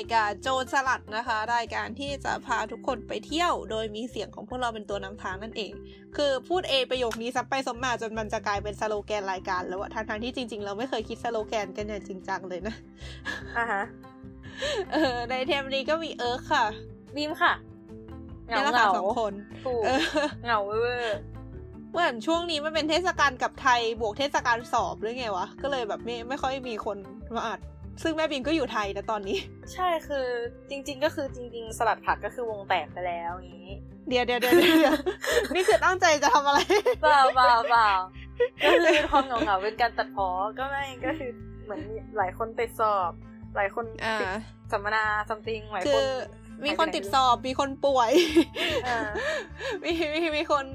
กับรายการโจรสลัดนะคะ รายการที่จะพาทุกคนไปเที่ยว โดยมีเสียงของพวกเราเป็นตัวนำทางนั่นเอง คือพูดเอประโยคนี้ซับไปซับมาจนมันจะกลายเป็นสโลแกนรายการ แล้วอะทางทางๆที่จริง ๆ เราไม่เคยคิดสโลแกนกันอย่างจริงจังเลยนะอะฮะเออในเทปนี้ก็มีเอิร์กค่ะบีมค่ะเหงานี่แหละค่ะเหงาสองคนถูกเออเหงาเวอร์เหมือนช่วงนี้มันเป็นเทศกาลกลับไทยบวกเทศกาลสอบหรือไงวะ ก็เลยแบบไม่ไม่ค่อยมีคนมาอัด ซึ่งแม่บิมก็อยู่ไทยนะตอนนี้ ใช่คือจริง ๆ ก็คือจริง ๆ สลัดผักก็คือวงแตกไปแล้วอย่างนี้ เดี๋ยวเดี๋ยวเดี๋ยวเดี๋ยวนี่คือตั้งใจจะทำอะไรเปล่าเปล่าเปล่าก็คือความเหงาเหงาๆเป็นการตัดพ้อก็ไม่ก็คือเหมือนหลายคนติดสอบ หลายคนอ่าติดสัมมนาซัมติงหลายคืคอนมีคนติดสอบมีคนป่วยอ่ามีมีมีคน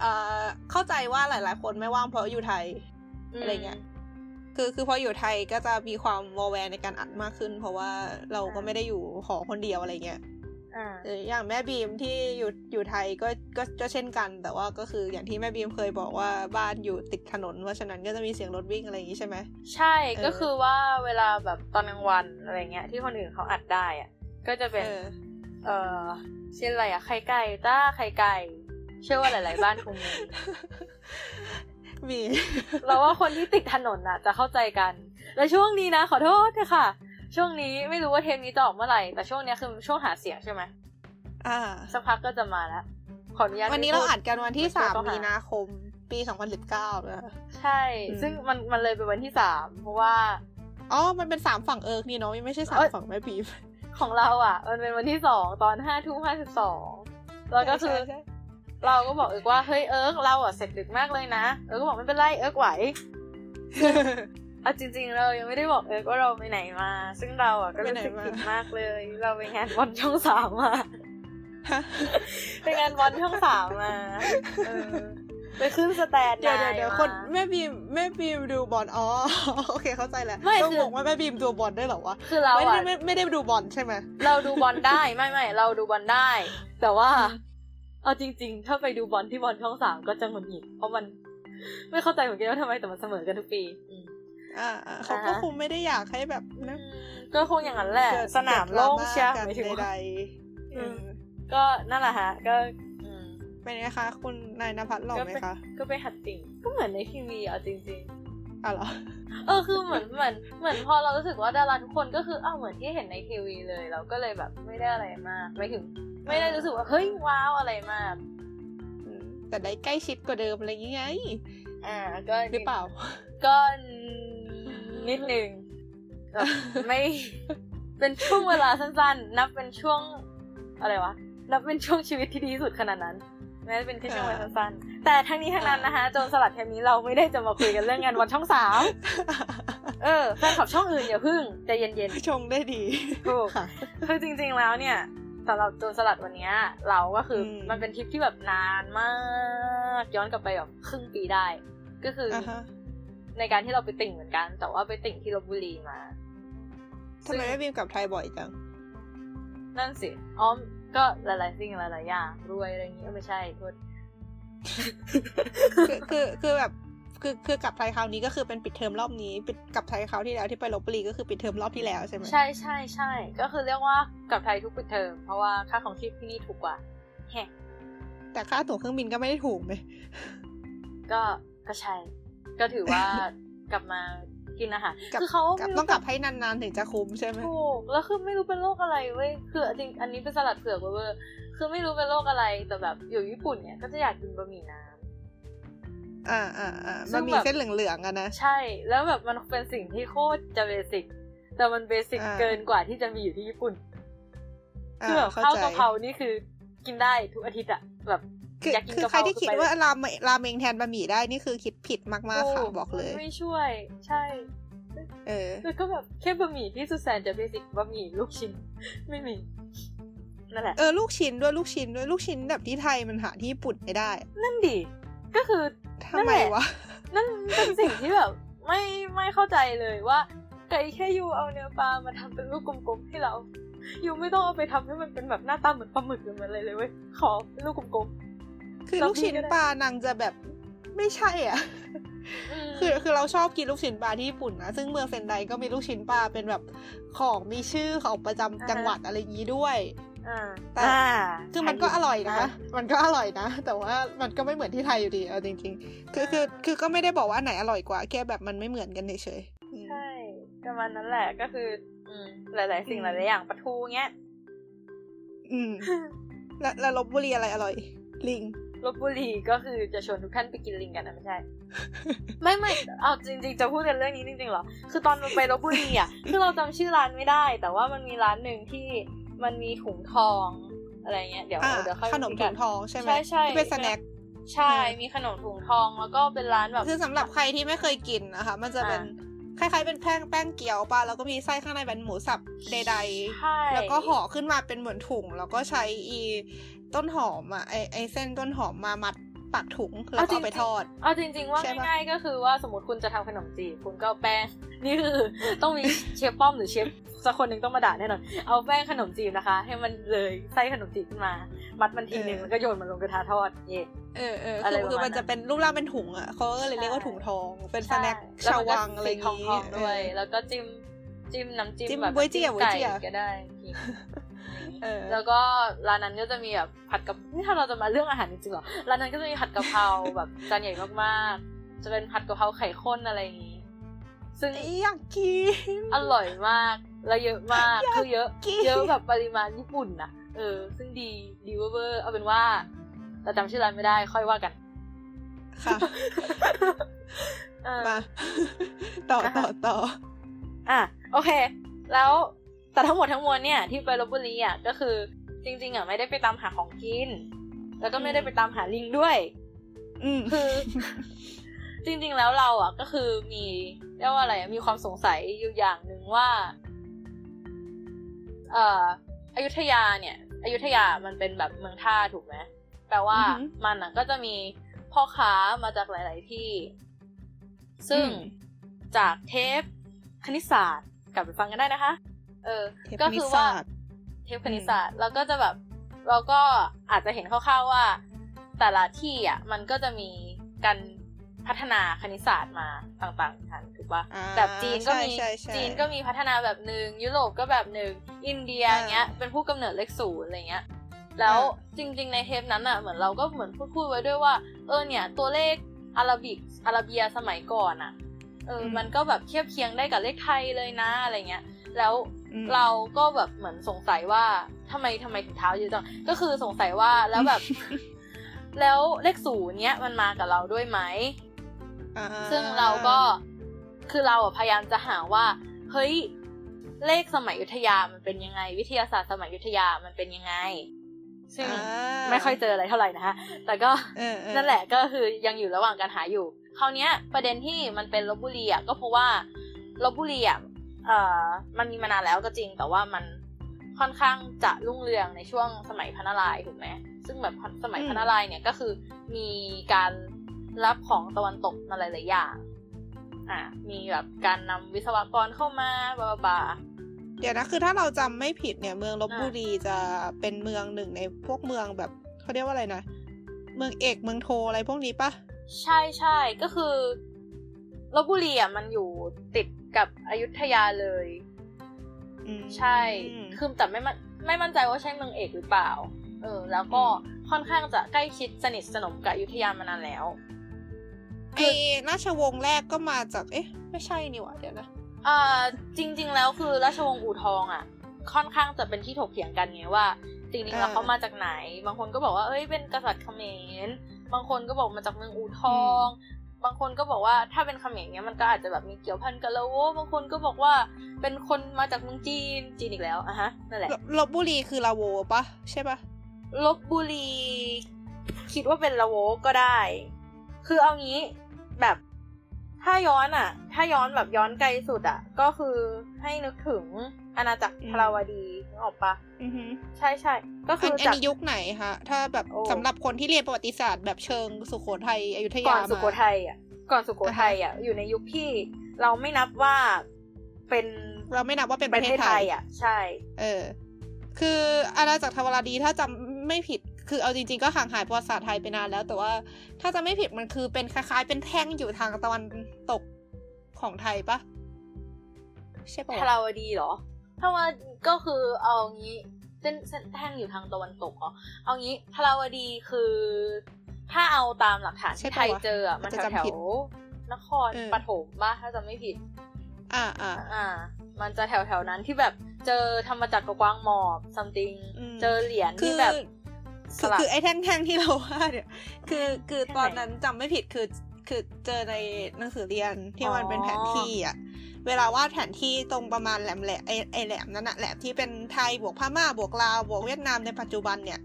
เอ่อเข้าใจว่าหลาย ๆ คนไม่ว่างเพราะอยู่ไทยอะไรเงี้ย คือคือพออยู่ไทยก็จะมีความวอลแวร์ในการอัดมากขึ้น เพราะว่าเราก็ไม่ได้อยู่หอคนเดียวอะไรเงี้ยอ่าเอออย่างแม่บีมที่อยู่อยู่ไทยก็ก็ก็เช่นกัน แต่ว่าก็คืออย่างที่แม่บีมเคยบอกว่าบ้านอยู่ติดถนน เพราะฉะนั้นก็จะมีเสียงรถวิ่งอะไรอย่างงี้ใช่ไหมใช่เออก็คือว่าเวลาแบบตอนกลางวันอะไรเงี้ยที่คนอื่นเขาอัดได้อะก็จะเป็น เออเอ่อเช่นอะไรอะไข่ไก่ต้าไข่ไก่ เชื่อว่าหลาย ๆ บ้านคงมี มีเราว่าคนที่ติดถนนน่ะ จะเข้าใจกัน และช่วงนี้นะ ขอโทษค่ะ ช่วงนี้ไม่รู้ว่าเทปนี้จะออกเมื่อไหร่ แต่ช่วงเนี้ยคือช่วงหาเสียงใช่ไหมอ่าสักพักก็จะมาแล้วขออนุญาตวันนี้ไม่เราพูอัดกันวันที่ไม่สามต้องหามีนาคม ปีสองพันสิบเก้านะคะใช่อืมซึ่งมันมันเลยเป็นวันที่สามเพราะว่าอ๋อ มันเป็นสามฝั่งเอิร์กนี่เนาะไม่ใช่สามเอ้ยฝั่งแม่บีมของเราอะ มันเป็นวันที่สองตอนห้าทุ่มห้าสิบสองแล้วก็คือใช่ใช่ เราก็บอกเอิร์กว่าเฮ้ยเอิร์กเราอะเสร็จดึกมากเลยนะ เอิร์กก็บอกไม่เป็นไรเอิร์กไหวเอาจริงๆเรายังไม่ได้บอกเอิร์กว่าเราไปไหนมา ซึ่งเราอะก็รู้สึกไปไหนมาผิดมากเลย เราไปงานบอลช่องสามมาฮะไปงานบอลช่องสามมาเออไปขึ้นสแตนด์เดี๋ยวเดี๋ยวเดี๋ยวมาคนแม่บีมแม่บีมดูบอลอ๋อโอเคเข้าใจแล้วไม่ต้องคือบอกว่าแม่บีมดูบอลได้เหรอวะคือเราไม่ได้อะไม่ไม่ได้ดูบอลใช่ไหมเราดูบอลได้ไม่ไม่เราดูบอลได้ แต่ว่า เอาจริง ๆ ถ้าไปดูบอลที่บอลช่องสามก็จะหงุดหงิดเพราะมันไม่เข้าใจเหมือนกันว่าทำไมแต่มันเสมอกันทุกปีอืมอ่าอ่าเขาก็อ่าฮะคงไม่ได้อยากให้แบบนะก็คงอย่างนั้นแหละเกิดสนามโล่งเชียร์กิดดราม่ากันหมายถึงว่าใดๆเออก็นั่นแหละฮะ ก็อืมเป็นไงคะ คุณนายนภัสหล่อไหมคะ ก็ไปหัดติ่งก็เหมือนในทีวีอะจริงอะเหรอๆเออคือเหมือนเหมือนเหมือนพอเรารู้สึกว่าดาราทุกคนก็คืออ้าวเหมือนที่เห็นในทีวีเลย เราก็เลยแบบไม่ได้อะไรมากไม่ถึง ไม่ได้รู้สึกว่าเฮ้ยว้าวอะไรมากอืมแต่ได้ใกล้ชิดกว่าเดิมอะไรอย่างเงี้ยอ่า ก็หรือเปล่า ก็นิดนึงแบบไม่เป็นช่วงเวลาสั้นๆ นับเป็นช่วงอะไรวะ นับเป็นช่วงชีวิตที่ดีที่สุดขนาดนั้น แม้จะเป็นแค่ช่วงเวลาสั้นๆ แต่ทั้งนี้ทั้งนั้นนะคะโจรสลัดเทปนี้เราไม่ได้จะมาคุยกันเรื่องงานวันช่องสามเออแฟนคลับช่องอื่นอย่าพึ่งใจเย็นชงได้ดีถูกค่ะๆคือจริงๆแล้วเนี่ย สำหรับโจรสลัดวันเนี้ยเราก็คืออมมันเป็นทริปที่แบบนานมาก ย้อนกลับไปแบบครึ่งปีได้ ก็คือออ่าฮะในการที่เราไปติ่งเหมือนกัน แต่ว่าไปติ่งที่ลบบุรีมาทำไมไม่บินกลับไทยบ่อยจัง นั่นสิอ๋อก็หลายๆสิ่งหลายๆอย่างรวยอะไรอย่างนี้เออไม่ใช่โทษคือคือคือแบบ คือคือกลับไทยคราวนี้ก็คือเป็นปิดเทอมรอบนี้ ปิดกลับไทยคราวที่แล้วที่ไปลบบุรีก็คือปิดเทอมรอบที่แล้วใช่ไหมใช่ใช่ใช่ก็คือเรียกว่ากลับไทยทุกปิดเทอมเพราะว่าค่าของชีพที่นี่ถูกกว่าแฮะแต่ค่าตั๋วเครื่องบินก็ไม่ได้ถูกเลยก็ก็ใช่ ก็ถือว่ากลับมากินอาหารกลับคือเขากลับไม่รู้ต้องกลับให้นานๆถึงจะคุ้มใช่ไหมถูกแล้วคือไม่รู้เป็นโรคอะไรเว้ยคือจริงอันนี้เป็นสลัดเผือกเว้ยคือไม่รู้เป็นโรคอะไรแต่แบบอยู่ญี่ปุ่นเนี่ยก็จะอยากกินบะหมี่น้ำ อ่าอ่าอ่าซึ่มันงมีแบบเส้นเหลืองๆอะนะใช่ แล้วแบบมันเป็นสิ่งที่โคตรจะเบสิกแต่มันเบสิกอ่าเกินกว่าที่จะมีอยู่ที่ญี่ปุ่นอ่าคือแบบเข้าข้าวใจกะเพรานี่คือกินได้ทุกอาทิตย์อะแบบคืออยากกินคือกะเพใครราที่คิดไปว่าราเมราเมงแทนบะหมี่ได้นี่คือคิดผิดมากๆค่ะโบอกเลยมันไม่ช่วย ใช่ เออแล้วก็แบบแค่บะหมี่ที่สุดแสนจะเบสิกบะหมี่ลูกชิ้น ไม่มีนั่นแหละเออลูกชิ้นด้วยลูกชิ้นด้วยลูกชิ้นแบบที่ไทยมันหาที่ญี่ปุ่นไม่ได้ นั่นดิ ก็คือทำไมวะ นั่นเป็นสิ่งที่แบบ ไม่ไม่เข้าใจเลยว่าไก่แค่ยูเอาเนื้อปลามาทำเป็นลูกกลมๆให้เรายูไม่ต้องเอาไปทำให้มันเป็นแบบหน้าตาเหมือนปลาหมึกหรือมันอะไรเลยเว้ยขอเป็นลูกกลมคือเราลูกชิ้นพี่ก็ได้ปลานางจะแบบไม่ใช่อะมคือคือเราชอบกินลูกชิ้นปลาที่ญี่ปุ่นนะซึ่งเมืองเซนไดก็มีลูกชิ้นปลาเป็นแบบของมีชื่อของประจำจังหวัดอะไรอย่างนี้ด้วยอ่า แต่อ่าคือมันก็อร่อยนะอ่ามันก็อร่อยนะ แต่ว่ามันก็ไม่เหมือนที่ไทยอยู่ดีเอาจริง ๆ คือคือคือก็ไม่ได้บอกว่าอันไหนอร่อยกว่า แค่แบบมันไม่เหมือนกันเฉยๆอืมใช่ประมาณนั้นแหละก็คืออืมหลาย ๆ สิ่งอืมหลาย ๆ อย่างปลาทูเงี้ย อืม แล้วแล้วลบบุรีอะไรอร่อย ลิงลบบุรีก็คือจะชวนทุกท่านไปกินลิงกันนะไม่ใช่ ไม่ไม่เอาจริง ๆ จะพูดกันเรื่องนี้จริงๆเหรอ คือตอนไปลบบุรีอะ คือเราจำชื่อร้านไม่ได้ แต่ว่ามันมีร้านหนึ่งที่ มันมีถุงทองอะไรเงี้ยเดี๋ยวอ่าเดี๋ยวค่อยขนมคุยถุกันงทองใช่ไหมใช่ใช่ที่เป็นสแน็คใช่อืมมีขนมถุงทองแล้วก็เป็นร้านแบบคือสำหรับใครที่ไม่เคยกินนะคะ มันจะเป็นคล้ายๆเป็นแป้งแป้งเกี๊ยวปะแล้วก็มีไส้ข้างในเป็นหมูสับใดใช่ๆแล้วก็ห่อขึ้นมาเป็นเหมือนถุง แล้วก็ใช้อีต้นหอมอะไอไอเส้นต้นหอมมามัด ปากถุงแล้วก็เอาไปทอด เอาจริง ๆ ว่าใช่ปะง่ายๆก็คือว่าสมมติคุณจะทำขนมจีบคุณก็เอาแป้ง นี่คือต้องมีเชฟป้อมหรือเชฟสักคนหนึ่งต้องมาด่าแน่นอน เอาแป้งขนมจีบนะคะ ให้มันเลยไส้ขนมจีบขึ้นมา มัดมันทีนึงแล้วก็โยนมันลงกระทะทอดเย่เออเอออะไรคือประมาณคือมันจะเป็นรูปร่างเป็นถุงอะเขาก็เลยเรียกว่าถุงทอง เป็นสแน็คใช่ชาววังอะไรอย่างแล้วมันก็สีทงี้องๆด้วยเออแล้วก็จิ้มจิ้มน้ำจิ้มจิ้มแบบบ๊วยเจี้ยน้ำจิ้มบ๊วยเจี้ยไก่ก็ได้กินเออ แล้วก็ร้านนั้นก็จะมีแบบผัดกับนี่ถ้าเราจะมาเรื่องอาหารจริงๆเหรอร้านนั้นก็จะมีผัดกะเพราแบบจานใหญ่มากๆ จะเป็นผัดกะเพราไข่ข้นอะไรอย่างนี้ ซึ่งอยากกินอร่อยมากแล้วเยอะมากอยากคือเยอะกินเยอะแบบปริมาณญี่ปุ่นนะเออ ซึ่งดีดีเวอร์เอาเป็นว่าเราจำชื่อร้านไม่ได้ค่อยว่ากัน ค่ะเออมาต่อต่อต่ออะโอเค แล้ว แต่ทั้งหมดทั้งมวลเนี่ยที่ไปลบบุรีอะก็คือจริง ๆอะไม่ได้ไปตามหาของกิน แล้วก็ไม่ได้ไปตามหาลิงด้วย อืมคือ จริง ๆ แล้วเราอะ ก็คือมีเรียกว่าอะไรอะมีความสงสัยอยู่อย่างหนึ่งว่าเอ่ออยุธยาเนี่ยอยุธยามันเป็นแบบเมืองท่าถูกไหมแปลว่าอือหือมันอะ ก็จะมีพ่อค้ามาจากหลาย ๆ ที่ ซึ่งอืมจากเทปคณิตศาสตร์กลับไปฟังกันได้นะคะ เออเทปก็คณิคืตอว่าศาสตร์เทปคณิตศาสตร์เราก็จะแบบ เราก็อาจจะเห็นคร่าวๆว่า แต่ละที่อะมันก็จะมีการพัฒนาคณิตศาสตร์มาต่างๆกันถูกปะอ่าแบบจีนก็มีใช่ใช่ใช่จีนก็มีพัฒนาแบบหนึ่งยุโรปก็แบบหนึ่งอินเดียอ่าอย่างเงี้ยเป็นผู้กำเนิดเลขศูนย์อะไรเงี้ยแล้วอ่าจริง ๆ ในเทปนั้นอะเหมือนเราก็เหมือนพูดพูดไว้ด้วยว่า เออเนี่ย ตัวเลขอาราบิกอาราเบียสมัยก่อนอะเอออมมันก็แบบเทียบเคียงได้กับเลขไทยเลยนะอะไรเงี้ย แล้วอืม เราก็แบบเหมือนสงสัยว่าทำไมทำไมถึงเท้าเยอะจังก็คือสงสัยว่าแล้วแบบ แล้วเลขศูนย์เนี้ยมันมากับเราด้วยไหมอ่าซึ่งเราก็คือเราอะพยายามจะหาว่า เฮ้ยเลขสมัยอยุธยามันเป็นยังไง วิทยาศาสตร์สมัยอยุธยามันเป็นยังไง ซึ่งอ่าไม่ค่อยเจออะไรเท่าไหร่นะคะแต่ก็เออเออนั่นแหละก็คือยังอยู่ระหว่างการหาอยู่คราวเนี้ยประเด็นที่มันเป็นลบบุรีอะก็เพราะว่าลบบุรีอะ เอ่อมันมีมานานแล้วก็จริง แต่ว่ามันค่อนข้างจะรุ่งเรืองในช่วงสมัยพระนารายณ์ถูกไหมซึ่งแบบสมัยพระนารายณ์เนี่ยก็คือมีการรับของตะวันตกมาหลายๆอย่างอะมีแบบการนำวิศวกรเข้ามาบลาบลาบลาเดี๋ยวนะคือถ้าเราจำไม่ผิดเนี่ย เมืองลบบุรีจะเป็นเมืองหนึ่งในพวกเมืองแบบเขาเรียกว่าอะไรนะ เมืองเอกเมืองโทอะไรพวกนี้ปะใช่ใช่ก็คือ ลบบุรีอะมันอยู่ติดกับอยุธยาเลยอืมใช่ คือแต่ไม่มั่นไม่มั่นใจว่าใช่เมืองเอกหรือเปล่า เออ แล้วก็อืมค่อนข้างจะใกล้ชิดสนิทสนมกับอยุธยามานานแล้วไอราชวงศ์แรกก็มาจาก เอ๊ะ ไม่ใช่นี่หว่าเดี๋ยวนะอ่าจริง ๆ แล้วคือราชวงศ์อู่ทองอะ ค่อนข้างจะเป็นที่ถกเถียงกันไงว่าจริงๆแล้วอ่าเขามาจากไหน บางคนก็บอกว่าเอ้ยเป็นกษัตริย์เขมรบางคนก็บอกมาจากเมืองอู่ทอง บางคนก็บอกว่าถ้าเป็นเขมรเนี้ยมันก็อาจจะแบบมีเกี่ยวพันกับละโวบางคนก็บอกว่าเป็นคนมาจากเมืองจีนจีนอีกแล้วอะฮะนั่นแหละลลบบุรีคือลาโวปะใช่ปะลบบุรี คิดว่าเป็นละโวก็ได้ คือเอางี้แบบถ้าย้อนอะถ้าย้อนแบบย้อนไกลสุดอะก็คือให้นึกถึงอาณาจักรทราวดี นึกออกปะอือฮึใช่ใช่ก็อัคืนออันจากนี้ยุคไหนฮะถ้าแบบโอ้สำหรับคนที่เรียนประวัติศาสตร์แบบเชิงสุโขทัยอยุธก่ยาอนมาสุโขทัยอะก่อนสุโขทัยอะอยู่ในยุคที่เราไม่นับว่าเป็นเราไม่นับว่าเป็นปประระเทเทศศไทไทยยอะใช่ เออ คืออาณาจักรทวารดีถ้าจำไม่ผิดคือเอาจริงๆก็ห่างหายประวัติศาสตร์ไทยไปนานแล้ว แต่ว่าถ้าจะไม่ผิดมันคือเป็นคล้ายๆ เป็นแท่งอยู่ทางตะวันตกของไทยปะใช่ปะทาราวดีเหรอ ทาราวดีก็คือเอางี้เส้นเส้นแท่งอยู่ทางตะวันตกเหรอเอางี้ทาราวดีคือ ถ้าเอาตามหลักฐานที่ไทยเจออะมันแถวแถวๆนครปฐมบ้าถ้าจะไม่ผิด อ่าอ่าอ่า มันจะแถวแถวๆนั้นที่แบบเจอธรรมจักรกับกวางหมอบ something อืมเจอเหรียญคืที่อแบบสคือลักคือไอ้แท่งๆที่เราว่าเนี่ยคือคือแท่งไหนตอนนั้นจำไม่ผิดคือคือเจอในหนังสือเรียนที่มันเป็นอ๋อแผนที่อะ เวลาวาดแผนที่ตรงประมาณแหลมแหลมไอไอแหลมนั่นอะแหลมที่เป็นไทยบวกพม่าบวกลาวบวกเวียดนามในปัจจุบันเนี่ย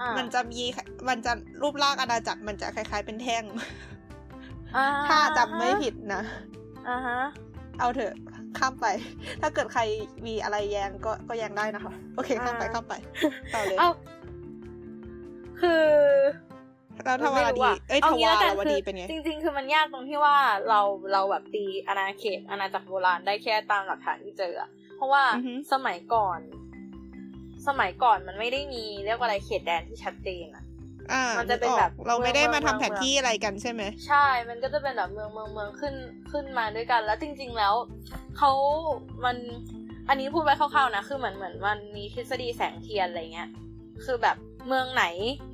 อ่ามันจะมีมันจะรูปร่างอาณาจักรมันจะคล้าย ๆ เป็นแท่งอ่ถ้าจำไม่ผิดนะอ่าฮะเอาเถอะข้ามไป ถ้าเกิดใครมีอะไรแย้งก็ก็แย้งได้นะคะ โอเคข้ามไปอ่าข้ามไปต่อเลยเอ้าคือ แล้วทวารดีไม่รู้ะเอ้ยเอาทงี้วาแล้วกันรวคือดีเป็นไงจริง ๆ คือมันยากตรงที่ว่าเราเราแบบตีอาณาเขตอาณาจักรโบราณได้แค่ตามหลักฐานที่เจออะเพราะว่าอือฮึสมัยก่อน สมัยก่อนมันไม่ได้มีเรียกว่าอะไรเขตแดนที่ชัดเจนอะอ่ามันจะเป็นแบบกเราไม่ได้เมืองมาทำเมืองแผนที่อะไรกันใช่ไหมใช่ มันก็จะเป็นแบบเมืองเมืองเมืองขึ้นขึ้นมาด้วยกัน แล้วจริง ๆ แล้วเขามันอันนี้พูดไว้คร่าวๆนะ คือเหมือนเหมือนมันมีทฤษฎีแสงเทียนอะไรเงี้ย คือแบบ เมืองไหน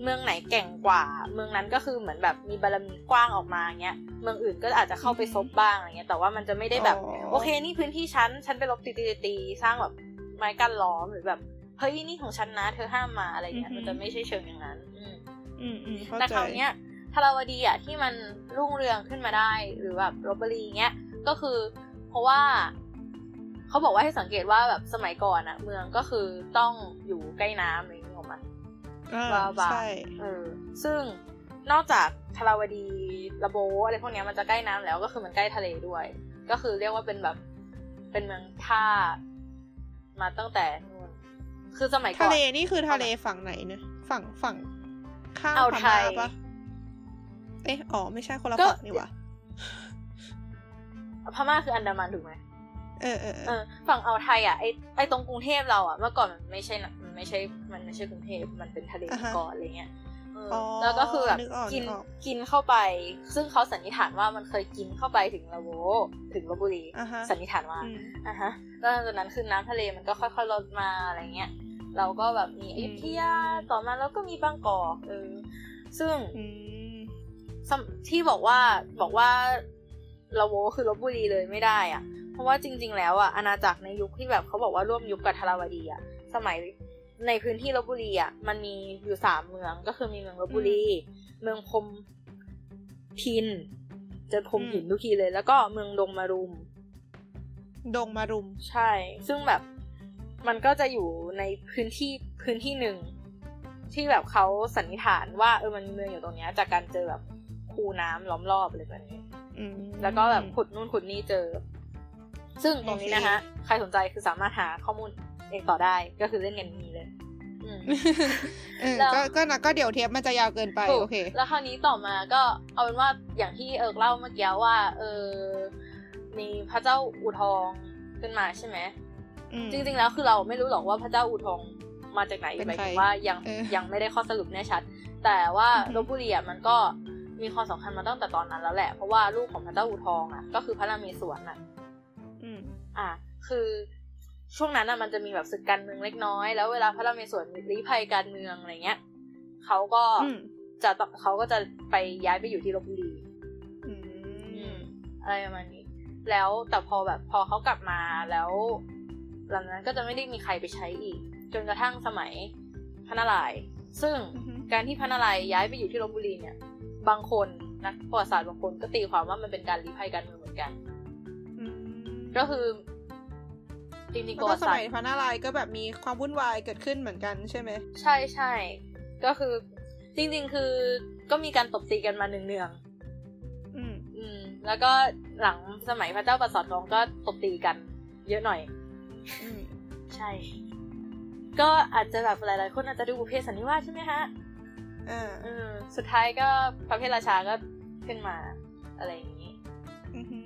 เมืองไหนเก่งกว่า เมืองนั้นก็คือเหมือนแบบมีบารมีกว้างออกมาเงี้ยเมืองอื่นก็อาจจะเข้าไปซบบ้างอะไรเงี้ยแต่ว่ามันจะไม่ได้แบบอ๋อโอเคนี่พื้นที่ฉันฉันไปลบตีตีตีสร้างแบบไม้กั้นล้อมหรือแบบเฮ้ยนี่ของฉันนะเธอห้ามมาอะไรเงี้ยมันจะไม่ใช่เชิงอย่างนั้น อืมอืมอืมเข้าแต่ใจคราวเนี้ยทาราวดีอะที่มันรุ่งเรืองขึ้นมาได้หรือแบบลบบุรีเงี้ยก็คือ เพราะว่าเขาบอกว่าให้สังเกตว่าแบบสมัยก่อนอะเมืองก็คือต้องอยู่ใกล้น้ำอะไรอย่างเงี้ยออกมาอ่า บาบาใช่เออซึ่งนอกจากทาราวดีระโบอะไรพวกเนี้ยมันจะใกล้น้ำแล้วก็คือมันใกล้ทะเลด้วย ก็คือเรียกว่าเป็นแบบเป็นเมืองท่ามาตั้งแต่นู่นคือสมัยก่อนทะเลนี่คือทะเลฝั่งไหนเนี่ยฝั่งฝั่งข้างอ่าวพไทม่ายปะเอ๊ะอ๋อไม่ใช่คนละก็ฝั่งนี่หว่าพม่าคืออันดามันถูกไหมเออเออเอเอออฝั่งอ่าวไทยอะไอไอตรงกรุงเทพเราอะเมื่อก่อนมันไม่ใช่นะมัน ไม่ใช่ มันไม่ใช่กรุงเทพมันเป็นทะเลมาก่อนอะไรเงี้ยเออออแล้วก็คือแบบนึกออกกินนึกออกกินเข้าไป ซึ่งเขาสันนิษฐานว่ามันเคยกินเข้าไปถึงละโวถึงลบบุรีอ่าฮะสันนิษฐานว่าอืมอะฮะแล้วหลังจากนั้นคือน้ำทะเลมันก็ค่อยๆลดมาอะไรเงี้ยเราก็แบบมีอยุธยาอืมต่อมาแล้วก็มีบางกอกเออซึ่งอืมสำที่บอกว่าบอกว่าละโวคือลบบุรีเลยไม่ได้อะเพราะว่าจริง ๆ แล้วอะอาณาจักรในยุคที่แบบเขาบอกว่าร่วมยุคกับทาราวดีอะสมัย ในพื้นที่ลบบุรีอะมันมีอยู่สามเมืองก็คือมีเมืองลบบุรี เมืองพรหมพินเจอพรหมหินทุกทีเลย แล้วก็เมืองดงมารุม ดงมารุมใช่ ซึ่งแบบมันก็จะอยู่ในพื้นที่พื้นที่หนึ่ง ที่แบบเขาสันนิษฐานว่าเออมันมีเมืองอยู่ตรงเนี้ย จากการเจอแบบคูน้ำล้อมรอบอะไรแบบนี้อืมแล้วก็แบบขุดนู่นขุดนี่เจอ ซึ่งตรงนี้โอเคนะคะใครสนใจคือสามารถหาข้อมูล เองต่อได้ก็คือเล่นกันนี้เลยอืมเออแล้วก็ก็นะก็เดี๋ยวเทปมันจะยาวเกินไปถูกโอเค แล้วคราวนี้ต่อมาก็เอาเป็นว่าอย่างที่เอิร์กเล่าเมื่อกี้ว่า เออมีพระเจ้าอูทองขึ้นมาใช่ไหมอืมจริง ๆ แล้วคือเราไม่รู้หรอกว่าพระเจ้าอูทองมาจากไหนเป็นหมายใครถึงว่ายังเออยังไม่ได้ข้อสรุปแน่ชัด แต่ว่าอือฮึลบบุรีอะมันก็มีความสำคัญมาตั้งแต่ตอนนั้นแล้วแหละ เพราะว่าลูกของพระเจ้าอูทองอะก็คือพระนามสวนอะอืมอะคือ ช่วงนั้นอะมันจะมีแบบศึกการเมืองเล็กน้อย แล้วเวลาพระนามสวนมีลี้ภัยการเมืองอะไรเงี้ยเขาก็อืมจะต้องเขาก็จะไปย้ายไปอยู่ที่ลบบุรีอือืมมอะไรประมาณนี้ แล้วแต่พอแบบพอเขากลับมาแล้ว หลังจากนั้นก็จะไม่ได้มีใครไปใช้อีก จนกระทั่งสมัยพระนารายณ์ซึ่งอือฮึการที่พระนารายณ์ย้ายไปอยู่ที่ลบบุรีเนี่ย บางคนนักประวัติศาสตร์บางคนก็ตีความว่ามันเป็นการลี้ภัยการเมืองเหมือนกันอืมก็คือ จริงๆประแล้ววัก็ติสศาสตมัยร์พระนารายณ์ก็แบบมีความวุ่นวายเกิดขึ้นเหมือนกันใช่ไหม ใช่ใช่ก็คือจริง ๆ คือก็มีการตบตีกันมาเนืองอืมๆอืม แล้วก็หลังสมัยพระเจ้าประสาททองก็ตบตีกัน เยอะหน่อย อืมใช่ ก็อาจจะแบบหลายๆคนอาจจะดูบุพเพสันนิวาสใช่ไหมฮะอ่าอืมสุดท้ายก็พระเพทราชาก็ขึ้นมาอะไรอย่างนี้อือฮึ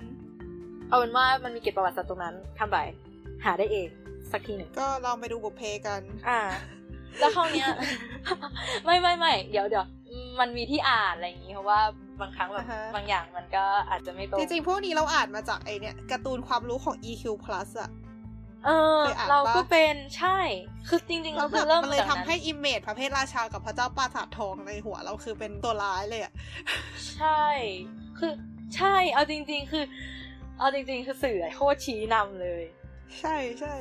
เอาเป็นว่ามันมีเก็บประวัติศาสตร์ตรงนั้นทำไป หาได้เอง สักทีหนึ่งก็ลองไปดูบุพเพกัน อ่า แล้วคราวเนี้ย ไม่ไม่ไม่เดี๋ยวเดี๋ยวมันมีที่อ่านอะไรอย่างงี้เพราะว่าบางครั้งแบบอ่าฮะบางอย่างมันก็อาจจะไม่ตรงจริงๆพวกนี้เราอ่านมาจากไอเนี่ยการ์ตูนความรู้ของ EQ Plus อะเออเคยอ่านปะเราก็เป็นใช่ คือจริงๆแล้เราวคืแบอบเริ่มมันเลยจากทำนั้นให้อิมเมจพระเพทราชากับพระเจ้าปราสาททองในหัวเราคือเป็นตัวร้ายเลยอะใช่ คือใช่ เอาจริง ๆ คือ เอาจริง ๆ คือสื่อโคตรชี้นำเลย ใช่ใช่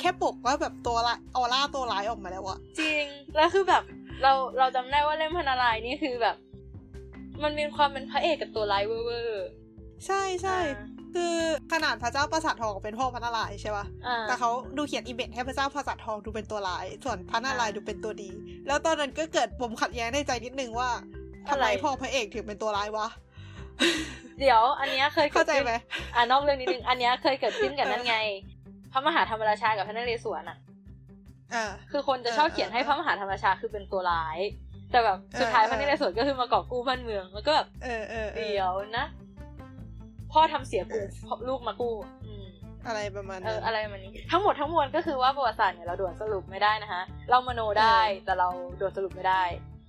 แค่ปกว่าแบบตัวละออร่าตัวร้ายออกมาแล้วอะจริง แล้วคือแบบเราเราจำได้ว่าเล่มพันนาลายนี่คือแบบ มันมีความเป็นพระเอกกับตัวร้ายเวอร์ใช่ใช่อ่าคือขนาดพระเจ้าปราสาททองเป็นพ่อพระนารายณ์ใช่ปะๆอ่าแต่เขาดูเขียนอิมเมจให้พระเจ้าปราสาททองดูเป็นตัวร้าย ส่วนพระนารายณ์อ่าดูเป็นตัวดี แล้วตอนนั้นก็เกิดปมขัดแย้งในใจนิดนึงว่าทำไมอะไรพ่อพระเอกถึงเป็นตัวร้ายวะ เดี๋ยว อันเนี้ยเคยกิเข้าดใจขึ้นไหมอ่านอกเรื่องนิดนึง อันเนี้ยเคยเกิดขึ้นกับนั่นไงพ ระมหาธรรมราชากับพระนเรศวรอะอ่าคือคนจะชอบเขียนให้พระมหาธรรมราชาคือเป็นตัวร้าย แต่แบบสุดท้ายเออพระนเรศวรก็คือมากอบกู้บ้านเมืองแล้วก็แบบเออเออเออเดี๋ยวนะ พ่อทำเสียกูเพราะลูกมากู้อืมอะไรประมาณเอนั้อนอะไรมันนี้ ทั้งหมดทั้งมวลก็คือว่าประวัติศาสตร์เนี่ยเราด่วนสรุปไม่ได้นะคะเรามโนได้แต่เราด่วนสรุปไม่ได้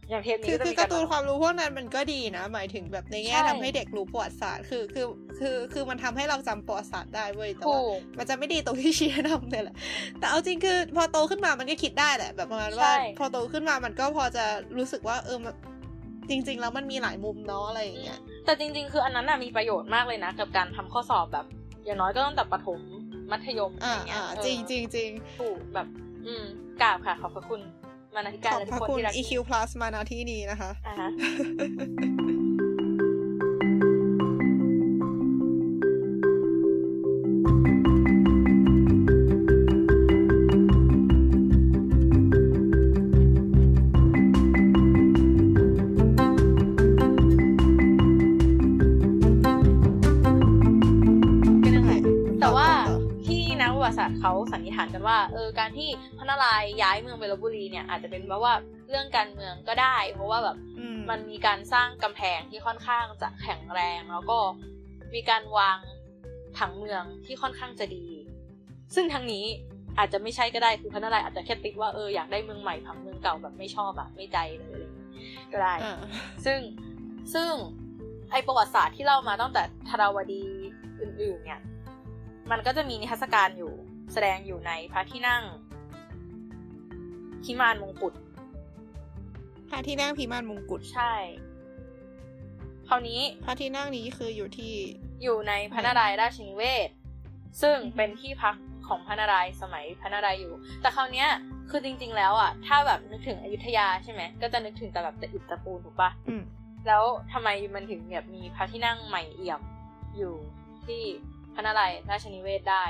อย่างเทปนี้คือก็จะคือมีการ์ตูนมโความรู้พวกนั้นมันก็ดีนะ หมายถึงแบบในแง่ใช่ทำให้เด็กรู้ประวัติศาสตร์คือคือ คือคือมันทำให้เราจำประวัติศาสตร์ได้เว้ยแต่ถูว่ากมันจะไม่ดีตรงที่ชี้นำเนี่ยแหละแต่เอาจริงคือพอโตขึ้นมามันก็คิดได้แหละ แบบประมาณว่าใช่พอโตขึ้นมามันก็พอจะรู้สึกว่าเออมันจริง ๆ แล้วมันมีหลายมุมเนาะอะไรอย่างเงี้ยแต่จริง ๆ คืออันนั้นน่ะมีประโยชน์มากเลยนะ กับการทำข้อสอบแบบ อย่างน้อยก็ตั้งแต่ประถมมัธยมอะอ่าไรเงี้ยอ่าเออจริงจริงจริงถูกแบบ อืมกราบค่ะขอบพระคุณ มานาธิการขอบและทุพกระคนคุณที่รัก EQ Plus มาณที่นี้นะคะอ่า ว่าเออการที่พระนารายณ์ย้ายเมืองไปลบบุรีเนี่ยอาจจะเป็นเพราะว่าเรื่องการเมืองก็ได้ เพราะว่าแบบอืมมันมีการสร้างกำแพงที่ค่อนข้างจะแข็งแรง แล้วก็มีการวางผังเมืองที่ค่อนข้างจะดี ซึ่งทางนี้อาจจะไม่ใช่ก็ได้คือพระนารายณ์อาจจะแค่ติดว่าเอออยากได้เมืองใหม่ผังเมืองเก่าแบบไม่ชอบอะไม่ใจเลยอะไรอย่างงี้ก็ได้อ่าซึ่งซึ่งไอประวัติศาสตร์ที่เล่ามาตั้งแต่ธาราวดีอื่นๆเนี่ย มันก็จะมีนิทรรศการอยู่ แสดงอยู่ในพระที่นั่งพิมานมงกุฎพระที่นั่งพิมานมงกุฎใช่ คราวนี้พระที่นั่งนี้คืออยู่ที่ อยู่ในพระนารายณ์ราชนิเวศ ซึ่งเป็นที่พักของพระนารายณ์สมัยพระนารายณ์อยู่ แต่คราวเนี้ยคือจริง ๆ แล้วอะ ถ้าแบบนึกถึงอยุธยาใช่ไหม ก็จะนึกถึงแต่แบบแต่อิฐตะปูนถูกปะอืมแล้วทำไมมันถึงแบบมีพระที่นั่งใหม่เอี่ยมอยู่ที่พระนารายณ์ราชนิเวศได้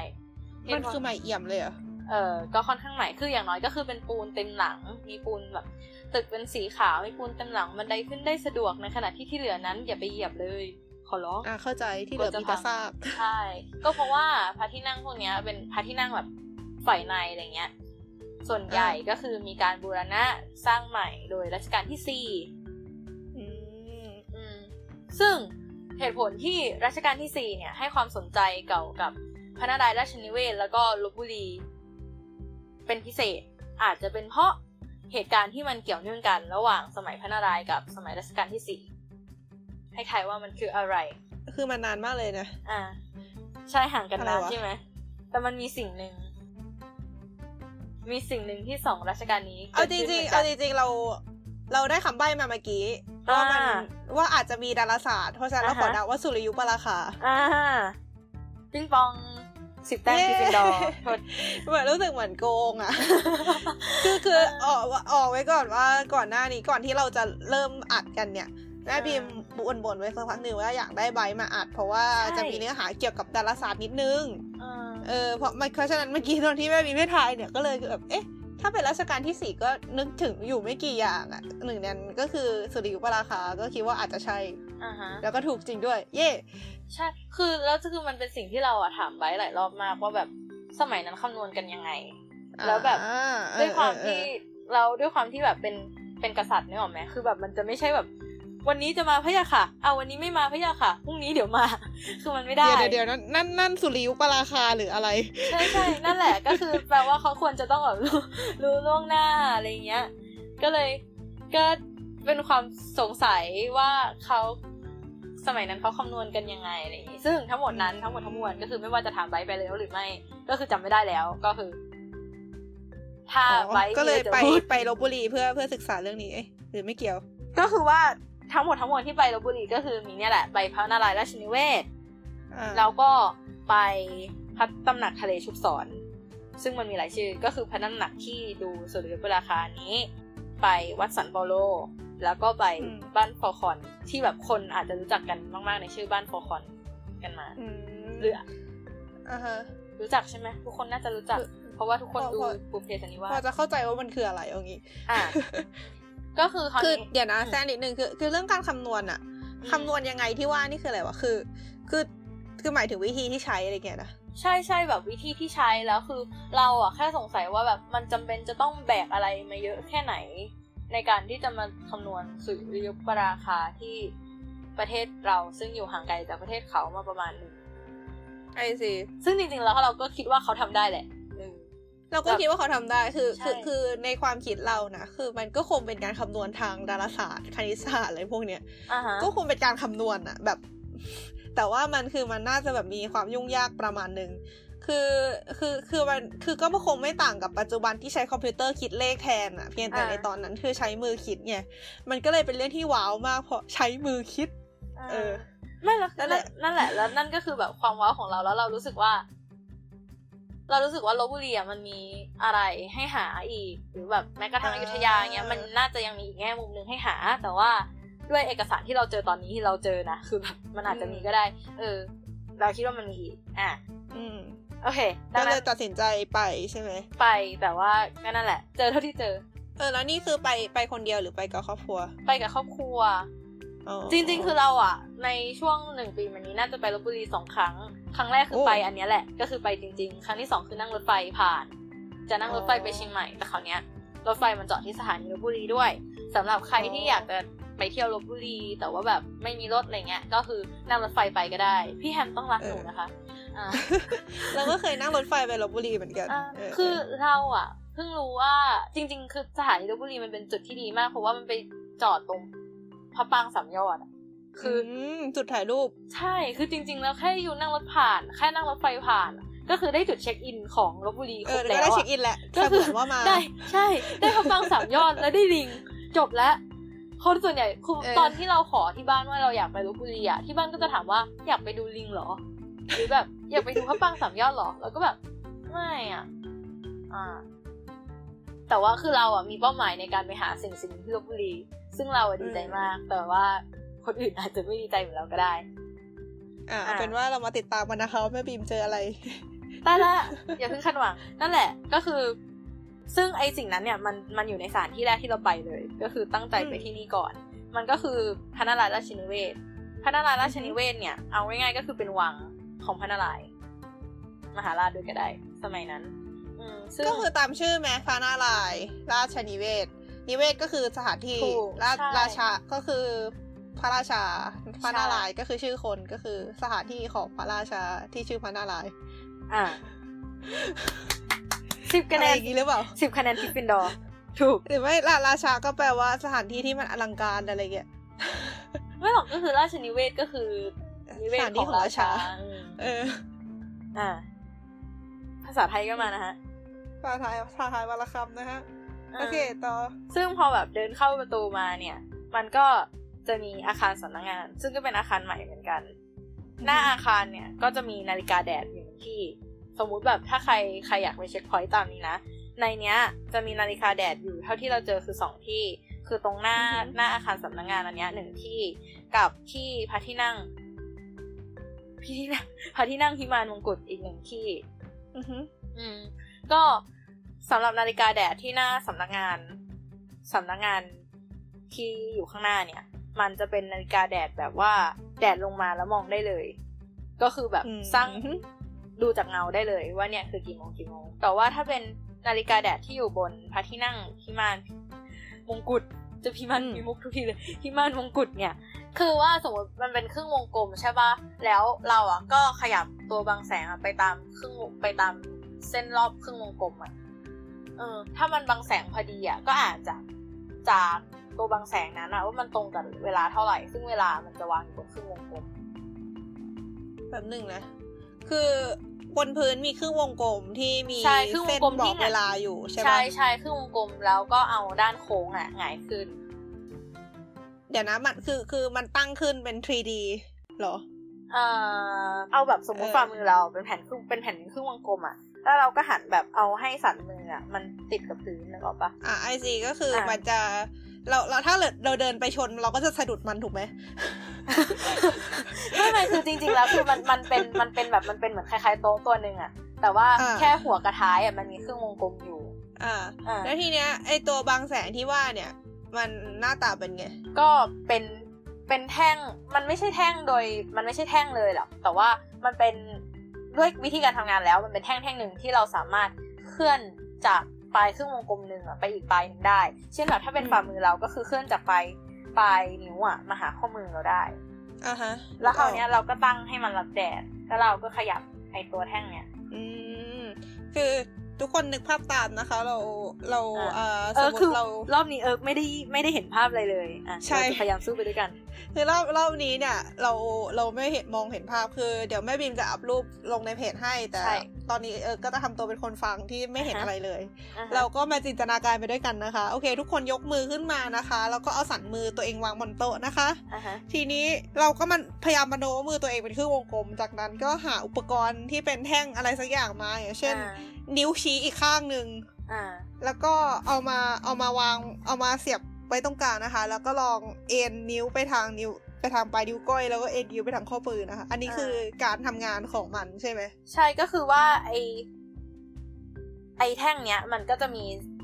มันคือใหม่เอี่ยมเลยเหรอเออก็ค่อนข้างใหม่คืออย่างน้อยก็คือเป็นปูนเต็มหลัง มีปูนแบบ ตึกเป็นสีขาวมีปูนเต็มหลังบันไดขึ้นได้สะดวกในขณะที่ที่เหลือนั้นอย่าไปเหยียบเลย ขอร้องอ่าเข้าใจที่เหลือมีแต่ซากใช่ ก็เพราะว่าพระที่นั่งพวกเนี้ยเป็นพระที่นั่งแบบฝ่ายในอะไรเงี้ย ส่วนใหญ่ก็คือมีการบูรณะสร้างใหม่โดยรัชกาลที่สี่อืมอืมซึ่งเหตุผลที่รัชกาลที่สี่เนี่ยให้ความสนใจเกี่ยวกับ พระนารายณ์ราชนิเวศน์แล้วก็ลบบุรี เป็นพิเศษอาจจะเป็นเพราะเหตุการณ์ที่มันเกี่ยวเนื่องกัน ระหว่างสมัยพระนารายณ์กับสมัยรัชกาลที่สี่ให้ทายว่ามันคืออะไร คือมันนานมากเลยนะ อ่า ใช่ห่างกันนานอะไรวะใช่ไหม แต่มันมีสิ่งหนึ่ง มีสิ่งหนึ่งที่สองรัชกาลนี้ เอาจริงกิดๆขึ้เอานหจมืนกันริงๆ เรา เราได้คำใบ้มาเมื่อกี้ว่ามันอ่าว่าอาจจะมีดาราศาสตร์ เพราะฉะนั้นเราขออ่าฮะเดาว่าสุริยุปราคา อ่า ปิงปอง สิบแต้มเย้ที่เป็นดอร์โทษเหมือนรู้สึกเหมือนโกงอะ คือคือออกออกไว้ก่อนว่าก่อนหน้านี้ก่อนที่เราจะเริ่มอัดกันเนี่ยแม่อ่าบีมบ่นบ่นๆไว้สักพักหนึ่งว่าอยากได้ใบมาอัด เพราะว่าใช่จะมีเนื้อหาเกี่ยวกับดาราศาสตร์นิดนึงอ่าเออเพราะมันเพราะฉะนั้นเมื่อกี้ตอนที่แม่บีไม่ทายเนี่ยก็เลยแบบเอ๊ะถ้าเป็นรัชกาลที่สี่ก็นึกถึงอยู่ไม่กี่อย่างอะหนึ่งในนั้นก็คือสุริยุปราคาก็คิดว่าอาจจะใช่อ่าฮะแล้วก็ถูกจริงด้วย เย่ ใช่ คือแล้วคือมันเป็นสิ่งที่เราอะถามไว้หลายรอบมากว่าแบบสมัยนั้นคำนวณกันยังไง แล้วแบบอ่าเออด้วยความเออที่เราด้วยความที่แบบเป็นเป็นกษัตริย์เนี่ยหรอกไหมคือแบบมันจะไม่ใช่แบบ วันนี้จะมาพะยะค่ะ เอาวันนี้ไม่มาพะยะค่ะพรุ่งนี้เดี๋ยวมา คือมันไม่ได้ เดี๋ยวเดี๋ยวเดี๋ยวนั่นนั่นนั่นสุริยุปราคาหรืออะไร ใช่ใช่นั่นแหละก็คือแปลว่าเขาควรจะต้องแบบรู้รู้ล่วงหน้าอะไรเงี้ย ก็เลยก็เป็นความสงสัยว่าเขา สมัยนั้นเขาคำนวณกันยังไงอะไรอย่างงี้ซึ่งทั้งหมดนั้นทั้งหมดทั้งมวลก็คือไม่ว่าจะถามไบร์ทไปแล้วหรือไม่ ก็คือจำไม่ได้แล้วก็คือ ถ้าอ๋อไบร์ทก็เลยมีอะรจะไปพูดไปลบบุรีเพื่อเพื่อศึกษาเรื่องนี้เอ๊ะหรือไม่เกี่ยว ก็คือว่าทั้งหมดทั้งมวลที่ไปลบบุรีก็คือมีเนี่ยแหละไปพระนารายณ์ราชนิเวศอ่าแล้วก็ไปพระตำหนักทะเลชุบสอนซึ่งมันมีหลายชื่อก็คือพระตำหนักที่ดูสุริยุปราคานี้ ไปวัดสันเปาโล แล้วก็ไปบ้านฟอคอนที่แบบคนอาจจะรู้จักกันมากๆในชื่อบ้านฟอคอนกันมาอืมหรืออ่าฮะรู้จักใช่ไหมทุกคนน่าจะรู้จักคือเพราะว่าทุกคนพอดูพอบุพเพสันนิวาพอสจะเข้าใจว่ามันคืออะไรเอางี้อะก็คือคราวคือนี้เดี๋ยวนะอืมแซนนิดนึงคือ คือเรื่องการคำนวณอะอืมคำนวณยังไงที่ว่านี่คืออะไรวะคือ คือคือหมายถึงวิธีที่ใช้อะไรเงี้ยนะใช่ใช่แบบวิธีที่ใช้แล้วคือเราอะแค่สงสัยว่าแบบมันจำเป็นจะต้องแบกอะไรมาเยอะแค่ไหน ในการที่จะมาคำนวณสุริยุปราคาที่ประเทศเราซึ่งอยู่ห่างไกลจากประเทศเขามาประมาณหนึงไอซีซึ่งจริงๆแล้วเราก็คิดว่าเขาทำได้แหละเออเราก็คิดว่าเขาทำได้คือคือใช่คือในความคิดเรานะคือมันก็คงเป็นการคำนวณทางดาราศาสตร์คณิตศาสตร์อะไรพวกเนี้ยอ่าฮะก็คงเป็นการคำนวณอะแบบ แต่ว่ามันคือมันน่าจะแบบมีความยุ่งยากประมาณหนึ่ง คือคือคือมันคือก็คงไม่ต่างกับปัจจุบันที่ใช้คอมพิวเตอร์คิดเลขแทนอะเพียงแต่ในตอนนั้นคือใช้มือคิดไงมันก็เลยเป็นเรื่องที่ว้าวมากเพราะใช้มือคิด เออไม่แล้วนั่นั่นนแหแหละละนั่นแหละแล้วนั่นก็คือแบบความว้าวของเราแล้วเรารู้สึกว่า เรารู้สึกว่าลบบุรีอะมันมีอะไรให้หาอีก หรือแบบแม้กระทั่งอยุธยาเงี้ยมันน่าจะยังมีอีกแง่มุมหนึ่งให้หา แต่ว่าด้วยเอกสารที่เราเจอตอนนี้ที่เราเจอนะคือแบบมันอาจจะมีก็ได้ เออ เราคิดว่ามันมีอีกอะอืม โอเคดัก็งเลนั้ยนตัดสินใจไปใช่ไหมไปแต่ว่าก็นั่นแหละ เจอเท่าที่เจอ เออแล้วนี่คือไปไปคนเดียวหรือไปกับครอบครัว ไปกับครอบครัวอ๋อจริง ๆ คือเราอะ ในช่วงหนึ่งปีมานี้น่าจะไปลบบุรีสองครั้ง ครั้งแรกคือโอ้ไปอันเนี้ยแหละ ก็คือไปจริง ๆ ครั้งที่สองคือนั่งรถไฟผ่าน จะนั่งรถไฟอ๋อไปเชียงใหม่แต่คราวเนี้ยรถไฟมันจอดที่สถานีลบบุรีด้วยสำหรับใครที่อ๋ออยากจะไปเที่ยวลบบุรี แต่ว่าแบบไม่มีรถอะไรเงี้ยก็คือนั่งรถไฟไปก็ได้ พี่แฮมต้องรักหนูนะคะอ่า เราก็เคยนั่งรถไฟไปลบบุรีเหมือนกันอ่าเออคือเราอะเพิ่งรู้ว่าจริง ๆ คือสถานีลบบุรีมันเป็นจุดที่ดีมากเพราะว่ามันไปจอดตรงพระปรางสามยอดอะคือมจุดถ่ายรูป ใช่คือจริง ๆ แล้วแค่อยู่นั่งรถผ่าน แค่นั่งรถไฟผ่าน ก็คือได้จุดเช็คอินของลบบุรีคเอรอบก็แล้วได้อะเช็คอินแหละก็แต่คืเหมือนว่ามาได้ใช่ ได้พระปรางสามยอดแล้วได้ลิงจบแล้วคนส่วนใหญ่คือเออตอนที่เราขอที่บ้านว่าเราอยากไปลบบุรีอะที่บ้านก็จะถามว่าอยากไปดูลิงเหรอ หรือแบบอยากไปดูพระปรางสามยอดเหรอ แล้วก็แบบ ไม่อะอ่า แต่ว่าคือเราอะมีเป้าหมายในการไปหาสิ่งสิ่งหนึ่งที่ลบบุรี ซึ่งเราอะดีใจมาก แต่ว่าคนอื่นอาจจะไม่ดีใจเหมือนเราก็ได้อ่าอ่าเป็นว่าเรามาติดตามกันนะคะว่าแม่บีมเจออะไรตายละอย่าเพิ่งคาดหวัง นั่นแหละ ก็คือ ซึ่งไอสิ่งนั้นเนี่ยมันมันอยู่ในสถานที่แรกที่เราไปเลย ก็คือตั้งใจไปอืมที่นี่ก่อน มันก็คือพระนารายณ์ราชนิเวศน์พระนารายณ์ราชนิเวศน์เนี่ยเอาง่ายๆก็คือเป็นวัง ของพระนารายณ์มหาราชด้วยก็ได้ สมัยนั้น อืมซึ่ง ก็คือตามชื่อแม่พระนารายณ์ราชนิเวศน์ นิเวศก็คือสถานที่ถูกราชใช่ ราชาก็คือพระราชาพระใช่นารายณ์ก็คือชื่อคนก็คือสถานที่ของพระราชาที่ชื่อพระนารายณ์อ่าสิบคะแนนอะไรอย่างนี้หรือเปล่า สิบคะแนนกริฟฟินดอร์ถูก หรือไม่ราราชาก็แปลว่าสถานที่ที่มันอลังการอะไรเงี้ย ไม่หรอกก็คือราชนิเวศก็คือ นิเวศสถานที่ของของราราชาชาอืมเออ อ่า ภาษาไทยก็มานะฮะ ภาษาไทยภาษาไทยวันละคำนะฮะ โอเคต่อ ซึ่งพอแบบเดินเข้าประตูมาเนี่ย มันก็จะมีอาคารสำนักงาน ซึ่งก็เป็นอาคารใหม่เหมือนกัน หน้าอาคารเนี่ย ก็จะมีนาฬิกาแดดอยู่หนึ่งที่ สมมุติแบบถ้าใครใครอยากไปเช็คพอยต์ตามนี้นะ ในเนี้ย จะมีนาฬิกาแดดอยู่เท่าที่เราเจอคือสองที่คือตรงหน้าอือหือหน้าอาคารสำนักงานอันเนี้ยหนึ่งที่กับที่พระที่นั่ง พี่ที่นั่งพระที่นั่งพิมานมงกุฎอีกหนึ่งที่ อือหืออืม ก็สำหรับนาฬิกาแดดที่หน้าสำนักงานสำนักงานที่อยู่ข้างหน้าเนี่ย มันจะเป็นนาฬิกาแดดแบบว่า แดดลงมาแล้วมองได้เลย ก็คือแบบอืมสร้างดูจากเงาได้เลยว่าเนี่ยคือกี่โมงกี่โมง แต่ว่าถ้าเป็นนาฬิกาแดดที่อยู่บนพระที่นั่งที่มานมงกุฎจะพี่มันอืมมีมุกทุกทีเลยพี่มันมงกุฎเนี่ย คือว่าสมมติมันเป็นครึ่งวงกลมใช่ปะแล้วเราอะก็ขยับตัวบางแสงอะไปตามครึ่งวงไปตามเส้นรอบครึ่งวงกลมอะ เออ ถ้ามันบางแสงพอดีอะก็อาจจะจากตัวบางแสงนั้นอะว่ามันตรงกับเวลาเท่าไหร่ ซึ่งเวลามันจะวางอยู่บนครึ่งวงกลม แบบหนึ่งนะ คือบนพื้นมีครึ่งวงกลมที่มีใช่ครึ่งวเส้งนกลมบอที่กไงเวลาอยู่ใช่ไหมใช่ใช่ครึ่งวงกลมแล้วก็เอาด้านโค้งอะหงายขึ้น เดี๋ยวนะมันคือคือมันตั้งขึ้นเป็น 3D เหรอ เอ่อเอาแบบสมมติเออฝ่ามือเราเป็นแผ่นครึ่งเป็นแผ่นครึ่งวงกลมอะแล้วเราก็หันแบบเอาให้สันมืออะมันติดกับพื้นนึกออกปะอะไอซีก็คืออะมันจะเราเราถ้าเราเราเดินไปชนเราก็จะสะดุดมันถูกไหมไม่ไม่คือจริง ๆ แล้วคือมันมันเป็นมันเป็นแบบมันเป็นเหมือนคล้ายๆโต๊ะตัวหนึ่งอะ แต่ว่าอ่าแค่หัวกระท้ายอะมันมีครึ่งวงกลมอยู่อ่าอ่าแล้วทีเนี้ยไอตัวบางแสงที่ว่าเนี่ย มันหน้าตาเป็นไง ก็เป็นเป็นแท่งมันไม่ใช่แท่งโดย มันไม่ใช่แท่งเลยหรอกแต่ว่ามันเป็นด้วยวิธีการทำงานแล้วมันเป็นแท่งแท่งหนึ่งที่เราสามารถเคลื่อนจากปลายครึ่งวงกลมหนึ่งอะไปอีกปลายหนึ่งได้ เช่นแบบถ้าเป็นอืมฝ่ามือเราก็คือเคลื่อนจากปลายปลายนิ้วอะมาหาข้อมือเราได้อ่าฮะ แล้วคราวเนี้ยเราก็ตั้งให้มันรับแดดแล้วเราก็ขยับไอตัวแท่งเนี้ย อืมคือ ทุกคนนึกภาพตามนะคะ เราเราอ่าเอ่อเอสอมมคือติเรารอบนี้เออไม่ได้ไม่ได้เห็นภาพอะไรเลยอะใช่เราจะพยายามสู้ไปด้วยกันคือรอบรอบนี้เนี่ย เราเราไม่เห็นมองเห็นภาพคือเดี๋ยวแม่บีมจะอัพรูปลงในเพจให้แต่ใช่ตอนนี้เออก็จะทำตัวเป็นคนฟังที่ไม่เห็นอ่าฮะอะไรเลยอ่าฮะเราก็มาจินตนาการไปด้วยกันนะคะ โอเค ทุกคนยกมือขึ้นมานะคะแล้วก็เอาสันมือตัวเองวางบนโต๊ะนะคะอ่าฮะทีนี้เราก็มันพยายามมโนว่ามือตัวเองเป็นครึ่งวงกลม จากนั้นก็หาอุปกรณ์ที่เป็นแท่งอะไรสักอย่างมาอย่างเช่นอ่านิ้วชี้อีกข้างหนึ่งอ่า แล้วก็เอามาเอามาวางเอามาเสียบไว้ตรงกลางนะคะ แล้วก็ลองเอ็นนิ้วไปทางนิ้วไปทางปลายนิ้วก้อยแล้วก็เอ็นนิ้วไปทางข้อมือนะคะ อันนี้คือการทำงานของมันใช่ไหม ใช่ก็คือว่าไอไอแท่งเนี้ย มันก็จะมี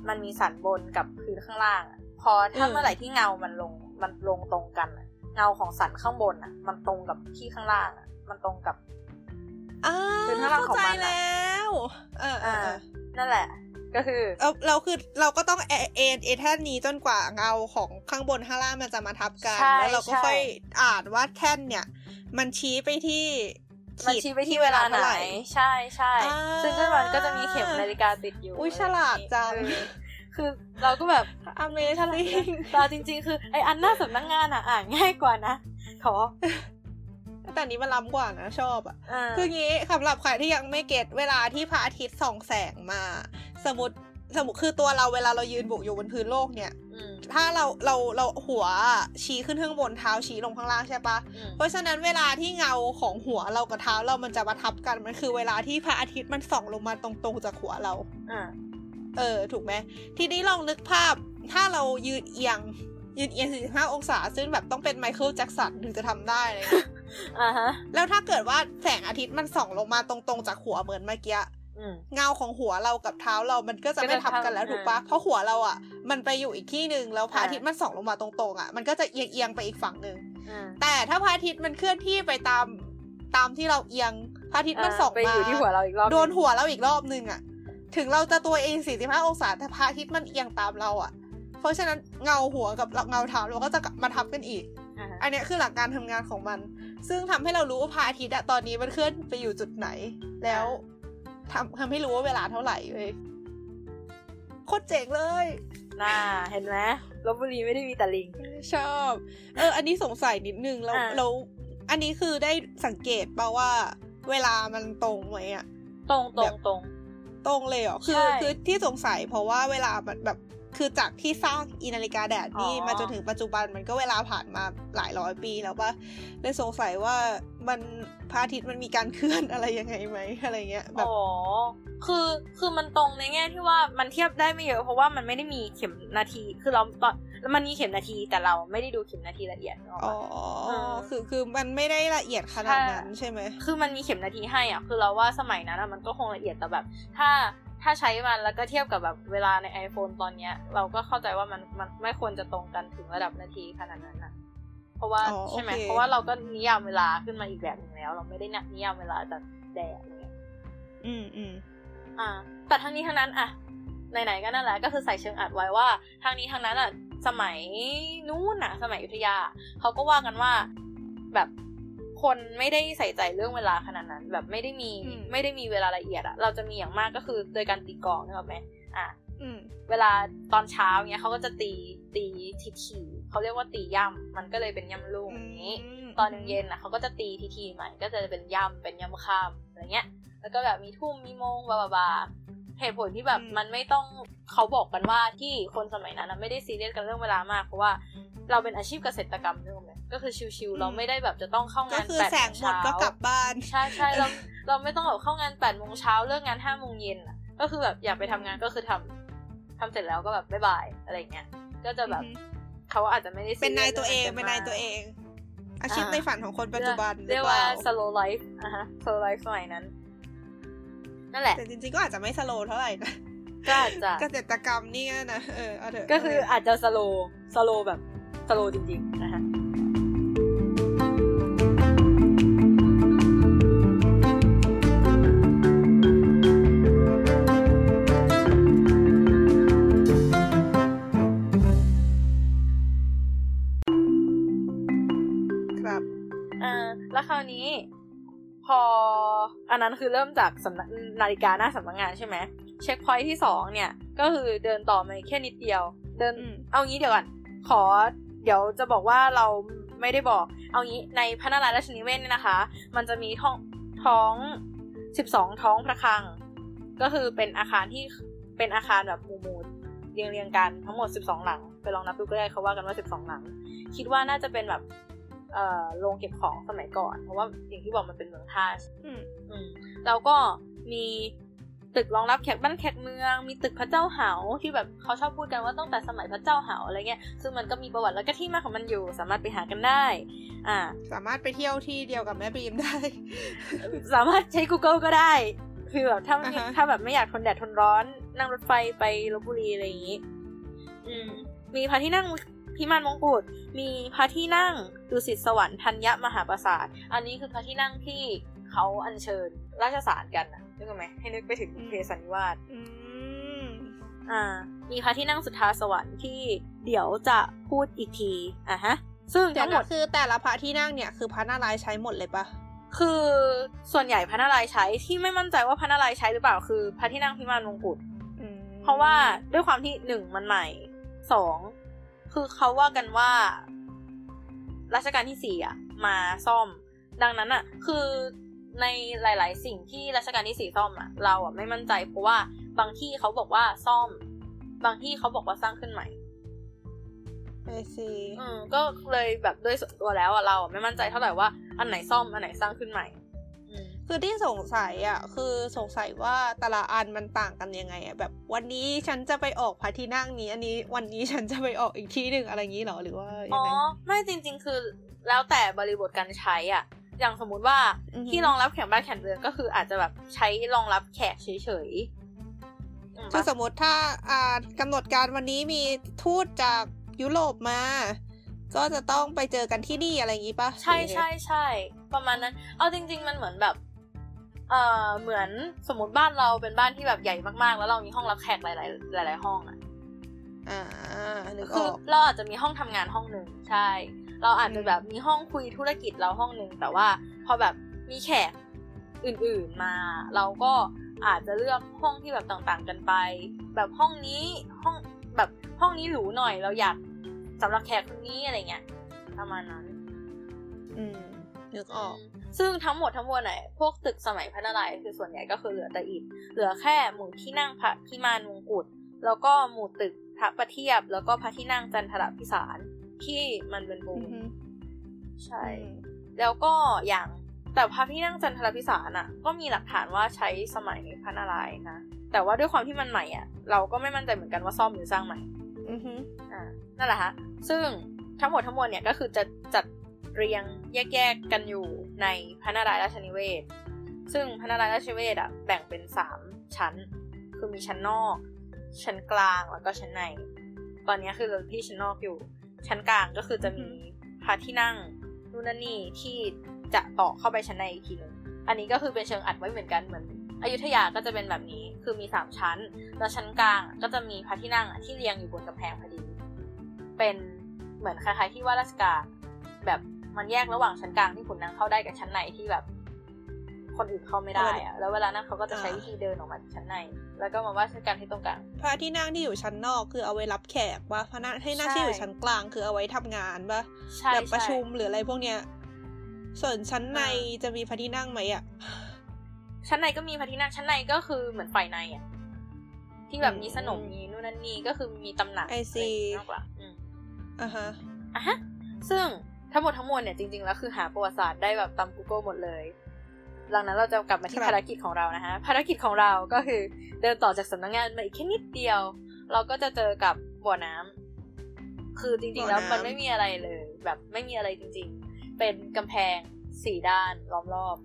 มันมีสันบนกับพื้นข้างล่างอะพอถ้าเมื่อไหร่ที่เงามันลงมันลงตรงกันอะเงาของสันข้างบนอะ มันตรงกับที่ข้างล่างอะ มันตรงกับอ่า คือถ้าเราเข้าใจของมันอะแล้วเออเออเออนั่นแหละ ก็คือ เราเราคือเราก็ต้องเอเอ็นเอแท่นนี้จนกว่าเงาของข้างบนข้างล่างมันจะมาทับกันใช่แล้วเราก็ใช่ค่อยอ่านว่าแท่นเนี่ย มันชี้ไปที่มันขีดชี้ไปที่เวลาไหนท่ร่ใช่ใช่อ่าซึ่งก็มันก็จะมีเข็มนาฬิกาติดอยู่ อุ๊ยฉลาดจังเออคือเราก็แบบ Amazing แต่จริง ๆ คือไออันหน้าสำนักงานอะอ่านง่ายกว่านะขอ แต่อันนี้มันล้ำกว่านะชอบอะอ่าคืองี้สำหรับใครที่ยังไม่เก็ตเวลาที่พระอาทิตย์ส่องแสงมา สมมติสมมติคือตัวเราเวลาเรายืนบุกอยู่บนพื้นโลกเนี่ยอืมถ้าเราเราเราหัวชี้ขึ้นข้างบนเท้าชี้ลงข้างล่างใช่ปะอืมเพราะฉะนั้นเวลาที่เงาของหัวเรากับเท้าเรามันจะมาทับกันมันคือเวลาที่พระอาทิตย์มันส่องลงมาตรงๆจากหัวเราอ่าเออ ถูกไหมทีนี้ลองนึกภาพ ถ้าเรายืนเอียงยืนเอียง45องศา ซึ่งแบบต้องเป็นไมเคิลแจ็คสันถึงจะทำได้เลย อ่าฮะ แล้วถ้าเกิดว่าแสงอาทิตย์มันส่องลงมาตรงๆจากหัวเหมือนเมื่อกี้อืมเงาของหัวเรากับเท้าเรามันก็จะก็จะไม่ทับกันแล้วทับถูกปะอ่าเพราะหัวเราอะ มันไปอยู่อีกที่หนึ่งแล้วพระอ่าอาทิตย์มันส่องลงมาตรงๆอะ มันก็จะเอียงๆไปอีกฝั่งหนึ่งอืมแต่ถ้าพระอาทิตย์มันเคลื่อนที่ไปตามตามที่เราเอียงพระอาทิตย์มันส่องไปมาอยู่ที่หัวเราอีกรอบโดนหัวเราอีกรอบนึงอะ ถึงเราจะตัวเอง 45 องศาแต่พระอาทิตย์มันเอียงตามเราอะ เพราะฉะนั้นเงาหัวกับเงาเท้าเราก็จะกลับมาทับกันอีกอ่าฮะอันเนี้ยคือหลักการทำงานของมัน ซึ่งทำให้เรารู้ว่าพระอาทิตย์อะตอนนี้มันเคลื่อนไปอยู่จุดไหน แล้วทำทำให้รู้ว่าเวลาเท่าไหร่เว้ยโคตรเจ๋งเลยน่าเห็นไหมลบบุรีไม่ได้มีแต่ลิง ชอบ เออ อันนี้สงสัยนิดนึงแล้วอะแล้วอันนี้คือได้สังเกตป่าว่า เวลามันตรงไหมอะตรงตรแบงบตรงตรงเลยเหรอคือใช่คือที่สงสัยเพราะว่าเวลามันแบบ คือจากที่สร้างอีนาฬิกาแดดนี่อ๋อมาจนถึงปัจจุบันมันก็เวลาผ่านมาหลายร้อยปีแล้วปะเลยสงสัยว่ามันพระอาทิตย์มันมีการเคลื่อนอะไรยังไงไหมอะไรเงี้ยแบบอ๋อคือคือมันตรงในแง่ที่ว่ามันเทียบได้ไม่เยอะเพราะว่ามันไม่ได้มีเข็มนาทีคือเราตอนมันมีเข็มนาทีแต่เราไม่ได้ดูเข็มนาทีละเอียดนึกออกอ๋อปะเออคือคือมันไม่ได้ละเอียดขนาดนั้นใช่ไหมคือมันมีเข็มนาทีให้อะคือเราว่าสมัยนั้นอะมันก็คงละเอียดแต่แบบ ถ้า ถ้าใช้มันแล้วก็เทียบกับแบบเวลาใน iPhone ตอนเนี้ย เราก็เข้าใจว่ามันมันไม่ควรจะตรงกันถึงระดับนาทีขนาดนั้นอะเพราะว่าอ๋อใช่ไหมโอเคเพราะว่าเราก็นิยามเวลาขึ้นมาอีกแบบหนึ่งแล้ว เราไม่ได้นิยามเวลาจากแดดอะไรเงี้ยอืมอืมอ่า แต่ทั้งนี้ทั้งนั้นอะไหนๆก็นั่นแหละก็คือใส่เชิงอัดไว้ว่าทั้งนี้ทั้งนั้นอะสมัยนู้นนะสมัยอยุธยาเขาก็ว่ากันว่าแบบ คนไม่ได้ใส่ใจเรื่องเวลาขนาดนั้น แบบไม่ได้มีอืมไม่ได้มีเวลาละเอียดอะเราจะมีอย่างมากก็คือโดยการตีกลองนึกออกไหมอะอืมเวลาตอนเช้าเงี้ยเขาก็จะตีตีทีทีๆเขาเรียกว่าตีย่ำมันก็เลยเป็นย่ำลุ่งอย่างนี้มตอนเย็นๆอะเขาก็จะตีทีทีๆใหม่ก็จะเป็นย่ำเป็นย่ำข้ามอะไรเงี้ย แล้วก็แบบมีทุ่มมีโมงบาบาบาเหตุผลที่แบบมันไม่ต้องเขาบอกกันว่าที่คนสมัยนั้นนะไม่ได้ซีเรียสกันเรื่องเวลามากเพราะว่าเราเป็นอาชีพเกษตรกรรมนึกออกไหม ก็คือชิวๆเราไม่ได้แบบจะต้องเข้างานแปดโมงเช้าก็คือแสโมงงหมดก็กลับบ้านใช่ใช่เราเราไม่ต้องแบบเข้างานแปดโมงเช้าเลิกงานห้าโมงเย็นอะ ก็คือแบบอยากไปทำงานก็คือทำทำเสร็จแล้วก็แบบบ๊ายบายอะไรเงี้ยก็จะแบบอือฮึเขาอาจจะไม่ได้เป็นซีเรียสตัวเรื่องเป็นนายตัวเองเป็นนายตัวเอง อาชีพอ่าในฝันของคนปัจจุบันหรือเปล่าเรียกว่า slow life อะฮะ slow life สมัยนั้น นั่นแหละแต่จริงๆก็อาจจะไม่สโลว์เท่าไหร่นะก็อาจจะเกษตรกรรมนี่นะเออเอาเถอะก็คืออาจจะ slow slow แบบ slow จริงๆนะฮะ อันนั้นคือเริ่มจากสำนักนาฬิกาหน้าสำนักงานใช่ไหมเช็คพอยท์ที่สองเนี่ย ก็คือเดินต่อมาแค่นิดเดียว เดินอืมเอางี้เดี๋ยวก่อนขอเดี๋ยวจะบอกว่าเราไม่ได้บอก เอางี้ในพระนารายณ์ราชนิเวศเนี่ยนะคะ มันจะมีท้องท้องสิบสองท้องพระคลัง ก็คือเป็นอาคารที่เป็นอาคารแบบหมู่หมู่เรียงเรียงๆกันทั้งหมดสิบสองหลัง ไปลองนับดูก็ได้เขาว่ากันว่าสิบสองหลัง คิดว่าน่าจะเป็นแบบเอ่อ โรงเก็บของสมัยก่อน เพราะว่าอย่างที่บอกมันเป็นเมืองท่าอืมอืมแล้วก็มีตึกรองรับแขกบ้านแขกเมือง มีตึกพระเจ้าเหาที่แบบเขาชอบพูดกันว่าตั้งแต่สมัยพระเจ้าเหาอะไรเงี้ย ซึ่งมันก็มีประวัติแล้วก็ที่มาของมันอยู่ สามารถไปหากันได้ อ่า สามารถไปเที่ยวที่เดียวกับแม่บีมได้ สามารถใช้ Google ก็ได้ คือแบบถ้าไม่อ่าฮะถ้าแบบไม่อยากทนแดดทนร้อน นั่งรถไฟไปลบบุรีอะไรอย่างงี้ อืม มีพระที่นั่ง พิมานมงกุฎมีพระที่นั่งดุสิตสวรรค์ธัญญมหาปราสาท อันนี้คือพระที่นั่งที่เขาอัญเชิญราชสารกันนะนึกออกไหมให้นึกไปถึงอืมเพสันนิวาสอืมอ่า มีพระที่นั่งสุทธาสวรรค์ที่เดี๋ยวจะพูดอีกทีอะฮะ ซึ่งเดี๋ยทั้วงหมนะดคือแต่ละพระที่นั่งเนี่ยคือพระนารายณ์ใช้หมดเลยปะคือส่วนใหญ่พระนารายณ์ใช้ที่ไม่มั่นใจว่าพระนารายณ์ใช้หรือเปล่าคือพระที่นั่งพิมานมงกุฎอืมเพราะว่าด้วยความที่หนึ่งมันใหม่สอง คือเขาว่ากันว่ารัชกาลที่สี่อะ มาซ่อม ดังนั้นอะ คือในหลาย ๆ สิ่งที่รัชกาลที่สี่ซ่อมอะ เราอะไม่มั่นใจเพราะว่าบางที่เขาบอกว่าซ่อม บางที่เขาบอกว่าสร้างขึ้นใหม่ไอซีอืมก็เลยแบบด้วยส่วนตัวแล้วอะเราอะไม่มั่นใจเท่าไหร่ว่าอันไหนซ่อมอันไหนสร้างขึ้นใหม่อืม คือที่สงสัยอะคือสงสัยว่าแต่ละอันมันต่างกันยังไงอะแบบ วันนี้ฉันจะไปออกพระที่นั่งนี้ อันนี้วันนี้ฉันจะไปออกอีกที่หนึ่งอะไรอย่างนี้เหรอหรือว่ายัอ๋งอไงไม่จริง ๆ คือแล้วแต่บริบทการใช้อะ อย่างสมมุติว่าอือฮึที่รองรับแขกบ้านแขกเรือนก็คืออาจจะแบบใช้รองรับแขกเฉยๆอืมคือสมมติถ้าอ่ากำหนดการวันนี้มีทูตจากยุโรปมาก็จะต้องไปเจอกันที่นี่อะไรอย่างนี้ปะใช่ใช่ใช่ประมาณนั้น เอาจริง ๆ มันเหมือนแบบ เอ่อเหมือนสมมติบ้านเราเป็นบ้านที่แบบใหญ่มากๆ แล้วเรามีห้องรับแขกหลาย ๆ หลาย ๆ ห้องอะอ่านึกอคืออกเราอาจจะมีห้องทำงานห้องหนึ่งใช่ เราอาจจะแบบมีห้องคุยธุรกิจเราห้องหนึ่งแต่ว่าพอแบบมีแขกอื่นๆมา เราก็อาจจะเลือกห้องที่แบบต่างๆกันไป แบบห้องนี้ห้องแบบห้องนี้หรูหน่อยเราอยากสำหรับแขกคนนี้อะไรเงี้ยประมาณนั้น อืม นึกออก ซึ่งทั้งหมดทั้งมวลไหนพวกตึกสมัยพระนารายณ์คือส่วนใหญ่ก็คือเหลือแต่อิฐเหลือแค่หมู่ที่นั่งพระพิมานมงกุฎแล้วก็หมู่ตึกพระประเทียบ แล้วก็พระที่นั่งจันทรพิสารที่มันเป็นปูนอือฮึใช่ แล้วก็อย่างแต่พระที่นั่งจันทรพิสารน่ะ ก็มีหลักฐานว่าใช้สมัยพระนารายณ์นะแต่ว่าด้วยความที่มันใหม่อะ เราก็ไม่มั่นใจเหมือนกันว่าซ่อมหรือสร้างใหม่อือฮึอ่านั่นแหละฮะซึ่งทั้งหมดทั้งมวลเนี่ยก็คือจะจัด เรียงแยกๆกันอยู่ในพระนารายณ์ราชนิเวศ ซึ่งพระนารายณ์ราชนิเวศอะแบ่งเป็นสามชั้น คือมีชั้นนอก ชั้นกลางแล้วก็ชั้นใน ตอนนี้คือเราที่ชั้นนอกอยู่ ชั้นกลางก็คือจะมีพระที่นั่งนู่นนั่นนี่ที่จะต่อเข้าไปชั้นในอีกทีหนึงอันนี้ก็คือเป็นเชิงอัดไว้เหมือนกันเหมือนอยุธยาก็จะเป็นแบบนี้ คือมีสามชั้น แล้วชั้นกลางอะก็จะมีพระที่นั่งอะที่เรียงอยู่บนกำแพงพอดี เป็นเหมือนคล้ายๆที่ว่าราชการแบบ มันแยกระหว่างชั้นกลางที่ขุนนางเข้าได้กับชั้นในที่แบบ คนอื่นเข้าไม่ได้อะแล้วเวลานั้นเขาก็จะใช้วิธีเดินออกมาจากชั้นใน แล้วก็มาว่าชั้นกลางที่ตรงกลางพระที่นั่งที่อยู่ชั้นนอกคือเอาไว้รับแขกว่าพระนั่งให้นั่งใช่ที่อยู่ชั้นกลางคือเอาไว้ทำงานปะใช่แบบประชุมใหรืออะไรพวกเนี้ยส่วนชั้นในอ่าจะมีพระที่นั่งไหมอะชั้นในก็มีพระที่นั่งชั้นในก็คือเหมือนฝ่ายในอะที่แบบอืมมีสนมมีนู่นนั่นนี่ก็คือมีตำหนัก I see อะไรอย่างงี้มากกว่าอืมอะฮะอะฮะซึ่ง ทั้งหมดทั้งมวลเนี่ยจริงๆแล้วคือหาประวัติศาสตร์ได้แบบตาม Google หมดเลยหลังนั้นเราจะกลับมาที่ครับภารกิจของเรานะฮะภารกิจของเราก็คือเดินต่อจากสำนักงานมาอีกแค่นิดเดียว เราก็จะเจอกับบ่อน้ำคือจริงๆแล้วมันไม่มีอะไรเลย แบบไม่มีอะไรจริง ๆ เป็นกำแพงสี่ด้านล้อมรอบ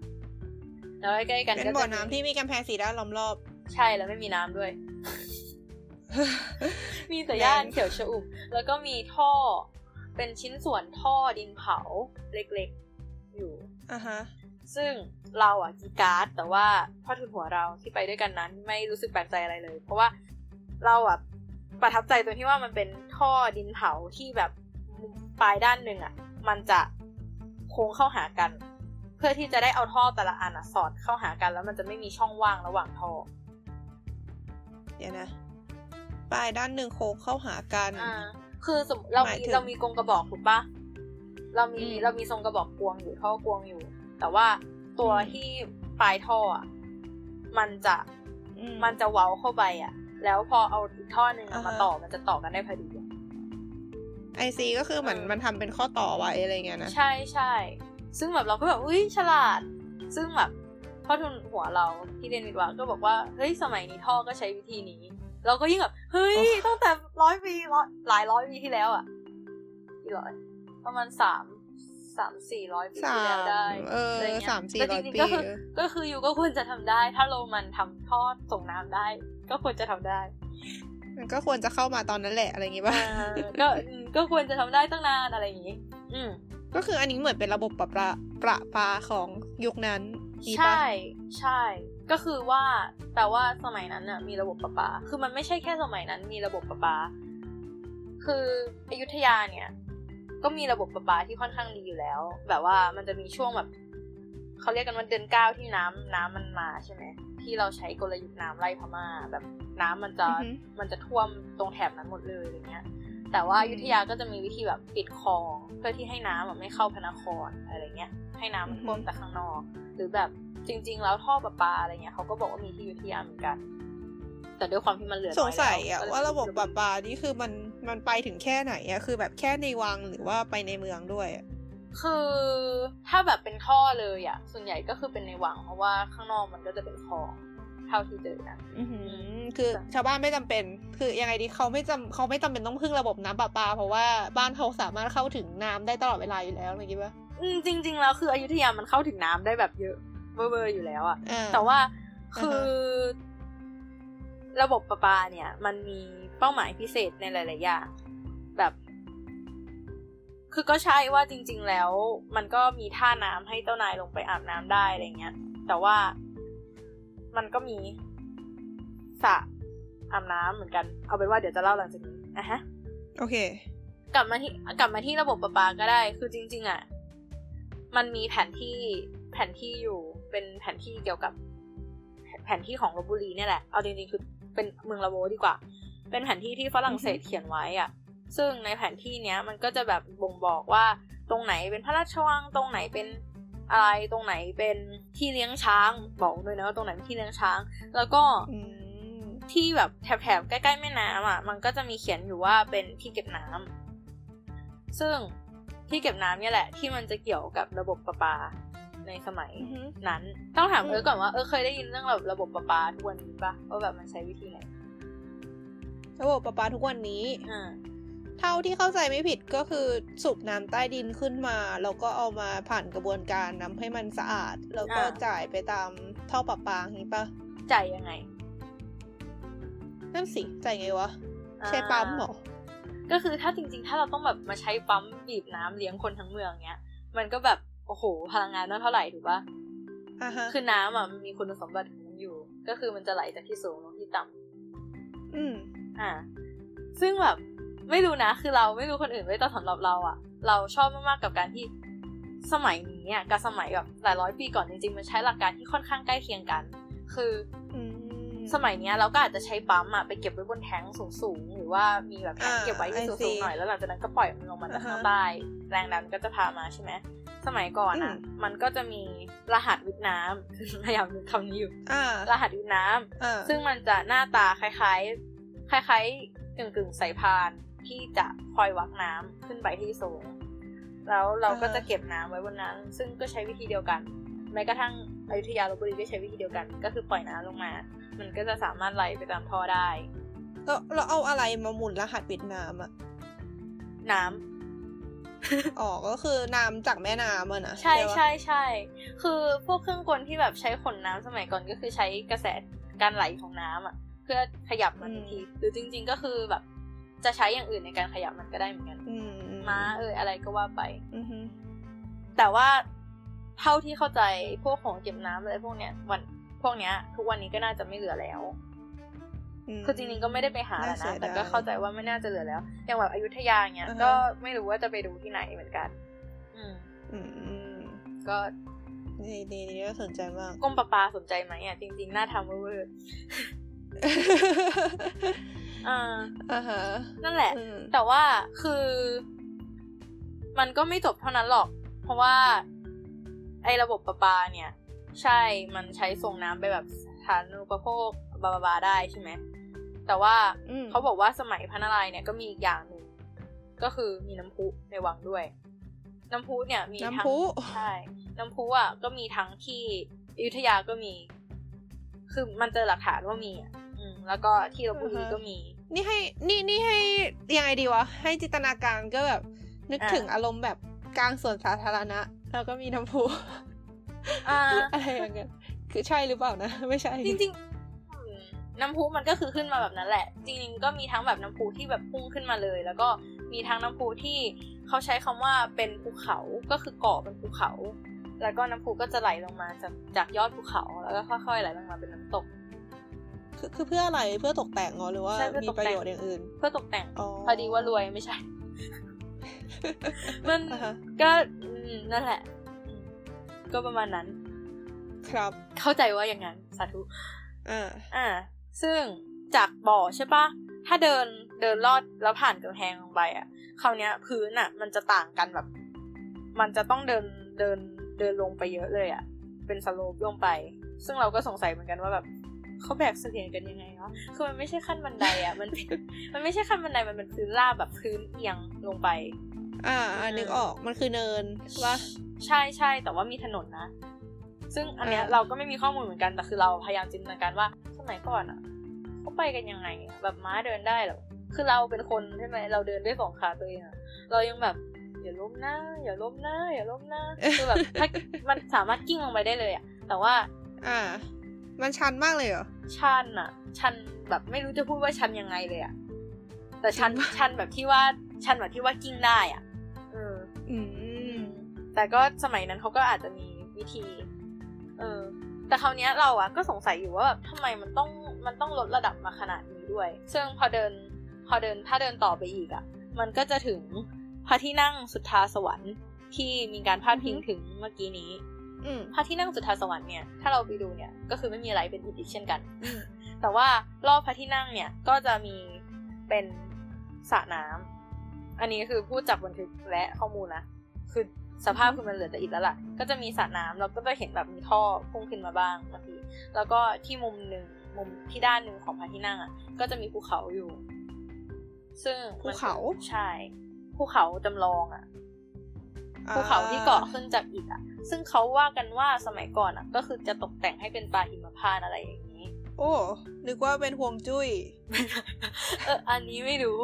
แล้วใกล้ๆกันเป็นก็จะบ่อน้ำที่มีกำแพงสีด้านล้อมรอบ ใช่แล้วไม่มีน้ำด้วย มีแต่หญ้าอันเขียวชอุ่มแล้วก็มีท่อ เป็นชิ้นส่วนท่อดินเผาเล็กๆ อยู่อะฮะซึ่งเราอะกีการ์ดแต่ว่าพ่อทุนหัวเราที่ไปด้วยกันนั้นไม่รู้สึกแปลกใจอะไรเลย เพราะว่าเราอะประทับใจตรงที่ว่ามันเป็นท่อดินเผาที่แบบปลายด้านหนึ่งอะ มันจะโค้งเข้าหากัน เพื่อที่จะได้เอาท่อแต่ละอันอะสอดเข้าหากันแล้วมันจะไม่มีช่องว่างระหว่างท่อเดี๋ยวนะปลายด้านหนึ่งโค้งเข้าหากันอ่า คือสมเราหมายมีถึงเรามีกรงกระบอกถูกปะเรามีอืมเรามีทรงกระบอกกวงอยู่ท่อกวงอยู่ แต่ว่าตัวอืมที่ปลายท่ออะมันจะอืมันจะเว้าเข้าไปอะ แล้วพอเอาอีกท่อหนึ่งอะอ่าฮะมาต่อมันจะต่อกันได้พอดีอะไอซีก็คือเหมือนเออมันทำเป็นข้อต่อไว้อะไรเงี้ยนะใช่ใช่ซึ่งแบบเราก็แบบอุ้ยฉลาด ซึ่งแบบพ่อทุนหัวเราที่เรียนวิทย์วะก็บอกว่าเฮ้ยสมัยนี้ท่อก็ใช้วิธีนี้ เราก็ยิ่งแบบเฮ้ยตั้งแต่ร้อยปีร้อยหลายร้อยปีที่แล้วอะกี่ร้อยประมาณสามสามสี่ร้อยปีสาที่แล้วมได้เอออะไรเงี้ยสามสี่แต่ร้จอยริงปีๆก็คือเออก็คืออยู่ก็ควรจะทำได้ ถ้าโรมันทำท่อส่งน้ำได้ ก็ควรจะทำได้มันก็ควรจะเข้ามาตอนนั้นแหละอะไรอย่างงี้ป่ะเออก็อืมก็ควรจะทำได้ตั้งนานอะไรอย่างงี้ อืมก็คืออันนี้เหมือนเป็นระบบประปาประปาของยุคนั้นดีปะใช่ ใช่ ก็คือว่าแต่ว่าสมัยนั้นน่ะมีระบบประปา คือมันไม่ใช่แค่สมัยนั้นมีระบบประปา คืออยุธยาเนี่ย ก็มีระบบประปาที่ค่อนข้างดีอยู่แล้ว แบบว่ามันจะมีช่วงแบบเขาเรียกกันว่าเดือนเก้าที่น้ำน้ำมันมาใช่ไหมที่เราใช้กลยุทธ์น้ำไล่พม่าแบบน้ำมันจะอือหือมันจะท่วมตรงแถบนั้นหมดเลยอะไรเงี้ย แต่ว่าอืมอยุธยาก็จะมีวิธีแบบปิดคลอง เพื่อที่ให้น้ำอะไม่เข้าพระนครอะไรเงี้ย ให้น้ำมันท่วมแต่ข้างนอก หรือแบบ จริง ๆ แล้วท่อประปาอะไรเงี้ยเขาก็บอกว่ามีที่อยุธยาเหมือนกัน แต่ด้วยความที่มันเหลือน้สอยงสัยแล้อะก็เลยว่าระบบประปานี่คือมันมันไปถึงแค่ไหนอะคือแบบแค่ในวังหรือว่าไปในเมืองด้วยอะคือถ้าแบบเป็นท่อเลยอะส่วนใหญ่ก็คือเป็นในวังเพราะว่าข้างนอกมันก็จะเป็นคลองเท่าที่เจอนะอือหือคือชาวบ้านไม่จำเป็น คือยังไงดีเขาไม่จำเขาไม่จำเป็นต้องพึ่งระบบน้ำประปา เพราะว่าบ้านเขาสามารถเข้าถึงน้ำได้ตลอดเวลาอยู่แล้วอะไรอย่างงี้ป่ะอืมจริงๆแล้วคืออยุธยามันเข้าถึงน้ำได้แบบเยอะ เบอร์ๆอยู่แล้วอะอ่าแต่ว่าอ่าฮะคือระบบประปาเนี่ย มันมีเป้าหมายพิเศษในหลาย ๆ อย่าง แบบ คือก็ใช่ว่าจริง ๆ แล้ว มันก็มีท่าน้ำให้เจ้านายลงไปอาบน้ำได้อะไรเงี้ย แต่ว่ามันก็มีสระอาบน้ำเหมือนกัน เอาเป็นว่าเดี๋ยวจะเล่าหลังจากนี้อะฮะ โอเค กลับมาที่กลับมาที่ระบบประปาก็ได้ คือจริง ๆ อะ มันมีแผนที่แผนที่อยู่ เป็นแผนที่เกี่ยวกับแผนที่ของลบบุรีเนี่ยแหละ เอาจริงๆคือเป็นเมืองละโวดีกว่า เป็นแผนที่ที่ฝรั่งเศสเขียนไว้อะ ซึ่งในแผนที่เนี้ยมันก็จะแบบบ่งบอกว่าตรงไหนเป็นพระราชวัง ตรงไหนเป็นอะไรตรงไหนเป็นที่เลี้ยงช้าง บอกด้วยนะว่าตรงไหนเป็นที่เลี้ยงช้าง แล้วก็อืมที่แบบแถบๆใกล้ๆแม่น้ำอะ มันก็จะมีเขียนอยู่ว่าเป็นที่เก็บน้ำซึ่งที่เก็บน้ำเนี่ยแหละ ที่มันจะเกี่ยวกับระบบประปา ในสมัยอือหือนั้น ต้องถามอืมเออก่อนว่าเออเคยได้ยินเรื่องแบบระบบประปาทุกวันนี้ปะว่าแบบมันใช้วิธีไหนระบบประปาทุกวันนี้อ่าเท่าที่เข้าใจไม่ผิดก็คือสูบน้ำใต้ดินขึ้นมา แล้วก็เอามาผ่านกระบวนการนำให้มันสะอาด แล้วก็อ่าจ่ายไปตามท่อประปาอย่างนี้ปะจ่ายยังไงนั่นสิจ่ายไงวะอ่าใช้ปั๊มเหรอก็คือถ้าจริง ๆ ถ้าเราต้องแบบมาใช้ปั๊มบีบน้ำเลี้ยงคนทั้งเมืองเนี้ย มันก็แบบ โอ้โห พลังงานนั่นเท่าไหร่ถูกปะอ่าฮะคือน้ำอะมันมีคุณสมบัติของมันอยู่ ก็คือมันจะไหลจากที่สูงลงที่ต่ำอืม อ่า ซึ่งแบบไม่รู้นะ คือเราไม่รู้คนอื่นด้วยแต่สำหรับเราอะเราชอบมากๆกับการที่สมัยนี้อะกับสมัยแบบหลายร้อยปีก่อนจริงๆมันใช้หลักการที่ค่อนข้างใกล้เคียงกัน คืออืมสมัยเนี้ยเราก็อาจจะใช้ปั๊มอะไปเก็บไว้บนแท้งสูงๆ หรือว่ามีแบบแท้งอ่าเก็บไว้ที่ I สู see งๆหน่อยแล้วหลังจากนั้นก็ปล่อยมันลงมาจากข้างอ่าฮะใต้แรงดันก็จะพามาใช่ไหม สมัยก่อนอะอืมมันก็จะมีรหัสวิทย์น้ำพยายามนึกคำนี้อยู่อ่ารหัสวิทย์น้ำอ่าซึ่งมันจะหน้าตาคล้ายๆ คล้ายๆกึ่งกึ่งๆสายพานที่จะคอยวักน้ำขึ้นไปที่สูง แล้วเราก็จะเก็บน้ำไว้บนนั้น ซึ่งก็ใช้วิธีเดียวกันแม้กระทั่งอยุธยาลบบุรีก็ใช้วิธีเดียวกัน ก็คือปล่อยน้ำลงมา มันก็จะสามารถไหลไปตามท่อได้แล้วเราเอาอะไรมาหมุนรหัสเวียดนามอะน้ำ อ๋อ ก็คือน้ำจากแม่น้ำอะนะ ใช่ปะใช่ใช่ คือพวกเครื่องกลที่แบบใช้ขนน้ำสมัยก่อนก็คือใช้กระแสการไหลของน้ำอะเพื่อขยับมันทันที หรือจริง ๆ ก็คือแบบ จะใช้อย่างอื่นในการขยับมันก็ได้เหมือนกันอืมม้าเอออะไรก็ว่าไปอือฮึแต่ว่าเท่าที่เข้าใจพวกของเก็บน้ำอะไรพวกเนี้ยวันพวกเนี้ย ทุกวันนี้ก็น่าจะไม่เหลือแล้วม คือจริงๆก็ไม่ได้ไปหาแล้วน่าเสีนะยดายแต่ก็เข้าใจว่าไม่น่าจะเหลือแล้วอย่างแบบอยุธยาเนี้ยอ่าฮะก็ไม่รู้ว่าจะไปดูที่ไหนเหมือนกันอืมอืมก็ดีดีดีก็สนใจมากกรมประปาสนใจไหมอะจริงๆน่าทำเวอร์ๆอ่าอ่าฮะนั่นแหละอืมแต่ว่าคือ มันก็ไม่จบเท่านั้นหรอก เพราะว่า ไอ้ระบบประปาเนี่ย ใช่มันใช้ส่งน้ำไปแบบสาธารณูปโภคบาบาบาได้ใช่ไหม แต่ว่าอืมเขาบอกว่าสมัยพระนารายณ์เนี่ยก็มีอีกอย่างหนึ่งก็คือมีน้ำพุในวังด้วย น้ำพุเนี่ยมีทั้งน้ำพุใช่น้ำพุอะก็มีทั้งที่อยุธยาก็มี คือมันเจอหลักฐานว่ามีอะอืมแล้วก็ที่ลบบุรีก็มี นี่ให้ นี่นี่ให้ยังไงดีวะ ให้จินตนาการก็แบบ นึกอ่าถึงอารมณ์แบบกลางสวนสาธารณะ แล้วก็มีน้ำพุอ่าอะไรอย่างเงี้ยคือใช่หรือเปล่านะ ไม่ใช่ จริงๆอืม น้ำพุมันก็คือขึ้นมาแบบนั้นแหละ จริงๆก็มีทั้งแบบน้ำพุที่แบบพุ่งขึ้นมาเลย แล้วก็มีทั้งน้ำพุที่เขาใช้คำว่าเป็นภูเขาก็คือเกาะเป็นภูเขา แล้วก็น้ำพุก็จะไหลลงมาจากจากยอดภูเขา แล้วก็ค่อยๆไหลลงมาเป็นน้ำตกคือคือเพื่ออะไรเพื่อตกแต่งเหรอหรือว่าใช่เพื่อมีตกประแต่งโยชน์อย่างอื่น เพื่อตกแต่งอ๋อพอดีว่ารวยไม่ใช่ มันอ่าฮะก็อืมนั่นแหละอืมก็ประมาณนั้น ครับเข้าใจว่าอย่างนั้นสาธุอ่าอ่า ซึ่งจากบ่อใช่ปะถ้าเดินเดินลอดแล้วผ่านกำแพงลงไปอะคราวเนี้ยพื้นอะ มันจะต่างกันแบบ มันจะต้องเดินเดินเดินลงไปเยอะเลยอะ เป็นสโลปลงไป ซึ่งเราก็สงสัยเหมือนกันว่าแบบเขาแบกเสลียงกันยังไงวะคือมันไม่ใช่ขั้นบันไดอะ มันเป็นมันไม่ใช่ขั้นบันได มันเป็นพื้นราบแบบพื้นเอียงลงไป อ่าอ่านึกออก มันคือเนินว่าใช่ใช่ แต่ว่ามีถนนนะ ซึ่งอันเนี้ยอ่าเราก็ไม่มีข้อมูลเหมือนกันแต่คือเราพยายามจินตนาการว่าสมัยก่อนอะเขาไปกันยังไงอะแบบม้าเดินได้เหรอคือเราเป็นคนใช่ไหมเราเดินด้วยสองขาตัวเองอะเรายังแบบอย่าล้มนะอย่าล้มนะอย่าล้มนะคือแบบถ้ามันสามารถกิ้งลงไปได้เลยอะแต่ว่า อ่า มันชันมากเลยเหรอชันอะชันแบบไม่รู้จะพูดว่าชันยังไงเลยอะแต่ชันจริงปะชันแบบที่ว่าชันแบบที่ว่ากิ้งได้อะเออ อืมแต่ก็สมัยนั้นเขาก็อาจจะมีวิธีเออ แต่คราวเนี้ยเราอะก็สงสัยอยู่ว่าแบบทำไมมันต้องมันต้องลดระดับมาขนาดนี้ด้วย ซึ่งพอเดินพอเดินถ้าเดินต่อไปอีกอะมันก็จะถึงพระที่นั่งสุทธาสวรรค์ที่มีการพาดพิงอือฮึถึงเมื่อกี้นี้อืมพระที่นั่งสุทธาสวรรค์เนี่ยถ้าเราไปดูเนี่ยก็คือไม่มีอะไรเป็นอิฐอีกเช่นกันอืมแต่ว่ารอบพระที่นั่งเนี่ยก็จะมีเป็นสระน้ำอันนี้คือพูดจากบันทึกและข้อมูลนะคือ สภาพคือมันเหลือแต่อิฐแล้วล่ะ ก็จะมีสระน้ำเราก็จะเห็นแบบมีท่อพุ่งขึ้นมาบ้างบางทีแล้วก็ที่มุมหนึ่งมุมที่ด้านหนึ่งของพระที่นั่งอะ ก็จะมีภูเขาอยู่ ซึ่งมันภูเขาใช่ภูเขาจำลองอะภูเขาที่เกาะขึ้นจากอิฐอะ ซึ่งเขาว่ากันว่าสมัยก่อนอะ ก็คือจะตกแต่งให้เป็นปลาหิมพานต์อะไรอย่างนี้ โอ้นึกว่าเป็นห่วงจุ้ยเอออันนี้ไม่รู้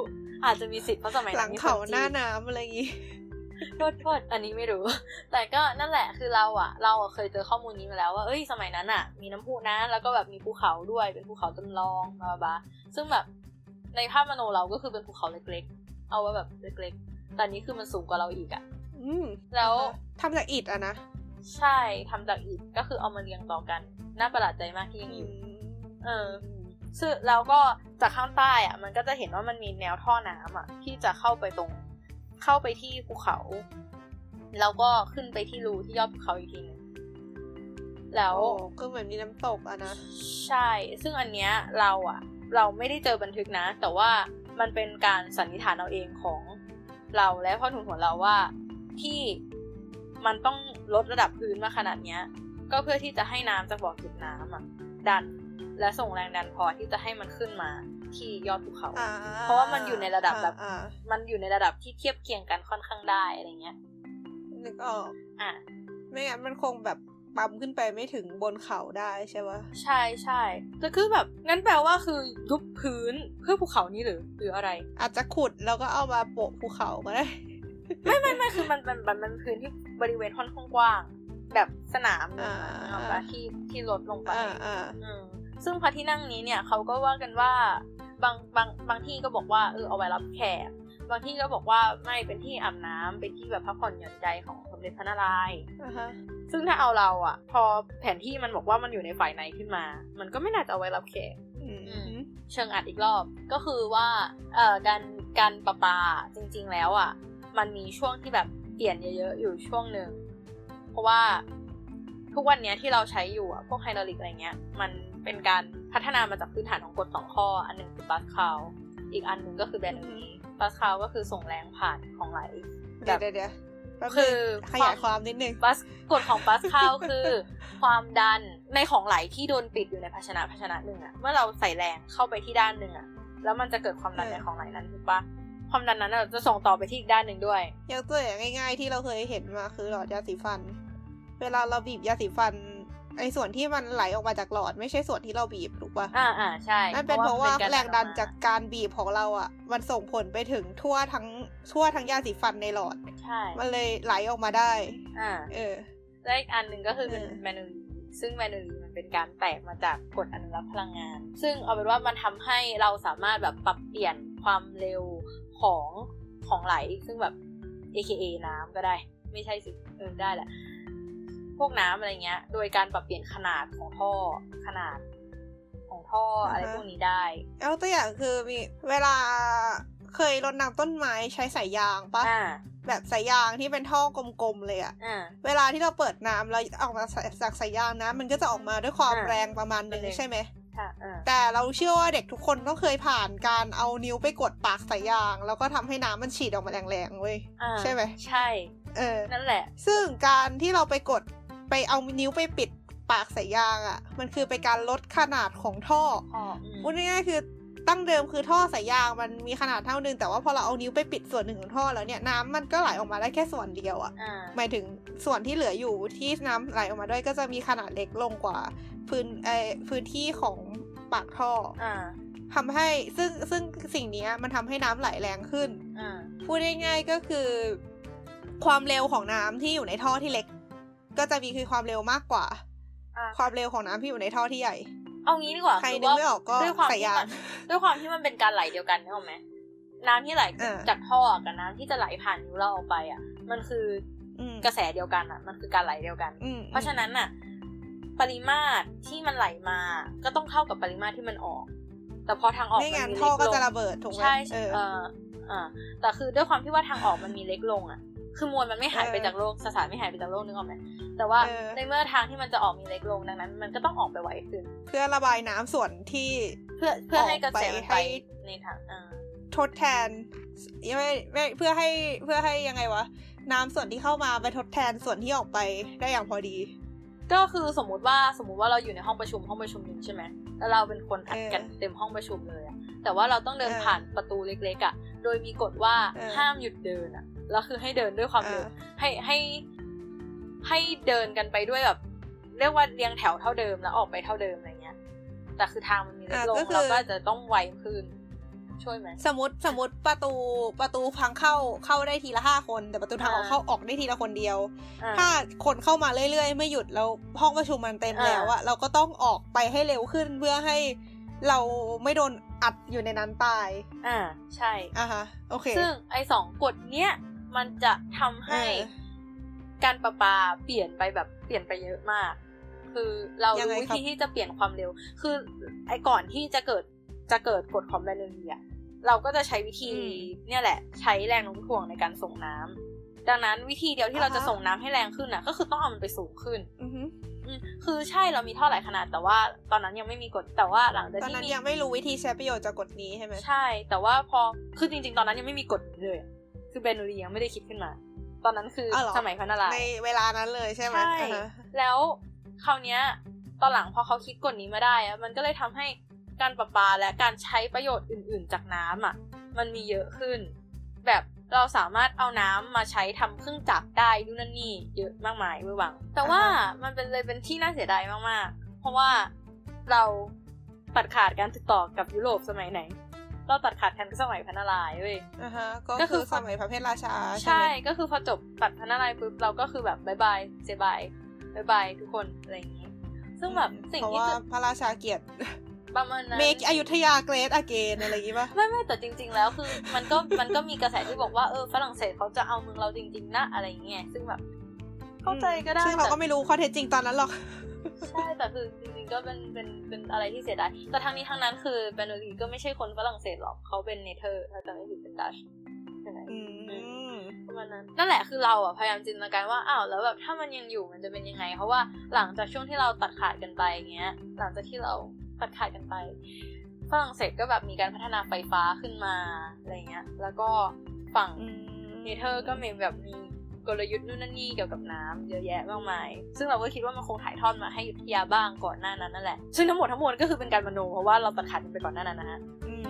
อาจจะมีสิทธิ์เพราะสมัยหลันั้งนมีเขาคนจีหน้านน้ำอะไรอย่างงี้ โทษโทษอันนี้ไม่รู้ แต่ก็นั่นแหละคือเราอะ เราอะเคยเจอข้อมูลนี้มาแล้วว่าเอ้ยสมัยนั้นอะ มีน้ำพุนะแล้วก็แบบมีภูเขาด้วยเป็นภูเขาจำลองบลาบลาซึ่งแบบในภาพมโนเราก็คือเป็นภูเขาเล็กๆ เอาไว้แบบเล็กๆ แต่อันนี้คือมันสูงกว่าเราอีกอะอืมแล้วทำจากอิฐอะนะใช่ทำจากอิฐก็คือเอามาเรียงต่อกันน่าประหลาดใจมากที่ยังอือยู่มเออซึ่งแล้วก็จากข้างใต้อะ มันก็จะเห็นว่ามันมีแนวท่อน้ำอะ ที่จะเข้าไปตรง เข้าไปที่ภูเขา แล้วก็ขึ้นไปที่รูที่ยอดภูเขาอีกทีหนึงแล้วโอ้ก็เหมือนมีน้ำตกอะนะ ใช่ ซึ่งอันเนี้ยเราอะเราไม่ได้เจอบันทึกนะ แต่ว่ามันเป็นการสันนิษฐานเอาเองของเราและพ่อหนุนหัวเราว่าที่มันต้องลดระดับพื้นมาขนาดเนี้ย ก็เพื่อที่จะให้น้ำจากบ่อเก็บน้ำอะดัน และส่งแรงดันพอที่จะให้มันขึ้นมา ที่ยอดภูเขาอ่าเพราะว่ามันอยู่ในระดับแบบอ่ามันอยู่ในระดับที่เทียบเคียงกันค่อนข้างได้อะไรเงี้ยนึกออกอะไม่งั้นมันคงแบบปั๊มขึ้นไปไม่ถึงบนเขาได้ใช่ปะใช่ใช่แต่คือแบบงั้นแปลว่าคือยุบพื้นเพื่อภูเขานี้หรือหรืออะไร อาจจะขุดแล้วก็เอามาโปะภูเขาก็ได้ ไม่ไม่ไม่คือมันมันมันมันพื้นที่บริเวณค่อนข้างกว้าง แบบสนามหนึงอะอ่าเอาปะที่ที่ลดลงไปอ่าอ่าอืมซึ่งพระที่นั่งนี้เนี่ยเขาก็ว่ากันว่า บางบางบางที่ก็บอกว่าเออเอาไว้รับแขก บางที่ก็บอกว่าไม่เป็นที่อาบน้ำเป็นที่แบบพักผ่อนหย่อนใจของสมเด็จพระนารายณ์อ่าฮะซึ่งถ้าเอาเราอะพอแผนที่มันบอกว่ามันอยู่ในฝ่ายในขึ้นมา มันก็ไม่น่าจะเอาไว้รับแขกอืมอืมเชิงอัดอีกรอบก็คือว่าเอ่อการการประปาจริง ๆ แล้วอะมันมีช่วงที่แบบเปลี่ยนเยอะๆอยู่ช่วงหนึ่งเพราะว่าทุกวันเนี้ยที่เราใช้อยู่อะพวกไฮดรอลิกอะไรเงี้ย มันเป็นการ พัฒนามาจากพื้นฐานของกฎสองข้อ อันหนึ่งคือปาสคาลอีกอันหนึ่งก็คือแบร์นูลลีปาสคาลก็คือส่งแรงผ่านของไหลเดี๋ยวเดี๋ยวเดี๋ยวแป๊บนึงคือขยายความนิดนึงปัสกฎของปาสคาลคือ ความดันในของไหลที่โดนปิดอยู่ในภาชนะภาชนะหนึ่งอะเมื่อเราใส่แรงเข้าไปที่ด้านหนึ่งอะแล้วมันจะเกิดความดันเออในของไหลนั้นถูกปะความดันนั้นอะจะส่งต่อไปที่อีกด้านหนึ่งด้วยยกตัวอย่างง่าย ๆ ที่เราเคยเห็นมาคือหลอดยาสีฟัน เวลาเราบีบยาสีฟัน ไอ้ส่วนที่มันไหลออกมาจากหลอด ไม่ใช่ส่วนที่เราบีบถูกปะอ่าอ่าใช่นั่นเป็นเพราะว่ามัแรงดันออกมจากการบีบของเราอะ มันส่งผลไปถึงทั่วทั้งทั่วทั้งยาสีฟันในหลอดใช่มันเลยไหลออกมาได้ อ่า เออและอีกอันหนึ่งก็คือเป็นเออแมนูลีซึ่งแมนูลีมันเป็นการแตกมาจากกฎอนุรักษ์พลังงาน ซึ่งเอาเป็นว่ามันทำให้เราสามารถแบบปรับเปลี่ยนความเร็วของของไหลซึ่งแบบ AKA น้ำก็ได้ ไม่ใช่สิเออได้แหละ พวกน้ำอะไรเงี้ย โดยการปรับเปลี่ยนขนาดของท่อขนาด ของท่ออะไรอ่าฮะพวกนี้ได้ เอาตัวอย่างคือมีเวลาเคยรดน้ำต้นไม้ใช้สายยางปะอ่าแบบสายยางที่เป็นท่อกลมๆเลยอะอ่าเวลาที่เราเปิดน้ำแล้วออกมาจากสายยางนะมันก็จะออกมาด้วยความอ่าแรงประมาณหนึงแรงใช่ไหมค่ะอ่าแต่เราเชื่อว่าเด็กทุกคนต้องเคยผ่านการเอานิ้วไปกดปากสายยาง แล้วก็ทำให้น้ำมันฉีดออกมาแรงๆเว้ยอ่าใช่ไหมใช่ เออนั่นแหละ ซึ่งการที่เราไปกด ไปเอานิ้วไปปิดปากสายยางอะ่ะ มันคือไปการลดขนาดของท่อพ่ออืมพูดง่ายๆคือตั้งเดิมคือท่อสายยางมันมีขนาดเท่านึง แต่ว่าพอเราเอานิ้วไปปิดส่วนหนึ่งของท่อแล้วเนี่ยน้ำมันก็ไหลออกมาได้แค่ส่วนเดียวอะ่ะอ่าหมายถึงส่วนที่เหลืออยู่ที่น้ำไหลออกมาด้วยก็จะมีขนาดเล็กลงกว่าพื้นเออพื้นที่ของปากท่ออ่าทำให้ซึ่งซึ่งสิ่งเนี้ยมันทำให้น้ำไหลแรงขึ้นอ่าพูดง่ายๆก็คือ ความเร็วของน้ำที่อยู่ในท่อที่เล็ก ก็จะมีคือความเร็วมากกว่าอ่าความเร็วของน้ำที่อยู่ในท่อที่ใหญ่ เอางี้ดีกว่าใครคือนึกว่าไม่ออกก็ด้วยความสายที่ยางมันด้วยความที่มันเป็นการไหลเดียวกันนึกออกไหมน้ำที่ไหลเออจากท่อกับน้ำที่จะไหลผ่านนิ้วเราออกไปอะ มันคืออืมกระแสเดียวกันอะ มันคือการไหลเดียวกันอืมเพราะฉะนั้นน่ะ ปริมาตรที่มันไหลมา ก็ต้องเท่ากับปริมาตรที่มันออก แต่พอทางออกไม่งั้นมีท่อก็ล็ลงจะระเบิดถูกไหมใช่เอใช่อเอออ่าแต่คือด้วยความที่ว่าทางออกมันมีเล็กลงอะ คือมวลมันไม่หายไปเออจากโลกสสารไม่หายไปจากโลกนึกออกไหมแต่ว่าเออในเมื่อทางที่มันจะออกมีเล็กลงดังนั้น มันก็ต้องออกไปไวขึ้น เพื่อระบายน้ำส่วนที่เพื่อเพื่อให้กระแสออกไปมันไปให้ในทางอ่าทดแทนไม่ไม่เพื่อให้เพื่อให้ยังไงวะน้ำส่วนที่เข้ามาไปทดแทนส่วนที่ออกไปได้อย่างพอดี ก็คือสมมุติว่าสมมุติว่าเราอยู่ในห้องประชุมห้องประชุมหนึ่งใช่ไหมแล้วเราเป็นคนอัดกันเออเต็มห้องประชุมเลยอะแต่ว่าเราต้องเดินเออผ่านประตูเล็กๆอะโดยมีกฎว่าเออห้ามหยุดเดินอะ แล้วคือให้เดินด้วยความเร็วเออให้ให้ให้เดินกันไปด้วยแบบเรียกว่าเรียงแถวเท่าเดิมแล้วออกไปเท่าเดิมอะไรเงี้ย แต่คือทางมันมีเล็กลงอะก็คือเราก็จะต้องไวขึ้นช่วยไหมสมมติสมมติประตูประตูพังเข้าเข้าได้ทีละห้าคน แต่ประตูทางออกอ่าเข้าออกได้ทีละคนเดียวอ่าถ้าคนเข้ามาเรื่อยๆ ไม่หยุดแล้วห้องประชุมมันเต็มอ่าแล้วอะเราก็ต้องออกไปให้เร็วขึ้นเพื่อให้เราไม่โดนอัดอยู่ในนั้นตาย อ่า ใช่อะฮะโอเค ซึ่งไอ้สองกฎเนี้ย มันจะทำให้เออการประปาเปลี่ยนไปแบบเปลี่ยนไปเยอะมาก คือเรายังรู้ไงวิครับธีที่จะเปลี่ยนความเร็ว คือไอ้ก่อนที่จะเกิดจะเกิดกฎของแบรนด์เรียเราก็จะใช้วิธีอืมเนี่ยแหละ ใช้แรงโน้มถ่วงในการส่งน้ำดังนั้นวิธีเดียวที่เราจะอ่าฮะส่งน้ำให้แรงขึ้นน่ะ ก็คือต้องเอามันไปสูงขึ้นอือฮึอืมคือใช่เรามีท่อหลายขนาดแต่ว่าตอนนั้นยังไม่มีกฎแต่ว่าหลังจากตอนที่นั้นมียังไม่รู้วิธีใช้ประโยชน์จากกฎนี้ใช่ไหมใช่ แต่ว่าพอคือจริง ๆ ตอนนั้นยังไม่มีกฎนี้เลยอะ คือแบรนด์เรียยังไม่ได้คิดขึ้นมา ตอนนั้นคืออาวเหรอสมัยพันนาลายในเวลานั้นเลยใช่ไหมใช่อ่าฮะแล้วคราวเนี้ยตอนหลังพอเขาคิดกฎนี้มาได้อะมันก็เลยทำให้การประปาและการใช้ประโยชน์อื่น ๆ จากน้ำอะ มันมีเยอะขึ้น แบบเราสามารถเอาน้ำมาใช้ทำเครื่องจักรได้ดูนนั่นนี่เยอะมากมายเวอร์วัง แต่ว่ามันเป็นเลยเป็นที่น่าเสียดายมากๆ เพราะว่าเราตัดขาดการติดต่อกับยุโรปสมัยไหน เราตัดขาดกันสมัยพระนารายณ์เว้ยอ่าฮะก็ก็คืคือสมัยพระเพทราชา ใช่ใช่ไหมก็คือพอจบตัดพระนารายณ์ปุ๊บเราก็คือแบบ bye bye say bye bye bye ทุกคนอะไรอย่างนี้ ซึ่งแบบสิ่งเพราะที่ว่าจะพระราชาเกียรติประมาณนั้น make อยุธยา great again อะไรอย่างงี้ป่ะไม่ไม่แต่จริง ๆ แล้วคือ มันก็มันก็มีกระแสที่บอกว่าเออฝรั่งเศสเขาจะเอาเมืองเราจริง ๆนะอะไรอย่างเงี้ยซึ่งแบบ เข้าใจก็ได้ซึ่งเราแต่ก็ไม่รู้ข้อเท็จจริงตอนนั้นหรอก ใช่แต่คือจริงๆก็เป็นเป็นเป็นอะไรที่เสียดายแต่ทั้งนี้ทั้งนั้นคือแบร์นูลลีก็ไม่ใช่คนฝรั่งเศสหรอกเขาเป็นเนเธอร์ถ้าจำไม่ผิดเป็นดัชใช่ไหมอืมประมาณนั้นนั่นแหละคือเราอะพยายามจินตนาการว่าอ้าวแล้วแบบถ้ามันยังอยู่มันจะเป็นยังไง เพราะว่าหลังจากช่วงที่เราตัดขาดกันไปอย่างเงี้ย หลังจากที่เราตัดขาดกันไปฝรั่งเศสก็แบบมีการพัฒนาไฟฟ้าขึ้นมาอะไรเงี้ย แล้วก็ฝั่งอืมเนเธอร์ก็มีแบบมี กลยุทธ์นู่นนั่นนี่เกี่ยวกับน้ำเยอะแยะมากมาย ซึ่งเราก็คิดว่ามันคงถ่ายทอดมาให้ยุทธยาบ้างก่อนหน้านั้นนั่นแหละ ซึ่งทั้งหมดทั้งมวลก็คือเป็นการมโนเพราะว่าเราตัดขาดไปก่อนหน้านั้นนะฮะอือ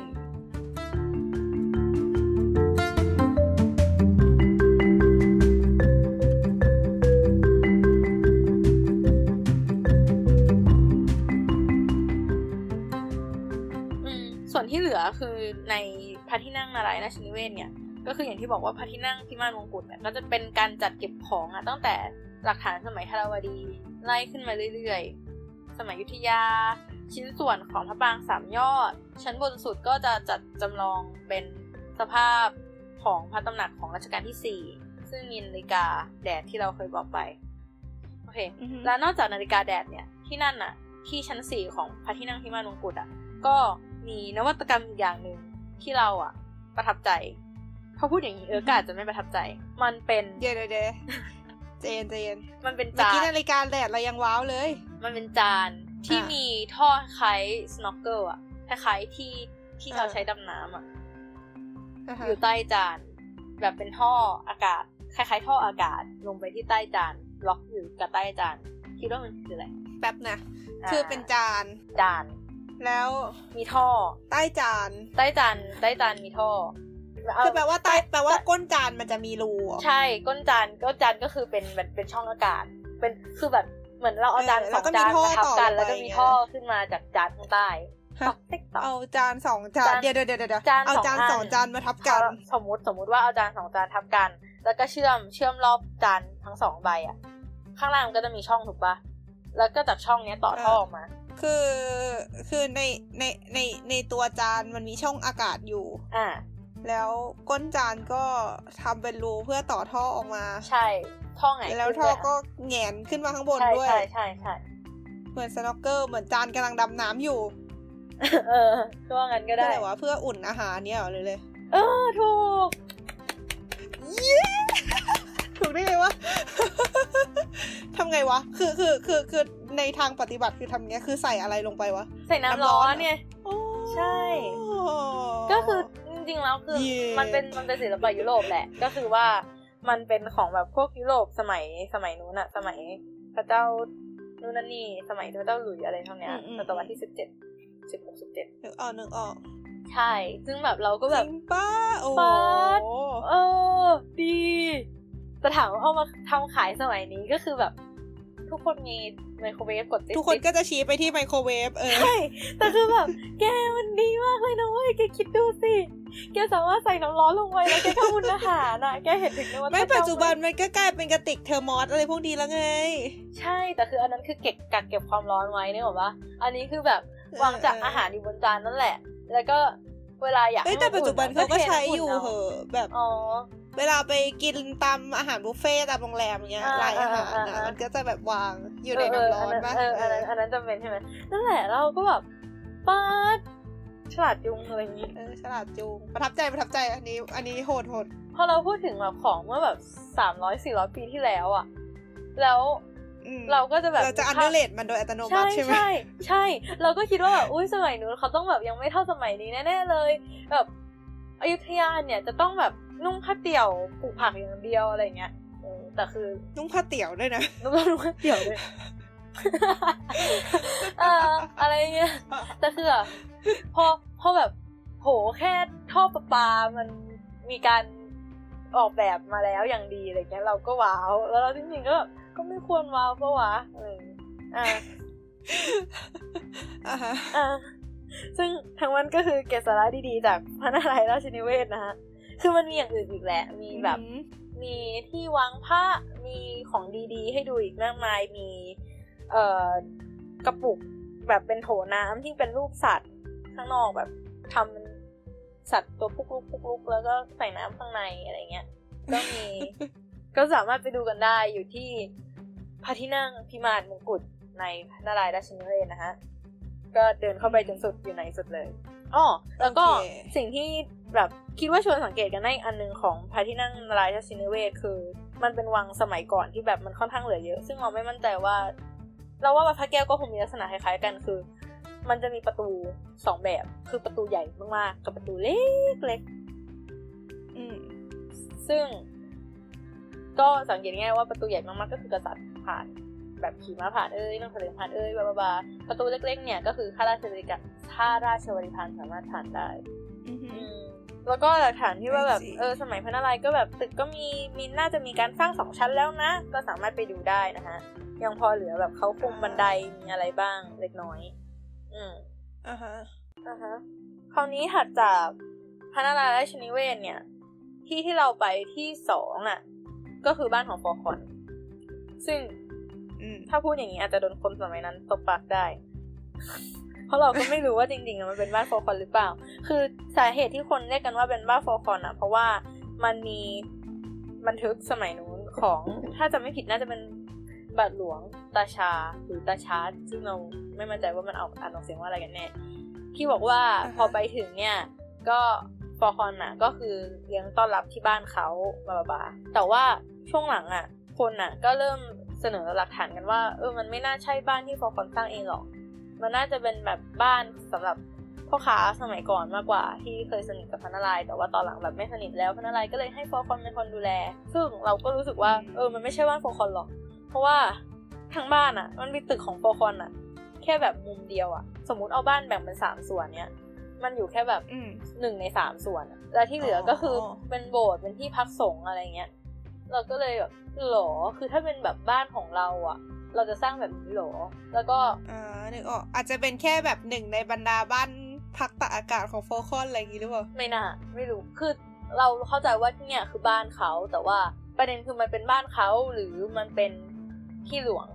ส่วนที่เหลือคือในพระที่นั่งนารายณ์ราชนิเวศน์เนี่ย ก็คืออย่างที่บอกว่าพระที่นั่งพิมานมงกุฎเนี่ยก็จะเป็นการจัดเก็บของอะตั้งแต่หลักฐานสมัยธารวดีไล่ขึ้นมาเรื่อยๆ สมัยอยุธยา ชิ้นส่วนของพระปรางสามยอด ชั้นบนสุดก็จะจัดจำลองเป็นสภาพของพระตำหนักของรัชกาลที่ 4 ซึ่งมีนาฬิกาแดดที่เราเคยบอกไปโอเคอือฮึแล้วนอกจากนาฬิกาแดดเนี่ยที่นั่นน่ะที่ชั้นสี่ของพระที่นั่งพิมานมงกุฎอะก็มีนวัตกรรมอีกอย่างหนึ่งที่เราอะประทับใจ พอพูดอย่างนี้เออก็อาจจะไม่ประทับใจ มันเป็นเดี๋ยวเดี๋ยวเดี๋ยวเจนเจนมันเป็นเมื่อจากี้นนาฬิกาแดดเรายังว้าวเลย มันเป็นจานที่อะมีท่อคล้ายสโนว์เกิลอะคล้ายๆที่ที่เราอะใช้ดำน้ำอะอ่าฮะอยู่ใต้จาน แบบเป็นท่ออากาศ คล้ายๆ ท่ออากาศลงไปที่ใต้จานล็อกอยู่กับใต้จานคิดว่ามันคืออะไรแป๊บนะอ่าคือเป็นจานจาน แล้วมีท่อ ใต้จาน ใต้จานใต้จานมีท่อ คือแปลว่าใต้แปลว่าก้นจานมันจะมีรูเหรอใช่ก้นจานก้นจานก็คือเป็นเป็นเป็นช่องอากาศ เป็นคือแบบเหมือนเราเอาจานสองจานมาทับกันอย่างเงี้ยเออแล้วก็มีท่อต่อลงไปแล้วก็มีท่อขึ้นมาจากจานข้างใต้ฮะตอกติ๊กตอกเอาจานสองจานจานเดี๋ยวเดี๋ยวเดี๋ยวเดี๋ยวจานเอาสองจานอันสองจานมาทับกัน สมมุติสมมุติว่าเอาจานสองจานทับกัน แล้วก็เชื่อมเชื่อมรอบจานทั้งสองใบอะ ข้างล่างมันก็จะมีช่องถูกปะแล้วก็จากช่องเนี้ยต่อท่อออกมา คือคือในในในในตัวจานมันมีช่องอากาศอยู่ อ่า แล้วก้นจานก็ทำเป็นรูเพื่อต่อท่อออกมา ใช่ ท่อไงแล้วท่อก็แหงนขึ้นมาข้างบนใช่ด้วย ใช่ใช่ใช่เหมือนสโนว์เกิลเหมือนจานกำลังดำน้ำอยู่ เออก็ว่างั้นก็เพื่อได้อะไรวะเพื่ออุ่นอาหารเนี่ยเหรอเลยเลย เออถูกถูกได้ไงวะทำไงวะ คือคือคือคือในทางปฏิบัติคือทำไงคือใส่อะไรลงไปวะ ใส่น้ำน้ำร้ร้ออนนเนี่ยใช่ ก็คือจ ริง ๆ แล้วคือเย่มันเป็นมันเป็นศิลปะยุโรปแหละ ก็คือว่ามันเป็นของแบบพวกยุโรปสมัยสมัยนู้นอะสมัยพระเจ้านู่นนั่นนี่สมัยพระเจ้าหลุยส์อะไรเท่าเนี้ยศตวรรษที่สิบเจ็ดสิบหกสิบเจ็ดนึกออกนึกออก ใช่ ซึ่งแบบเราก็จแบบริงป้าโอ้โหป๊าดเออดีแต่ถามว่าเอามาทำขายสมัยนี้ก็คือแบบ ทุกคนมีไมโครเวฟกดติ๊ดทุกคนก็จะชี้ไปที่ไมโครเวฟเออใช่แต่คือแบบแกมันดีมากเลยนะเว้ยแกคิดดูสิแกสามารถใส่น้ำร้อนลงไปแล้วแกก็อุ่นอาหารนะแกเห็นถึงนวัตกรรมไหมปัจจุบันมันก็กลายเป็นกระติกเทอร์มอสอะไรพวกนี้แล้วไง ใช่แต่คืออันนั้นคือเก็บกักเก็บความร้อนไว้เนี่ยหรอปะอันนี้คือแบบวางจานอาหารอยู่บนจานนั่นแหละ แล้วก็เวลาอยากเอ้ยให้แต่มัปัจจุบันเขาก็ใช้อยู่เทเหน้ำอะแบบอ๋อ เวลาไปกินตามอาหารบุฟเฟ่ต์ตามโรงแรมเงี้ยอ่าร้านอาหารอ่านะอ่ามัมันก็จะแบบวางอยู่ในน้ำร้อนปะเอออันนั้นอันนั้นจำเป็นใช่ไหมนั่นแหละเราก็แบบป๊าดฉลาดจุงอะไรอย่างนี้เออฉลาดจูงประทับใจประทับใจอันนี้ อันนี้โหดโหดพอเราพูดถึงแบบของเมื่อแบบสามร้อยสี่ร้อยปีที่แล้วอะแล้วอืมเราก็จะแบบเราจะอันเดอร์เลดมันโดยอัตโนมัใช่ติใช่ไหมใช่ใช่เราก็คิดว่าแบบอุ้ยสมัยนู้นเขาต้องแบบยังไม่เท่าสมัยนี้แน่ๆเลย แบบอยุธยาเนี่ยจะต้องแบบ นุ่งผ้าเตี่ยวปลูกผักอย่างเดียวอะไรเงี้ยเออแต่คือ นุ่งผ้าเตี่ยวด้วยนะนุ่งนุ่งผ้าเตี่ยวด้วยเอออะไรเงี้ยแต่คือแบบพอพอแบบโหแค่ท่อประปา มันมีการออกแบบมาแล้วอย่างดีอะไรเงี้ยเราก็ว้าว แล้วเราจริงๆก็ก็ไม่ควรว้าวปะวะเอออ่าอ่าฮะอ่าซึ่งทั้งวันก็คือเก็บสาระดีๆ จากพระนารายณ์ราชนิเวศนะฮะ คือมันมีอย่างอื่นอีกแหละ มีแบบอืมมีที่วางผ้า มีของดีๆ ให้ดูอีกมากมาย มีเอ่อกระปุกแบบเป็นโถน้ำที่เป็นรูปสัตว์ข้างนอกแบบทำเป็นสัตว์ตัวปุกลุกปุกลุกแล้วก็ใส่น้ำข้างในอะไรเงี้ย ก็มี ก็สามารถไปดูกันได้อยู่ที่พระที่นั่งพิมานมงกุฎในพระนารายณ์ราชนิเวศนะฮะก็เดินเข้าไปจนสุดอยู่ในสุดเลย อ๋อแล้วก็โอเคสิ่งที่แบบคิดว่าชวนสังเกตกันได้อีกอันหนึงของพระที่นั่งนารายณ์ราชนิเวศคือ มันเป็นวังสมัยก่อนที่แบบมันค่อนข้างเหลือเยอะ ซึ่งเราไม่มั่นใจว่า เราว่าวัดพระแก้วก็คงมีลักษณะคล้ายๆกันคือ มันจะมีประตูสองแบบ คือประตูใหญ่มากๆกับประตูเล็กๆอืมซึ่ง ก็สังเกตง่ายๆว่าประตูใหญ่มากๆก็คือกษัตริย์ผ่าน แบบขี่ม้าผ่านเอ้ยนั่งทะเลผ่านเอ้ยบาบาบาประตูเล็กๆเนี่ยก็คือข้าราชบริการข้าราชบริพารสามารถผ่านได้อืมอืมแล้วก็หลักฐานที่ว่าแบบ I see เออสมัยพระนารายณ์ก็แบบตึกก็มีมีน่าจะมีการสร้างสองชั้นแล้วนะ ก็สามารถไปดูได้นะฮะยังพอเหลือแบบเขาคุมบันไดมีอะไรบ้างเล็กน้อย อืมอ่าฮะอ่าฮะคราวนี้ถัดจากพระนารายณ์ราชนิเวศเนี่ย ที่ที่เราไปที่สองอะ ก็คือบ้านของฟอร์คอนซึ่งอืม ถ้าพูดอย่างนี้อาจจะโดนคนสมัยนั้นตบปากได้ เพราะเราก็ไม่รู้ว่าจริงๆอะมันเป็นบ้านฟอร์คอนหรือเปล่า คือสาเหตุที่คนเรียกกันว่าเป็นบ้านฟอร์คอนอะ เพราะว่ามันมีบันทึกสมัยนู้นของ ถ้าจำไม่ผิดน่าจะเป็นบาทหลวงตาชาหรือตาชาร์ดซึ่งเราไม่มั่นใจว่ามันออกอ่านออกเสียงว่าอะไรกันแน่ที่บอกว่าอ่าฮะพอไปถึงเนี่ย ก็ฟอร์คอนอะ ก็คือเลี้ยงต้อนรับที่บ้านเขาบาบาบาแต่ว่าช่วงหลังอะ คนอะ ก็เริ่ม เสนอหลักฐานกันว่า เออมันไม่น่าใช่บ้านที่ฟอร์คอนสร้างเองหรอก มันน่าจะเป็นแบบบ้านสำหรับพ่อค้าสมัยก่อนมากกว่า ที่เคยสนิทกับพระนารายณ์แต่ว่าตอนหลังแบบไม่สนิทแล้วพระนารายณ์ก็เลยให้ฟอร์คอนเป็นคนดูแล ซึ่งเราก็รู้สึกว่าเออมันไม่ใช่บ้านฟอร์คอนหรอก เพราะว่าทั้งบ้านอะ มันมีตึกของฟอร์คอนอะ แค่แบบมุมเดียวอะ สมมุติเอาบ้านแบ่งเป็นสามส่วนเนี้ยมันอยู่แค่แบบอืมหนึ่งในสามส่วนอะแล้วที่เหลือก็คือออเป็นโบสถ์เป็นที่พักสงฆ์อะไรเงี้ย เราก็เลยแบบหรอคือถ้าเป็นแบบบ้านของเราอะเราจะสร้างแบบนี้หรอ แล้วก็อ่านึกออกอาจจะเป็นแค่แบบหนึ่งในบรรดาบ้านพักตากอากาศของโฟคอนอะไรอย่างงี้หรือเปล่าไม่น่าไม่รู้คือเราเข้าใจว่าที่เนี่ยคือบ้านเขาแต่ว่าประเด็นคือมันเป็นบ้านเขาหรือมันเป็นที่หลวง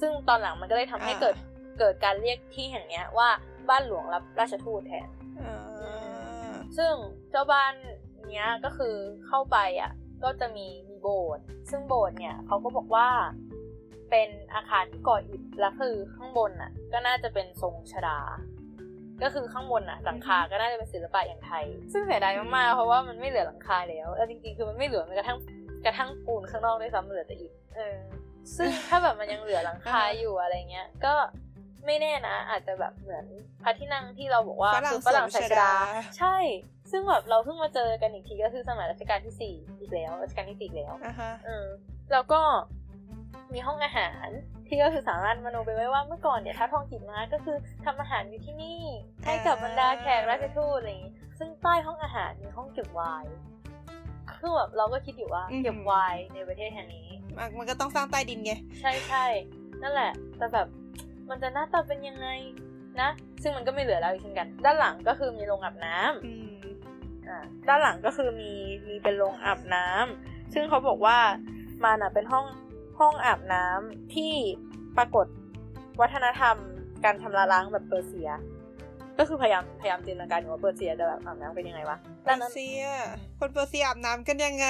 ซึ่งตอนหลังมันก็เลยทำให้อ่าเกิดเกิดการเรียกที่แห่งเนี้ยว่าบ้านหลวงรับราชทูตแทนอ่าซึ่งเจ้าบ้านเนี้ยก็คือเข้าไปอะ ก็จะมี มีโบสถ์ซึ่งโบสถ์เนี่ยเขาก็บอกว่าเป็นอาคารที่ก่ออิฐแล้วคือข้างบนอะ ก็น่าจะเป็นทรงชดา ก็คือข้างบนอะหลังคาก็น่าจะเป็นศิลปะอย่างไทย ซึ่งเสียดายมากๆเพราะว่ามันไม่เหลือหลังคาแล้วแล้วจริงๆคือมันไม่เหลือแม้กระทั่งกระทั่งปูนข้างนอกด้วยซ้ำเหลือแต่อิฐเออ ซึ่งถ้าแบบมันยังเหลือหลังคาอยู่อะไรเงี้ย ก็ไม่แน่นะ อาจจะแบบเหมือนพระที่นั่งที่เราบอกว่าฝรั่งคือฝรั่งสวมใส่ชชดาดา ใช่ ซึ่งแบบเราเพิ่งมาเจอกันอีกทีก็คือสมัยรัชกาลที่สี่อีกแล้วรัชกาลที่สี่อีกแล้วอ่าฮะเออแล้วก็มีห้องอาหารที่ก็คือสามารถมโนไปไว้ว่าเมื่อก่อนเนี่ยถ้าทองจิตมาก็คือทำอาหารอยู่ที่นี่ให้กับบรรดาแขกราชทูตอะไรอย่างงี้ซึ่งใต้ห้องอาหารมีห้องเก็บไวน์คือแบบเราก็คิดอยู่ว่าเก็บไวน์ในประเทศแห่งนี้มันมันก็ต้องสร้างใต้ดินไงใช่ใช่นั่นแหละ แต่แบบมันจะหน้าตาเป็นยังไงนะ ซึ่งมันก็ไม่เหลือแล้วอีกเช่นกัน ด้านหลังก็คือมีโรงอาบน้ำอืมอ่า ด้านหลังก็คือมีมีเป็นโรงอาบน้ำซึ่งเขาบอกว่ามันอะเป็นห้องห้องอาบน้ำที่ปรากฏวัฒนธรรม การชำระล้างแบบเปอร์เซีย ก็คือพยายามพยายามจินตนาการอยู่ว่าเปอร์เซียจะแบบอาบน้ำเป็นยังไงวะเปอร์เซีย คนเปอร์เซียอาบน้ำกันยังไง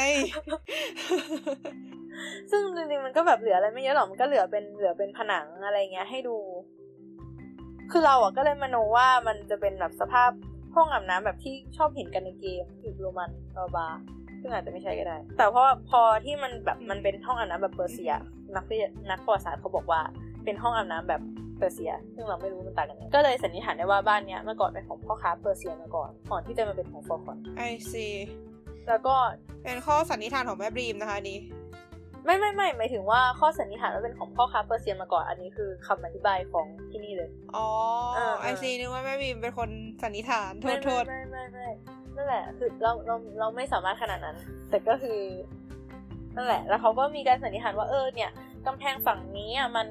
ซึ่งจริงๆมันก็แบบเหลืออะไรไม่เยอะหรอกมันก็เหลือเป็นเหลือเป็นผนังอะไรเงี้ยให้ดู คือเราอะก็เลยมโนว่ามันจะเป็นแบบสภาพ ห้องอาบน้ำแบบที่ชอบเห็นกันในเกมยุคโรมัน blah blah ซึ่งอาจจะไม่ใช่ก็ได้ แต่เพราะว่าพอที่มันแบบมันเป็นห้องอาบน้ำแบบเปอร์เซีย นักวิทยานักประวัติศาสตร์เขาบอกว่าเป็นห้องอาบน้ำแบบเปอร์เซีย ซึ่งเราไม่รู้มันต่างกันยังไงก็เลยสันนิษฐานได้ว่าบ้านเนี้ยเมื่อก่อนเป็นของพ่อค้าเปอร์เซียมาก่อนก่อนที่จะมาเป็นของฟอร์คอน I see แล้วก็เป็นข้อสันนิษฐานของแม่บรีมนะคะอันนี้ ไม่ไม่ไม่หมายถึงว่าข้อสันนิษฐานว่าเป็นของพ่อค้าเปอร์เซียมาก่อนอันนี้คือคำอธิบายของที่นี่เลย อ๋อเออไอซีนึกว่าแม่บรีมเป็นคนสันนิษฐานโทไม่ษโทษไม่ไม่ไม่นั่นแหละคือเราเราเราไม่สามารถขนาดนั้น แต่ก็คือนั่นแหละ แล้วเขาก็มีการสันนิษฐานว่าเออเนี่ยกำแพงฝั่งนี้อะมัน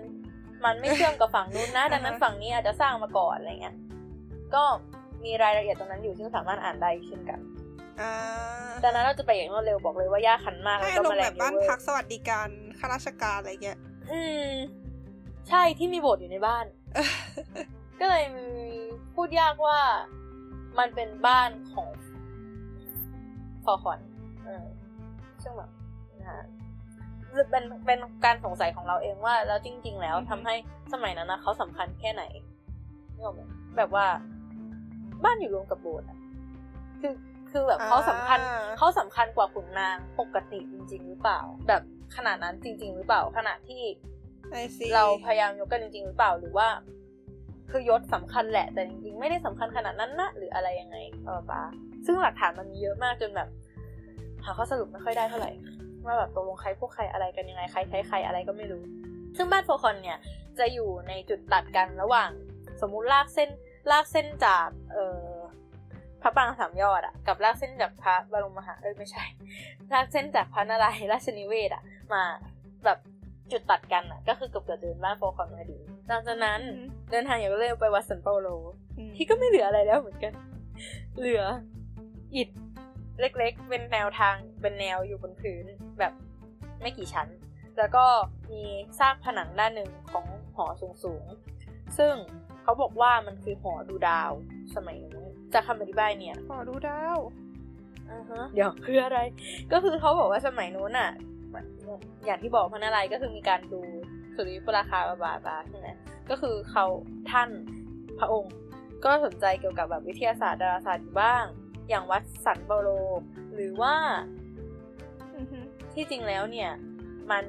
มันไม่เชื่อมกับฝั่งนู้นนะ ดังนั้นฝั่งนี้อาจจะสร้างมาก่อนอะไรเงี้ยก็มีรายละเอียดตรงนั้นอยู่ซึ่งสามารถอ่านได้เช่นกัน อ่าจากนั้นเราจะไปอย่างรวดเร็วบอกเลยว่าย่าคันมากให้แล้วอาก็รมแมณ์ลแบงบเยบ้านอะเวอพักร์สวัสดิการข้าราชการอะไรเงี้ย อืม ใช่ที่มีโบสถ์อยู่ในบ้าน ก็เลยมีพูดยากว่ามันเป็นบ้านของฟอร์คอนเออซึ่งแบบนะฮะเป็นเป็นการสงสัยของเราเองว่า แล้วจริง ๆ แล้วอือฮึทำให้สมัยนั้นนะเขาสำคัญแค่ไหนนี่ออกไหมแบบว่า บ้านอยู่รวมกับโบสถ์อะคือ คือแบบเขาสำคัญอ่าเขาสำคัญกว่าขุนนางปกติจริง ๆ หรือเปล่า แบบขนาดนั้นจริง ๆ หรือเปล่าขนาดที่ไอซีเราพยายามยกกันจริง ๆ หรือเปล่าหรือว่า คือยศสำคัญแหละแต่จริง ๆ ไม่ได้สำคัญขนาดนั้นนะหรืออะไรยังไงเออปะซึ่งหลักฐานมันมีเยอะมากจนแบบ หาข้อสรุปไม่ค่อยได้เท่าไหร่ว่าแบบตกลงใครพวกใครอะไรกันยังไงใครใช้ใครอะไรก็ไม่รู้ ซึ่งบ้านโฟคอนเนี่ยจะอยู่ในจุดตัดกันระหว่าง สมมุติลากเส้นลากเส้นจากเอ่อพ ระปรางสามยอดอะกับลากเส้นจากพระบรมมหาเอ้ยไม่ใช่ลากเส้นจากพระนารายณ์ราชนิเวศอะมาแบบจุดตัดกันอะก็คือเกือบเกือบเดินบ้านโฟคอนมาดีหลังจากนั้นเดินทางอย่างรวดเร็วไปวัดสันเปาโลอืมที่ก็ไม่เหลืออะไรแล้วเหมือนกัน เหลือ อิฐเล็กๆ เป็นแนวทางเป็นแนวอยู่บนพื้นแบบไม่กี่ชั้น แล้วก็มีซากผนังด้านหนึ่งของหอสูงๆ ซึ่งเขาบอกว่ามันคือหอดูดาวสมัยนู้น จากคำอธิบายเนี่ย ขอดูดาวอ่าฮะเดี๋ยวคืออะไร ก็คือเขาบอกว่าสมัยนู้นอะ อย่างที่บอกพระนารายณ์ก็คือมีการดูสุริยุปราคาบาบาบาใช่ไหมก็คือเขาท่านพระองค์ ก็สนใจเกี่ยวกับแบบวิทยาศาสตร์ดาราศาสตร์อยู่บ้าง อย่างวัดสันเปาโลหรือว่าอือฮึที่จริงแล้วเนี่ย มัน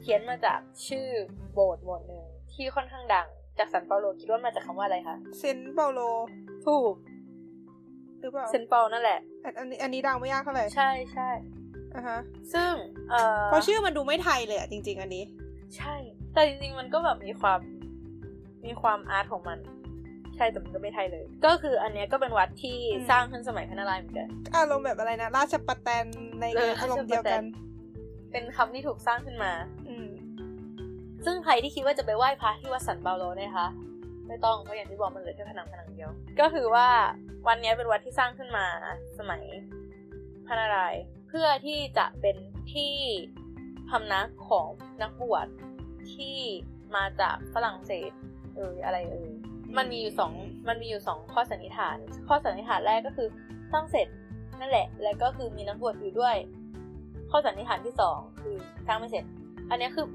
เพี้ยนมาจากชื่อโบสถ์โบสถ์หนึ่งที่ค่อนข้างดัง จากสันเปาโลคิดว่ามาจากคำว่าอะไรคะเซนต์เปาโล ถูก หรือเปล่าเซนเปานั่นแหละอันอันนี้อันนี้ดังไม่ยากเท่าไหร่ใช่ใช่อะฮะซึ่งเอ่อเพราะชื่อมันดูไม่ไทยเลยอะจริง ๆ อันนี้ ใช่ แต่จริง ๆ มันก็แบบมีความมีความอาร์ตของมัน ใช่แต่มันก็ไม่ไทยเลย ก็คืออันเนี้ยก็เป็นวัดที่อืมสร้างขึ้นสมัยพระนารายณ์เหมือนกันอารมณ์แบบอะไรนะราชประแตนในเอออารมณ์เดียวกัน เป็นคำที่ถูกสร้างขึ้นมา อืมซึ่งใครที่คิดว่าจะไปไหว้พระที่วัดสันเปาโลเนยคะ ไม่ต้องเพราะอย่างที่บอกมันเหลือแค่ผนังผนังเดียว ก็คือว่าวันนี้เป็นวัดที่สร้างขึ้นมาสมัยพระนารายณ์เพื่อที่จะเป็นที่พำนักของนักบวชที่มาจากฝรั่งเศสเอออะไรเออมันมีอยู่สองมันมีอยู่สองข้อสันนิษฐาน ข้อสันนิษฐานแรกก็คือสร้างเสร็จนั่นแหละ แล้วก็คือมีนักบวชอยู่ด้วย ข้อสันนิษฐานที่สองคือสร้างไม่เสร็จ อันนี้คือ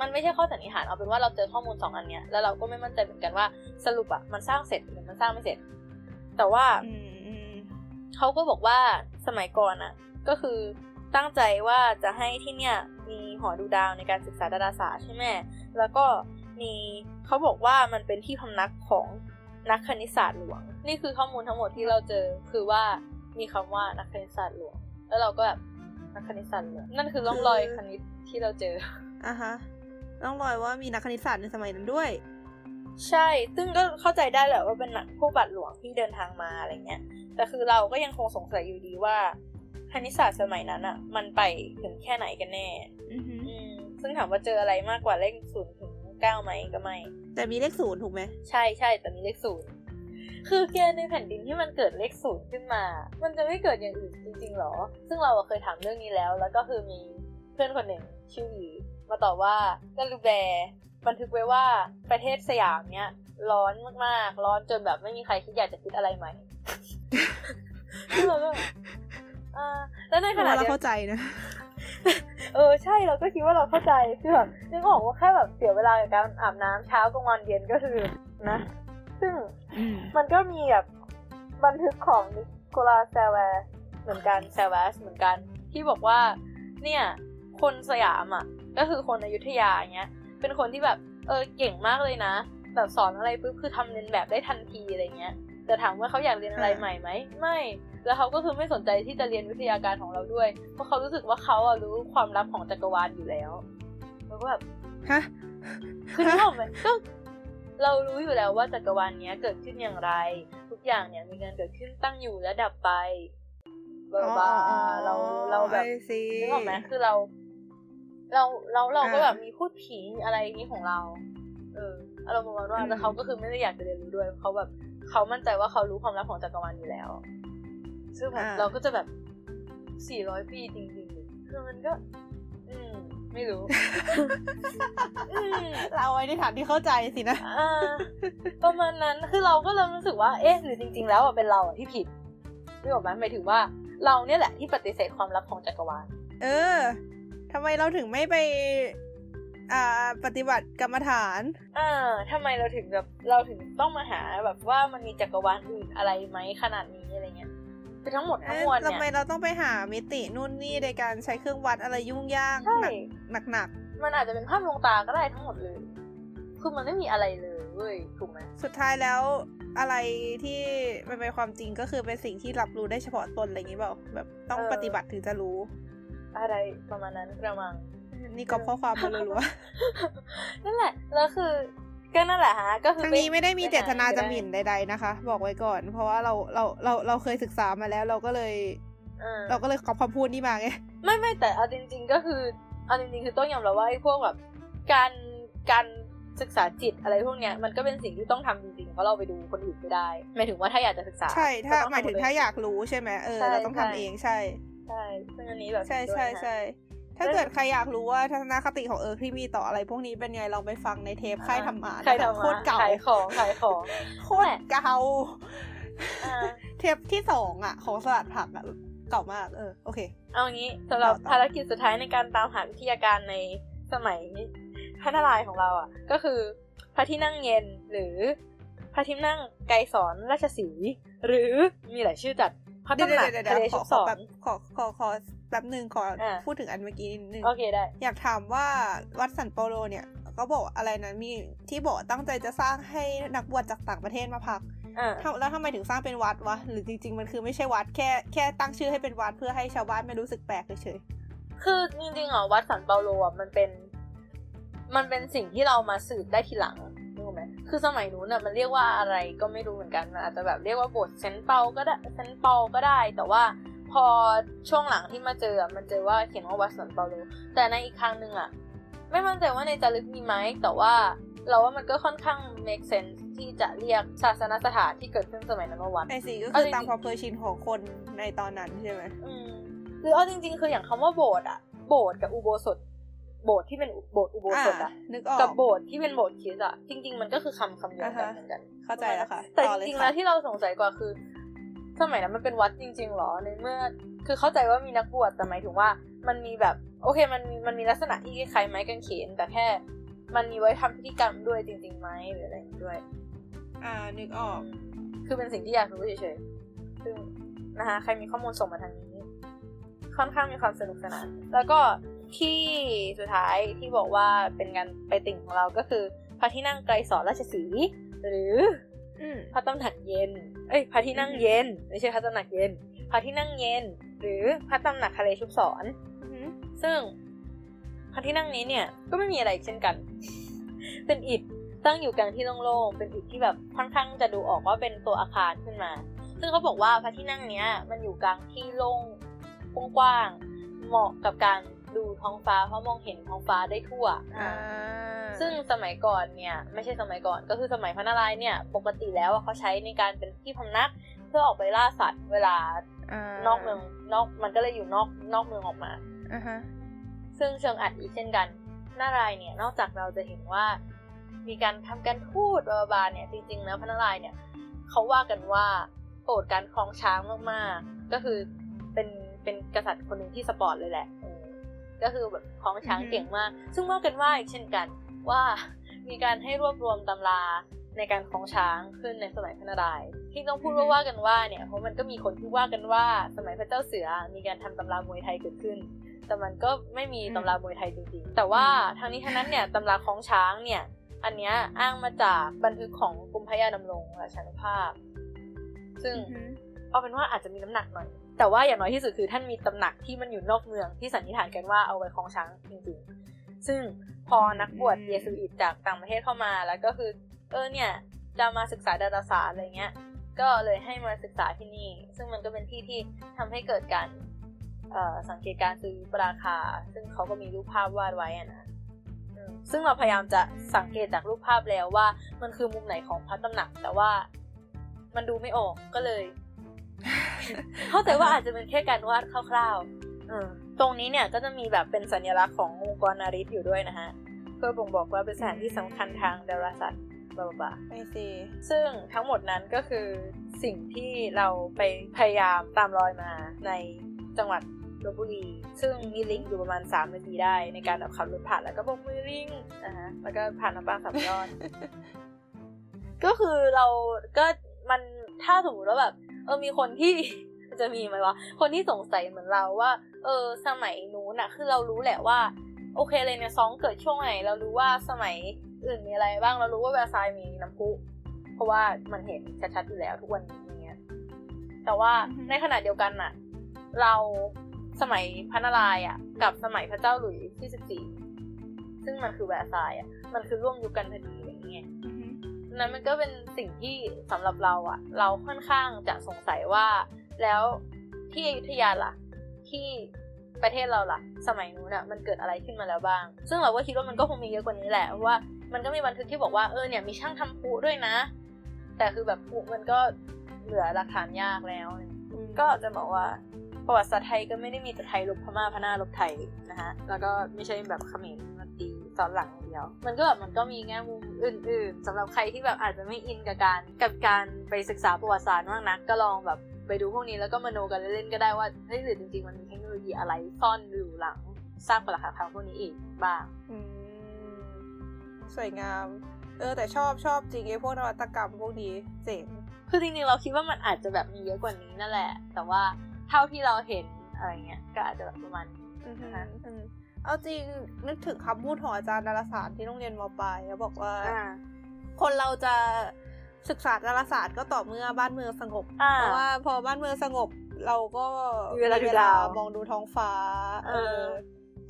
มันไม่ใช่ข้อสันนิษฐานเอาเป็นว่าเราเจอข้อมูลสองอันเนี้ยแล้วเราก็ไม่มั่นใจเหมือนกันว่าสรุปอะมันสร้างเสร็จหรือมันสร้างไม่เสร็จ แต่ว่าอืมอืมเขาก็บอกว่าสมัยก่อนอะก็คือตั้งใจว่าจะให้ที่เนี่ยมีหอดูดาวในการศึกษาดาราศาสตร์ใช่ไหมแล้วก็มีเขาบอกว่ามันเป็นที่พำนักของนักคณิตศาสตร์หลวง นี่คือข้อมูลทั้งหมดที่เราเจอคือว่ามีคำว่านักคณิตศาสตร์หลวง แล้วเราก็แบบนักคณิตศาสตร์หลวงนั่นคือร่องรอยคณิตที่เราเจออะฮะ ต้องรอยว่ามีนักคณิตศาสตร์ในสมัยนั้นด้วย ใช่ ซึ่งก็เข้าใจได้แหละว่าเป็นนักผู้บัตรหลวงที่เดินทางมาอะไรเงี้ย แต่คือเราก็ยังคงสงสัยอยู่ดีว่าคณิตศาสตร์สมัยนั้นอะมันไปถึงแค่ไหนกันแน่อือฮึอืมซึ่งถามว่าเจออะไรมากกว่าเลขศูนย์ถึงเก้าไหมก็ไม่ แต่มีเลขศูนย์ถูกไหม ใช่ใช่แต่มีเลขศูนย์คือแกในแผ่นดินที่มันเกิดเลขศูนย์ขึ้นมา มันจะไม่เกิดอย่างอื่นจริงๆหรอ ซึ่งเราอะเคยถามเรื่องนี้แล้ว แล้วก็คือมีเพื่อนคนหนึ่งชื่อหวี มาตอบว่ากัลูแบร์บันทึกไว้ว่าประเทศสยามเนี้ยร้อนมากๆ ร้อนจนแบบไม่มีใครคิดอยากจะคิดอะไรใหม่ซึ่งเราก็แบบอ่าแล้วในขณะว่าเราเดียวเข้าใจนะ เออใช่เราก็คิดว่าเราเข้าใจคือแบบนึกออกว่าแค่แบบเสียเวลากับการอาบน้ำเช้ากลางวันเย็นก็คือนะ ซึ่งอืมมันก็มีแบบบันทึกของนิโคลาแซวสเหมือนกันแซวสเหมือนกัน ที่บอกว่า เนี่ย คนสยามอะ ก็คือคนอยุธยาอย่างเงี้ย เป็นคนที่แบบเออเก่งมากเลยนะ แบบสอนอะไรปุ๊บคือทำเรียนแบบได้ทันทีอะไรเงี้ยแต่ถามว่าเขาอยากเรียนอะไรใหม่ไหมไม่ แล้วเขาก็คือไม่สนใจที่จะเรียนวิทยาการของเราด้วย เพราะเขารู้สึกว่าเขาอะรู้ความลับของจักรวาลอยู่แล้วแล้วก็แบบฮะคือนึกออกไหมก็เรารู้อยู่แล้วว่าจักรวาลเนี้ยเกิดขึ้นอย่างไร ทุกอย่างเนี่ยมีการเกิดขึ้นตั้งอยู่และดับไปบาบาเราเราแบบไอซีนึกออกไหมคือเรา เราเราเราก็อ่าแบบมีพูดผีมีอะไรอย่างนี้ของเรา เอออารมณ์ประมาณว่าอืมแต่เขาก็คือไม่ได้อยากจะเรียนรู้ด้วยเขาแบบเขามั่นใจว่าเขารู้ความลับของจักรวาลอยู่แล้ว ซึ่งแบบเราก็จะแบบสี่ร้อยปีจริงๆคือมันก็ อืม ไม่รู้อืมเราไว้ในฐานที่เข้าใจสินะอ่าประมาณนั้นคือเราก็เริ่มรู้สึกว่า เอ๊ะหรือจริง ๆ แล้วอะเป็นเราอะที่ผิดนึกออกไหมหมายถึงว่า เราเนี่ยแหละที่ปฏิเสธความลับของจักรวาล เออ ทำไมเราถึงไม่ไปอ่าปฏิบัติกรรมฐานอ่าทำไมเราถึงแบบเราถึงต้องมาหาแบบว่ามันมีจักรวาลอื่นอะไรไหมขนาดนี้อะไรเงี้ยคือทั้งหมดทั้งมวลทำไมเนี่ยเราต้องไปหามิตินู่นนี่ในการใช้เครื่องวัดอะไรยุ่งยากใช่หนักหนักมันอาจจะเป็นภาพลวงตาก็ได้ทั้งหมดเลย คือมันไม่มีอะไรเลยเว้ยถูกไหมๆสุดท้ายแล้วอะไรที่มันเป็นความจริงก็คือเป็นสิ่งที่รับรู้ได้เฉพาะตนอะไรอย่างนี้เปล่าแบบต้องปฏิบัติถึงจะรู้ อะไรประมาณนั้นกระมัง นี่ก็ข้อความมารัวนั่นแหละแล้วคือก็นั่นแหละฮะก็คืๆอทั้งนี้ไม่ได้มีเจตนาจะหมิ่นได้ใด ๆนะคะ บอกไว้ก่อน เพราะว่าเราเราเราเราเคยศึกษามาแล้วเราก็เลยเออเราก็เลยขอคำพูดนี้มาไงไม่ไม่แต่เอาจริง ๆ ก็คือเอาจริงๆคือต้องยอมรับว่าไอ้พวกแบบการการศึกษาจิตอะไรพวกเนี้ยมันก็เป็นสิ่งที่ต้องทำจริงๆเพราะเราไปดูคนอื่นไม่ได้หมายถึงว่าถ้าอยากจะศึกษา ใช่ถ้าก็ต้องหมายถึงทำถ้าเอยากรู้ใช่ไหมเออใช่เราต้องทำใช่เองใช่ ใช่ซึ่งอันนี้แบบใช่เห็นด้วยใช่นะใช่ถ้าเกิดใครอยากรู้ว่าทัศนคติของเออที่มีต่ออะไร พวกนี้เป็นไงลองไปฟังในเทปค่ายธรรมะใครนะคะทำโคตรเก่าขายของขายของโคตรเก่าอ่าเทปที่สองอะ ของสลัดผักอะเก่ามาก เออโอเค เอางี้สำหรับต่อต่อภารกิจสุดท้ายในการตามหาวิทยาการในสมัยพระนารายณ์ของเราอะ ก็คือพระที่นั่งเย็นหรือพระที่นั่งไกรสอนราชสีห์หรือมีหลายชื่อจัดพระ เดี๋ยวตำหนักเดี๋ยวทะเลเดี๋ยวขชุอบขสออนแบบขอขอขอแป๊บหนึ่งขออ่าพูดถึงอันเมื่อกี้นิดนึงโอเคได้ อยากถามว่าวัดสันเปาโลเนี่ยก็บอกอะไรนะมีที่บอกตั้งใจจะสร้างให้นักบวชจากต่างประเทศมาพักอ่าทำแล้วทำไมถึงสร้างเป็นวัดวะ หรือจริง ๆ มันคือไม่ใช่วัดแค่แค่ตั้งชื่อให้เป็นวัดเพื่อให้ชาวบ้านไม่รู้สึกแปลกเฉยคือจริงๆอะวัดสันเปาโลอะมันเป็น มันเป็นสิ่งที่เรามาสืบได้ทีหลังรู้ไห มคือสมัยนู้นอะมันเรียกว่าอะไรก็ไม่รู้เหมือนกันมันอาจจะแบบเรียกว่าโบสถ์เซนต์เปาก็ได้เซนต์เปาก็ได้ แต่ว่าพอช่วงหลังที่มาเจออะมันเจอว่าเขียนว่าวัดสันเปาโลแต่ในอีกครั้งหนึ่งอะไม่มั่นใจว่าในจารึกมีไหมแต่ว่าเราว่ามันก็ค่อนข้าง make sense ที่จะเรียกศาสนสถานที่เกิดขึ้นสมัยนั้นว่าวัดๆไอสีก็เอาคือจริงๆตามความเคยชินของคนในตอนนั้นใช่ไหมอืมหรือเอาจริง ๆ คืออย่างคำว่าโบสถ์อะโบสถ์กับอุโบสถ โบสถ์ที่เป็นโบสถ์อุโบสถอะนึกออกกับโบสถ์ที่เป็นโบสถ์คริสต์อะจริง ๆ มันก็คือคำคำเดียวกันอ่าฮะเหมือนกันเข้าใจแล้วค่ะแต่ต่อจเลยริงๆค่ะแล้วที่เราสงสัยกว่าคือ สมัยนั้นมันเป็นวัดจริง ๆหรอในเมื่อ คือเข้าใจว่ามีนักบวชแต่หมายถึงว่า มันมีแบบ โอเคมันมีมันมีลักษณะที่คล้ายๆไม้กางเขนแต่แค่ มันมีไว้ทำพิธีกรรมด้วยจริงๆไหมหรืออะไรอย่างนี้ด้วย อ่านึกออก คือเป็นสิ่งที่อยากรู้เฉยๆซึ่งนะคะใครมีข้อมูลส่งมาทางนี้ ค่อนข้างมีความสนุกสนานแล้วก็ ที่สุดท้ายที่บอกว่าเป็นการไปติ่งของเราก็คือพระที่นั่งไกรสอนราชสีห์หรืออืมพระตำหนักเย็น เอ้ยพระที่นั่งเย็น ไม่ใช่พระตำหนักเย็นพระที่นั่งเย็น หรือพระตำหนักทะเลชุบสอนอือหือซึ่งพระที่นั่งนี้เนี่ยก็ไม่มีอะไรอีกเช่นกัน เป็นอิฐตั้งอยู่กลางที่โล่งๆเป็นอิฐที่แบบค่อนข้างจะดูออกว่าเป็นตัวอาคารขึ้นมา ซึ่งเขาบอกว่าพระที่นั่งเนี้ยมันอยู่กลางที่โล่งกว้างๆเหมาะกับการ ดูท้องฟ้าเพราะมองเห็นท้องฟ้าได้ทั่วอ่าซึ่งสมัยก่อนเนี่ยไม่ใช่สมัยก่อนก็คือสมัยพระนารายณ์เนี่ยปกติแล้วอะเขาใช้ในการเป็นที่พำนัก เพื่อออกไปล่าสัตว์เวลานอกเมืองนอกมันก็เลยอยู่นอกนอกเมืองออกมาอ่าฮะซึ่งเชิงอัดอีกเช่นกันนารายณ์เนี่ยนอกจากเราจะเห็นว่า มีการทำการทูตบาบาๆเนี่ยจริงๆแล้วพระนารายณ์เนี่ยเขาว่ากันว่าโปรดการครองช้างมากๆ ก็คือเป็นเป็นกษัตริย์คนหนึ่งที่สปอร์ตเลยแหละเออ ก็คือแบบครองช้างเก่งมาก ซึ่งว่ากันว่าอีกเช่นกันว่ามีการให้รวบรวมตำราในการคล้องช้างขึ้นในสมัยพระนารายณ์ที่ต้องพูดว่าว่ากันว่าเนี่ยเพราะมันก็มีคนที่ว่ากันว่าสมัยพระเจ้าเสือมีการทำตำรามวยไทยเกิดขึ้น แต่มันก็ไม่มีตำรามวยไทยจริงๆ แต่ว่าทางนี้ทั้งนั้นเนี่ยตำราคล้องช้างเนี่ยอันเนี้ยอ้างมาจากบันทึกของกรมพระยาดำรงราชานุภาพ ซึ่งเอาเป็นว่าอาจจะมีน้ำหนักหน่อย แต่ว่าอย่างน้อยที่สุดคือท่านมีตำหนักที่มันอยู่นอกเมืองที่สันนิษฐานกันว่าเอาไว้คล้องช้างจริงๆ ซึ่งพอนักบวชเยซูอิตจากต่างประเทศเข้ามาแล้วก็คือเออเนี่ยจะมาศึกษาดาราศาสตร์อะไรเงี้ย ก็เลยให้มาศึกษาที่นี่ ซึ่งมันก็เป็นที่ที่ทำให้เกิดการเอ่อสังเกตการซื้อปราคา ซึ่งเขาก็มีรูปภาพวาดไว้อะนะอืมซึ่งเราพยายามจะสังเกตจากรูปภาพแล้วว่ามันคือมุมไหนของพระตำหนัก แต่ว่ามันดูไม่ออกก็เลย เข้าใจว่าอาจจะเป็นแค่การวาดคร่าวๆเออตรงนี้เนี่ยก็จะมีแบบเป็นสัญลักษณ์ขององค์กรนาริสอยู่ด้วยนะฮะเพื่อบ่งบอกว่าเป็นสถานที่สำคัญทางดาราศาสตร์บลาบลาไอซีซึ่งทั้งหมดนั้นก็คือสิ่งที่เราไปพยายามตามรอยมาในจังหวัดลบบุรี ซึ่งมีลิงก์อยู่ประมาณ 3 นาทีได้ ในการแบบขับรถผ่านแล้วก็บอกมือลิงนะฮะแล้วก็ผ่านน้ำปางสามยอด ก็คือเราก็มันถ้าสมมติว่าแบบเออมีคนที่จะมีไหมวะ คนที่สงสัยเหมือนเราว่า เออ สมัยนู้นอะคือเรารู้แหละว่า โอเคเลยเนี่ยซองเกิดช่วงไหน เรารู้ว่าสมัยอื่นมีอะไรบ้าง เรารู้ว่าแวร์ซายน์มีน้ำพุ เพราะว่ามันเห็นชัดๆอยู่แล้วทุกวันนี้อย่างเงี้ย แต่ว่าในขณะเดียวกันน่ะเราสมัยพระนารายณ์อะกับสมัยพระเจ้าหลุยส์ที่สิบสี่ ซึ่งมันคือแวร์ซายน์อะมันคือร่วมยุคกันพอดีอย่างเงี้ย นั้นมันก็เป็นสิ่งที่สำหรับเราอะเราค่อนข้างจะสงสัยว่า แล้วที่อยุธยาล่ะ ที่ประเทศเราล่ะ สมัยนู้นอะมันเกิดอะไรขึ้นมาแล้วบ้าง ซึ่งเราก็คิดว่ามันก็คงมีเยอะกว่านี้แหละเพราะว่ามันก็มีบันทึกที่บอกว่าเออเนี่ยมีช่างทำพลุด้วยนะ แต่คือแบบพลุมันก็เหลือหลักฐานยากแล้ว ก็จะบอกว่าประวัติศาสตร์ไทยก็ไม่ได้มีแต่ไทยลบพม่าพม่าลบไทยนะฮะแล้วก็ไม่ใช่แบบเขมรมา ตีตอนหลังอย่างเดียว มันก็แบบมันก็มีแง่มุมอื่น ๆสำหรับใครที่แบบอาจจะไม่อินกับการกับการไปศึกษาประวัติศาสตร์มากนัก ก็ลองแบบไปดูพวกนี้แล้วก็มโนกันเล่นๆก็ได้ว่าเฮ้ยหรือจริง ๆ มันมีเทคโนโลยีอะไรซ่อนอยู่หลังสร้างปรักหักพังพวกนี้อีกบ้างอืมสวยงาม เออแต่ชอบชอบจริงไอ้พวกนวัตกรรมพวกนี้เจ๋งคือจริงๆเราคิดว่ามันอาจจะแบบมีเยอะกว่านี้นั่นแหละ แต่ว่าเท่าที่เราเห็นอะไรเงี้ยก็อาจจะแบบประมาณนี้อือฮึนะคะอืม เอาจริงนึกถึงคำพูดของอาจารย์ดาราศาสตร์ที่โรงเรียนมปลายแล้วบอกว่าอ่า คนเราจะศึกษาดาราศาสตร์ก็ต่อเมื่อบ้านเมืองสงบอ่าเพราะว่าพอบ้านเมืองสงบเราก็มีเวลาดูดาวมองดูท้องฟ้า เออ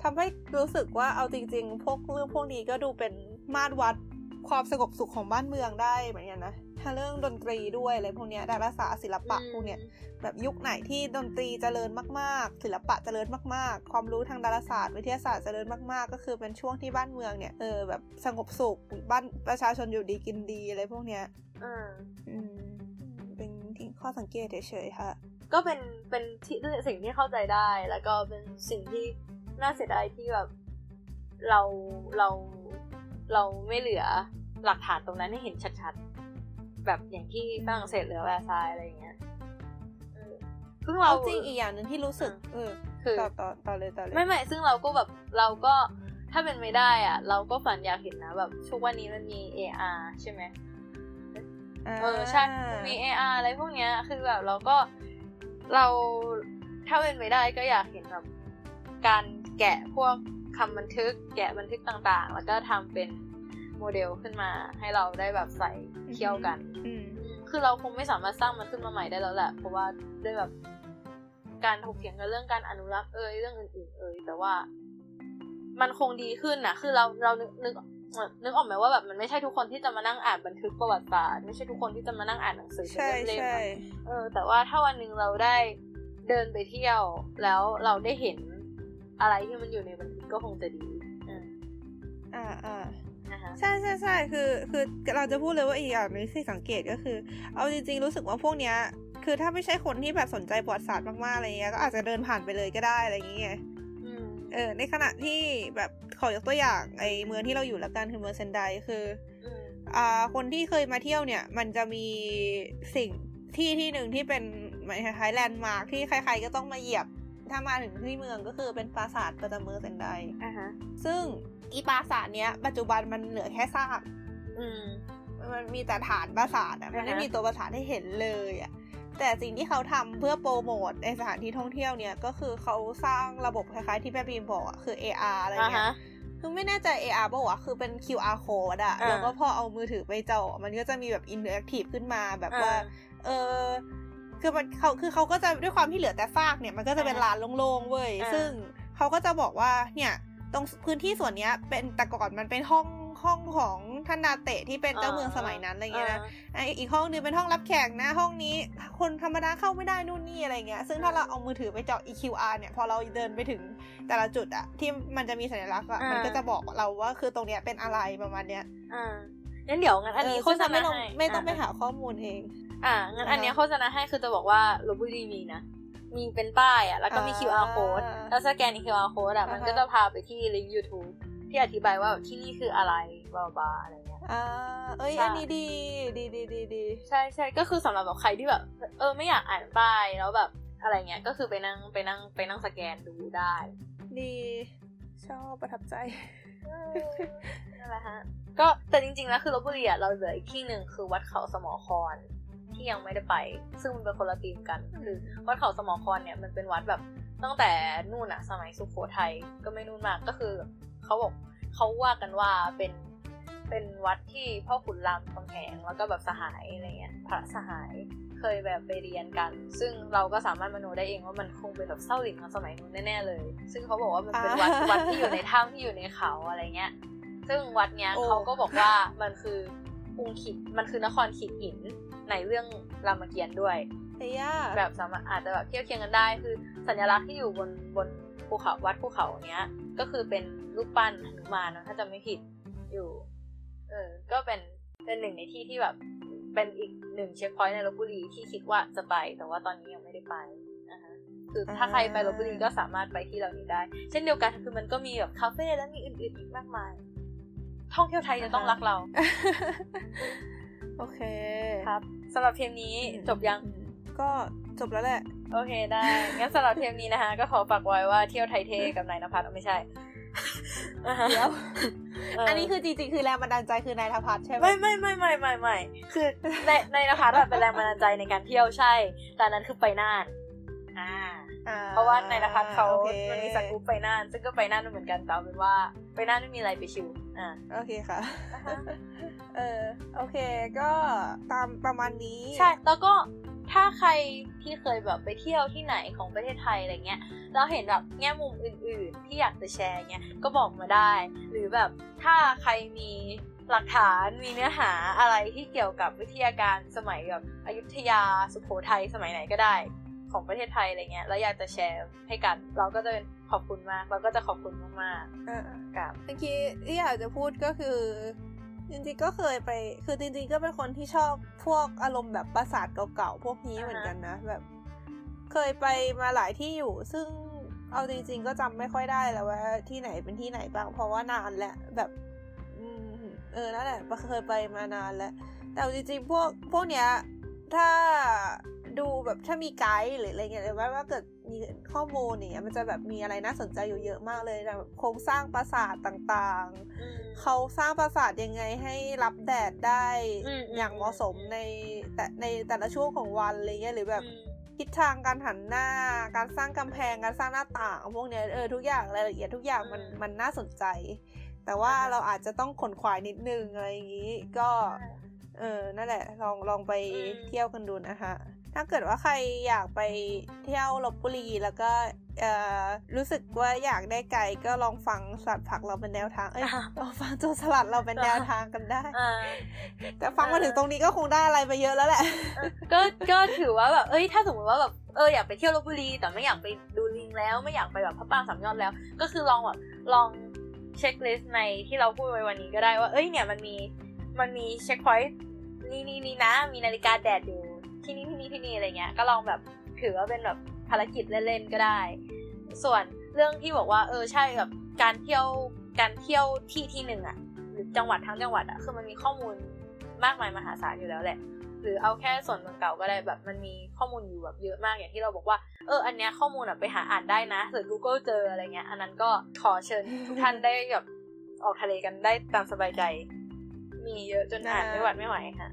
ทำให้รู้สึกว่าเอาจริง ๆ พวกเรื่องพวกนี้ก็ดูเป็นมาตรวัดความสงบสุขของบ้านเมืองได้เหมือนกันนะ ถ้าเรื่องดนตรีด้วยอะไรพวกเนี้ยดาราศาสตร์ศิลปะพวกเนี้ยแบบยุคไหนที่ดนตรีเจริญมากๆ ศิลปะเจริญมากๆ ความรู้ทางดาราศาสตร์ วิทยาศาสตร์เจริญมากๆ ก็คือเป็นช่วงที่บ้านเมืองเนี่ยเออแบบสงบสุขบ้านประชาชนอยู่ดีกินดีอะไรพวกเนี้ยอืมอืมเป็นที่ข้อสังเกตเฉยๆค่ะ ก็เป็นเป็นที่สิ่งที่เข้าใจได้แล้วก็เป็นสิ่งที่น่าเสียดายที่แบบเราเราเราไม่เหลือหลักฐานตรงนั้นให้เห็นชัดๆ แบบอย่างที่ฝรั่งเศสหรือแวร์ซายน์อะไรอย่างเงี้ยเออซึ่งเราเอาจริงอีกอย่างหนึ่งที่รู้สึกเออคือต่อต่อต่อเลยต่อเลยไม่ไม่ซึ่งเราก็แบบเราก็ถ้าเป็นไม่ได้อะ เราก็ฝันอยากเห็นนะแบบทุกวันนี้มันมี AR ใช่ไหมเออใช่มี AR อะไรพวกเนี้ย คือแบบเราก็เราถ้าเป็นไปได้ก็อยากเห็นแบบการแกะพวกคำบันทึก แกะบันทึกต่างๆ แล้วก็ทำเป็น โมเดลขึ้นมาให้เราได้แบบใส่เคี่ยวกันอืมคือเราคงไม่สามารถสร้างมันขึ้นมาใหม่ได้แล้วแหละเพราะว่าด้วยแบบการถกเถียงกันเรื่องการอนุรักษ์เอ่ยเรื่องอื่นๆเอ่ยแต่ว่ามันคงดีขึ้นนะคือเราเรานึกนึกนึกออกไหมว่าแบบมันไม่ใช่ทุกคนที่จะมานั่งอ่านบันทึกประวัติศาสตร์ไม่ใช่ทุกคนที่จะมานั่งอ่านหนังสือเป็นใช่เล่มๆใช่อะเออ แต่ว่าถ้าวันหนึ่งเราได้เดินไปเที่ยว แล้วเราได้เห็นอะไรที่มันอยู่ในบันทึกก็คงจะดีอืมอ่าอ่านะ คะใช่ใช่ใช่คือคือเราจะพูดเลยว่าอีกอย่างหนึงที่สังเกตก็คือ เอาจริง ๆ รู้สึกว่าพวกเนี้ย คือถ้าไม่ใช่คนที่แบบสนใจประวัติศาสตร์มากๆอะไรเงี้ยก็อาจจะเดินผ่านไปเลยก็ได้อะไรอย่างเงี้ยอืมเออในขณะที่แบบขอยกตัวอย่างไอเมืองที่เราอยู่ละกันคือเมืองเซนไดคืออืมอ่าคนที่เคยมาเที่ยวเนี่ย มันจะมีสิ่งที่ที่หนึ่งที่เป็นเหมือนคล้ายๆแลนด์มาร์คที่ใคร ๆ ก็ต้องมาเหยียบถ้ามาถึงที่เมืองก็คือเป็นปราสาทประจำเมืองเซนไดอ่าฮะซึ่ง อีปราสาทเนี้ย ปัจจุบันมันเหลือแค่ซากอืมเอมันมีแต่ฐานปราสาทอะมันไม่มีตัวปราสาทให้เห็นเลยอะแต่สิ่งที่เขาทำเพื่อโปรโมทในสถานที่ท่องเที่ยวเนี่ยก็คือเขาสร้างระบบคล้ายๆที่แม่บีมบอกอะคือ AR อะไรอ่าเงี้ฮะยคือไม่แน่ใจ AR บอกว่าวะคือเป็น QR code อะอ่าแล้วก็พอเอามือถือไปเจาะมันก็จะมีแบบ interactive ขึ้นมาแบบว่าอ่า เออคือมันเขาคือเขาก็จะด้วยความที่เหลือแต่ซากเนี่ยมันก็จะเป็นอ่าลานโล่งๆเว้ยอ่าซึ่งเขาก็จะบอกว่าเนี่ย ตรงพื้นที่ส่วนเนี้ย เป็นแต่ก่อนมันเป็นห้องห้องของท่านนาเตะที่เป็นเจ้าเมืองสมัยนั้นอะไรเงี้ยนะไอะอีกห้องนึงเป็นห้องรับแขกนะ ห้องนี้คนธรรมดาเข้าไม่ได้นู่นนี่อะไรเงี้ย ซึ่งถ้าเราเอามือถือไปเจาะ EQR เนี่ย พอเราเดินไปถึงแต่ละจุดอะที่มันจะมีสัญลักษณ์อะอ่ามัมันก็จะบอกเราว่าคือตรงเนี้ยเป็นอะไรประมาณเนี้ยอ่างั้นเดี๋ยวงั้นอันนี้เโฆษซึ่งณาไม่ต้องให้ไม่ต้องไปาหาข้อมูลเอง อ่างั้นอันเนี้ยอ่าโฆษณาให้คือจะบอกว่าลบบุรีมีนะ มีเป็นป้ายอะ แล้วก็มีอ่า QR code แล้วสแกน QR code อะอ่าฮะมันก็จะพาไปที่ลิงก์ YouTube ที่อธิบายว่าแบบที่นี่คืออะไรบลาบลาอะไรเงี้ยอ่าเอ้ยใช่อันนี้ดี ดีดีดีดีใช่ใช่ก็คือสำหรับแบบใครที่แบบ เออ ไม่อยากอ่านป้ายแล้วแบบอะไรเงี้ย ก็คือไปนั่งไปนั่งไปนั่งสแกนดูได้ ดี ชอบประทับใจนั่นแหละฮะ ก็แต่จริงๆแล้วคือลบบุรีอะเราเหลืออีกที่หนึ่งคือวัดเขาสมอคอน ที่ยังไม่ได้ไป ซึ่งมันเป็นคนละธีมกัน คือวัดเขาสมอคอนเนี่ยมันเป็นวัดแบบตั้งแต่นู่นอะสมัยสุโขทัยก็ไม่นู่นมากก็คือเขาบอกเขาว่ากันว่าเป็นเป็นวัดที่พ่อขุนรามคำแหงแล้วก็แบบสหายอะไรเงี้ยพระสหายเคยแบบไปเรียนกัน ซึ่งเราก็สามารถมโนได้เองว่ามันคงเป็นแบบเศร้าหลินของสมัยนู้นแน่ๆเลย ซึ่งเขาบอกว่ามันเป็นวัดอ่าวัดที่อยู่ในถ้ำที่อยู่ในเขาอะไรเงี้ย ซึ่งวัดเนี้ยโอ้เขาก็บอกว่ามันคือกรุงขิดมันคือนครขิดหิน ในเรื่องรามเกียรติ์ด้วยเฮียาแบบสามารถอาจจะแบบเทียบเคียงกันได้ คือสัญลักษณ์ที่อยู่บนบนภูเขาวัดภูเขาเนี้ย ก็คือเป็นรูปปั้นหนุมานนะถ้าจะไม่ผิดอยู่ เออ ก็เป็นเป็นหนึ่งในที่ที่แบบเป็นอีกหนึ่งเช็คพอยต์ในลบบุรีที่คิดว่าจะไป แต่ว่าตอนนี้ยังไม่ได้ไปนะคะคือถ้าใครไปลบบุรีก็สามารถไปที่เหล่านี้ได้ เช่นเดียวกันคือมันก็มีแบบคาเฟ่และมีอื่นๆอีกมากมาย ท่องเที่ยวไทยจะต้องรักเรา โอเคครับสำหรับเทปนี้จบยังอืมก็จบแล้วแหละ โอเคได้ งั้นสำหรับเทปนี้นะคะ ก็ขอฝากไว้ว่าเที่ยวไทยเทกับนายนภัสไม่ใช่เดี๋ยวเอออันนี้คือจริงๆคือแรงบันดาลใจคือนายธพัฒน์ใช่ไหมไม่ไม่ไม่ไม่ไม่ไม่คือในในนภัสอะเป็นแรงบันดาลใจในการเที่ยวใช่ แต่อันนั้นคือไปน่านอ่าอ่ เพราะว่าในนภัสเขาโอคมันมีสกู๊ปไปน่าน ซึ่งก็ไปน่านเหมือนกันแต่เอาเป็นว่า ไปน่านไม่มีอะไรไปชิวอ่าโอเคค่ะอ่าฮะเออโอเคก็ตามประมาณนี้ ใช่ แล้วก็ถ้าใครที่เคยแบบไปเที่ยวที่ไหนของประเทศไทยอะไรเงี้ยแล้วเห็นแบบแง่มุมอื่น ๆ ที่อยากจะแชร์เงี้ยก็บอกมาได้ หรือแบบถ้าใครมีหลักฐานมีเนื้อหาอะไรที่เกี่ยวกับวิทยาการสมัยแบบอยุธยาสุโขทัยสมัยไหนก็ได้ ของประเทศไทยอะไรเงี้ยแล้วอยากจะแชร์ให้กัน เราก็จะเป็นขอบคุณมาก เราก็จะขอบคุณมากอ่าๆกับเมื่อกี้ที่อยากจะพูดก็คือจริงๆก็เคยไป คือจริงๆก็เป็นคนที่ชอบพวกอารมณ์แบบปราสาทเก่าๆพวกนี้อ่าฮะเหมือนกันนะแบบ เคยไปมาหลายที่อยู่ ซึ่งเอาจริง ๆ ก็จำไม่ค่อยได้แล้วว่าที่ไหนเป็นที่ไหนบ้างเพราะว่านานแล้วแบบอืมเออนั่นแหละเคยไปมานานแล้วแต่เอาจริงๆพวกพวกเนี้ยถ้า ดูแบบถ้ามีไกด์หรืออะไรเงี้ยหรือว่าว่าเกิดมีข้อมูลเนี่ยมันจะแบบมีอะไรน่าสนใจอยู่เยอะมากเลยแบบโครงสร้างปราสาทต่างๆอืมเขาสร้างปราสาทยังไงให้รับแดดได้อืมอย่างเหมาะสมในแต่ในแต่ละช่วงของวันอะไรเงี้ยหรือแบบอืมทิศทางการหันหน้า การสร้างกำแพงการสร้างหน้าต่างพวกเนี้ยเออทุกอย่างรายละเอียดทุกอย่างมันอืมมันน่าสนใจ แต่ว่าอ่าฮะเราอาจจะต้องขนขวายนิดนึงอะไรอย่างนี้ก็เออ นั่นแหละ ลอง ลองไปอืมเที่ยวกันดูนะคะ ถ้าเกิดว่าใครอยากไปเที่ยวลบบุรีแล้วก็เอ่อรู้สึกว่าอยากได้ไกลก็ลองฟังสลัดผักเราเป็นแนวทาง เอ้ยอ่าลองฟังโจรสลัดเราเป็นแนวทางกันได้อ่าแต่ฟังมาถึงตรงนี้ก็คงได้อะไรไปเยอะแล้วแหละ ก็ก็ถือว่าแบบ เอ้ย ถ้าสมมติว่าแบบเอออยากไปเที่ยวลบบุรี แต่ไม่อยากไปดูลิงแล้วไม่อยากไปแบบพระปรางค์สามยอดแล้ว ก็คือลองแบบลอง checklist ในที่เราพูดไว้วันนี้ก็ได้ว่า เอ้ยเนี่ยมันมีมันมี checkpoint นี่นี่นี่นะ มีนาฬิกาแดดอยู่ ที่นี่ที่นี่ที่นี่อะไรเงี้ย ก็ลองแบบถือว่าเป็นแบบภารกิจเล่นๆก็ได้ ส่วนเรื่องที่บอกว่าเออใช่แบบการเที่ยวการเที่ยวที่ที่หนึ่งอะหรือจังหวัดทั้งจังหวัดอะคือมันมีข้อมูลมากมายมหาศาลอยู่แล้วแหละ หรือเอาแค่ส่วนเมืองเก่าก็ได้แบบมันมีข้อมูลอยู่แบบเยอะมากอย่างที่เราบอกว่าเอออันเนี้ยข้อมูลอะไปหาอ่านได้นะหรือ Google เจออะไรเงี้ย อันนั้นก็ขอเชิญทุกท่านได้แบบออกทะเลกันได้ตามสบายใจ มีเยอะจนอ่านไม่หวัดไม่ไหวค่ะ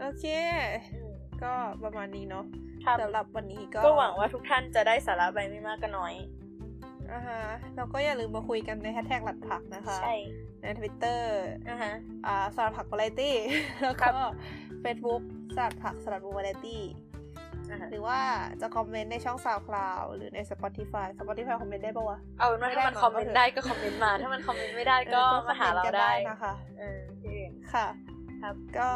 โอเคอืมก็ประมาณนี้เนาะครับสำหรับวันนี้ก็ก็หวังว่าทุกท่านจะได้สาระไปไม่มากก็น้อยอ่าฮะแล้วก็อย่าลืมมาคุยกันในแฮชแท็กสลัดผักนะคะ ใช่ ในทวิตเตอร์อ่าฮะอ่าสลัดผักวาไรตี้แล้วก็ครับเฟซบุ๊กสลัดผักสลัดบูวาไรตี้อ่าฮะหรือว่าจะคอมเมนต์ในช่อง SoundCloud หรือใน Spotify Spotify คอมเมนต์ได้ปะวะ เอาเป็นว่าถ้ามันไม่ได้คอมเมนมาต์ได้ก็คอมเมนต์มา ถ้ามันคอมเมนต์ไม่ได้ก็เออมาหาเราคอมมนต์กันได้นะคะเออที่อื่นค่ะ ครับ ก็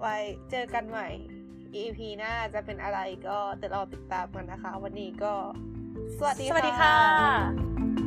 ไว้เจอกันใหม่ EP หน้าจะเป็นอะไรก็เดี๋ยวรอติดตามกันนะคะ วันนี้ก็ สวัสดีสวัสดีค่ะ